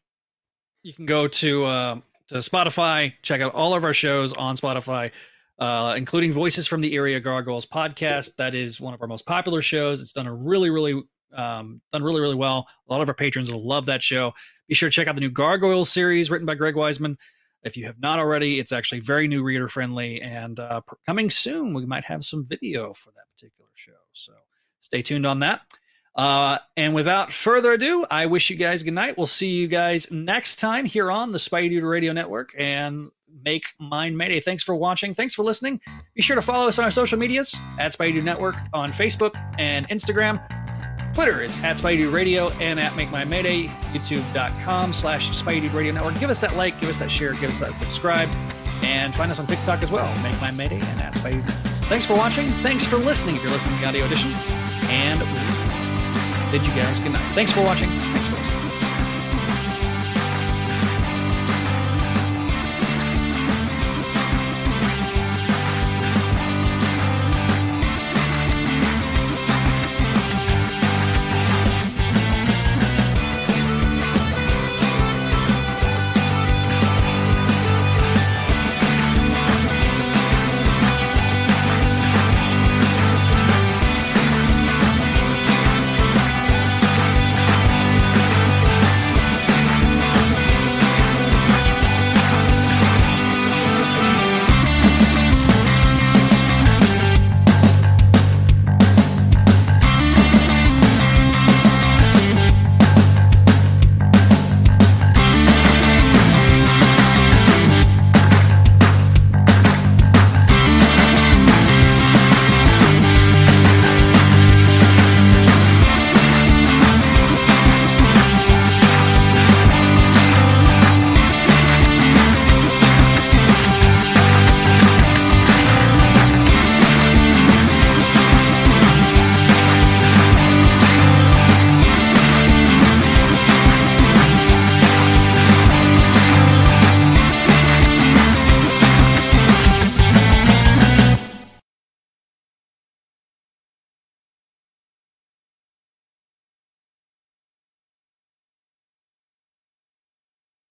you can go to uh, to Spotify, check out all of our shows on Spotify. Uh, including Voices from the Eyrie Gargoyles podcast. That is one of our most popular shows. It's done a really, really, um, done really, really well. A lot of our patrons will love that show. Be sure to check out the new Gargoyles series written by Greg Weisman. If you have not already, it's actually very new reader friendly and uh, coming soon. We might have some video for that particular show. So stay tuned on that. Uh, and without further ado, I wish you guys good night. We'll see you guys next time here on the Spidey Dude Radio Network and make mine Mayday. Thanks for watching. Thanks for listening. Be sure to follow us on our social medias at Spidey Dude Network on Facebook and Instagram. Twitter is at Spidey Dude Radio and at Make Mine Mayday, youtube.com slash Spidey Dude Radio Network. Give us that like, give us that share, give us that subscribe, and find us on TikTok as well. Make Mine Mayday and at Spidey Thanks for watching. Thanks for listening if you're listening to the audio edition. And bid you guys good night. Thanks for watching. Thanks for listening.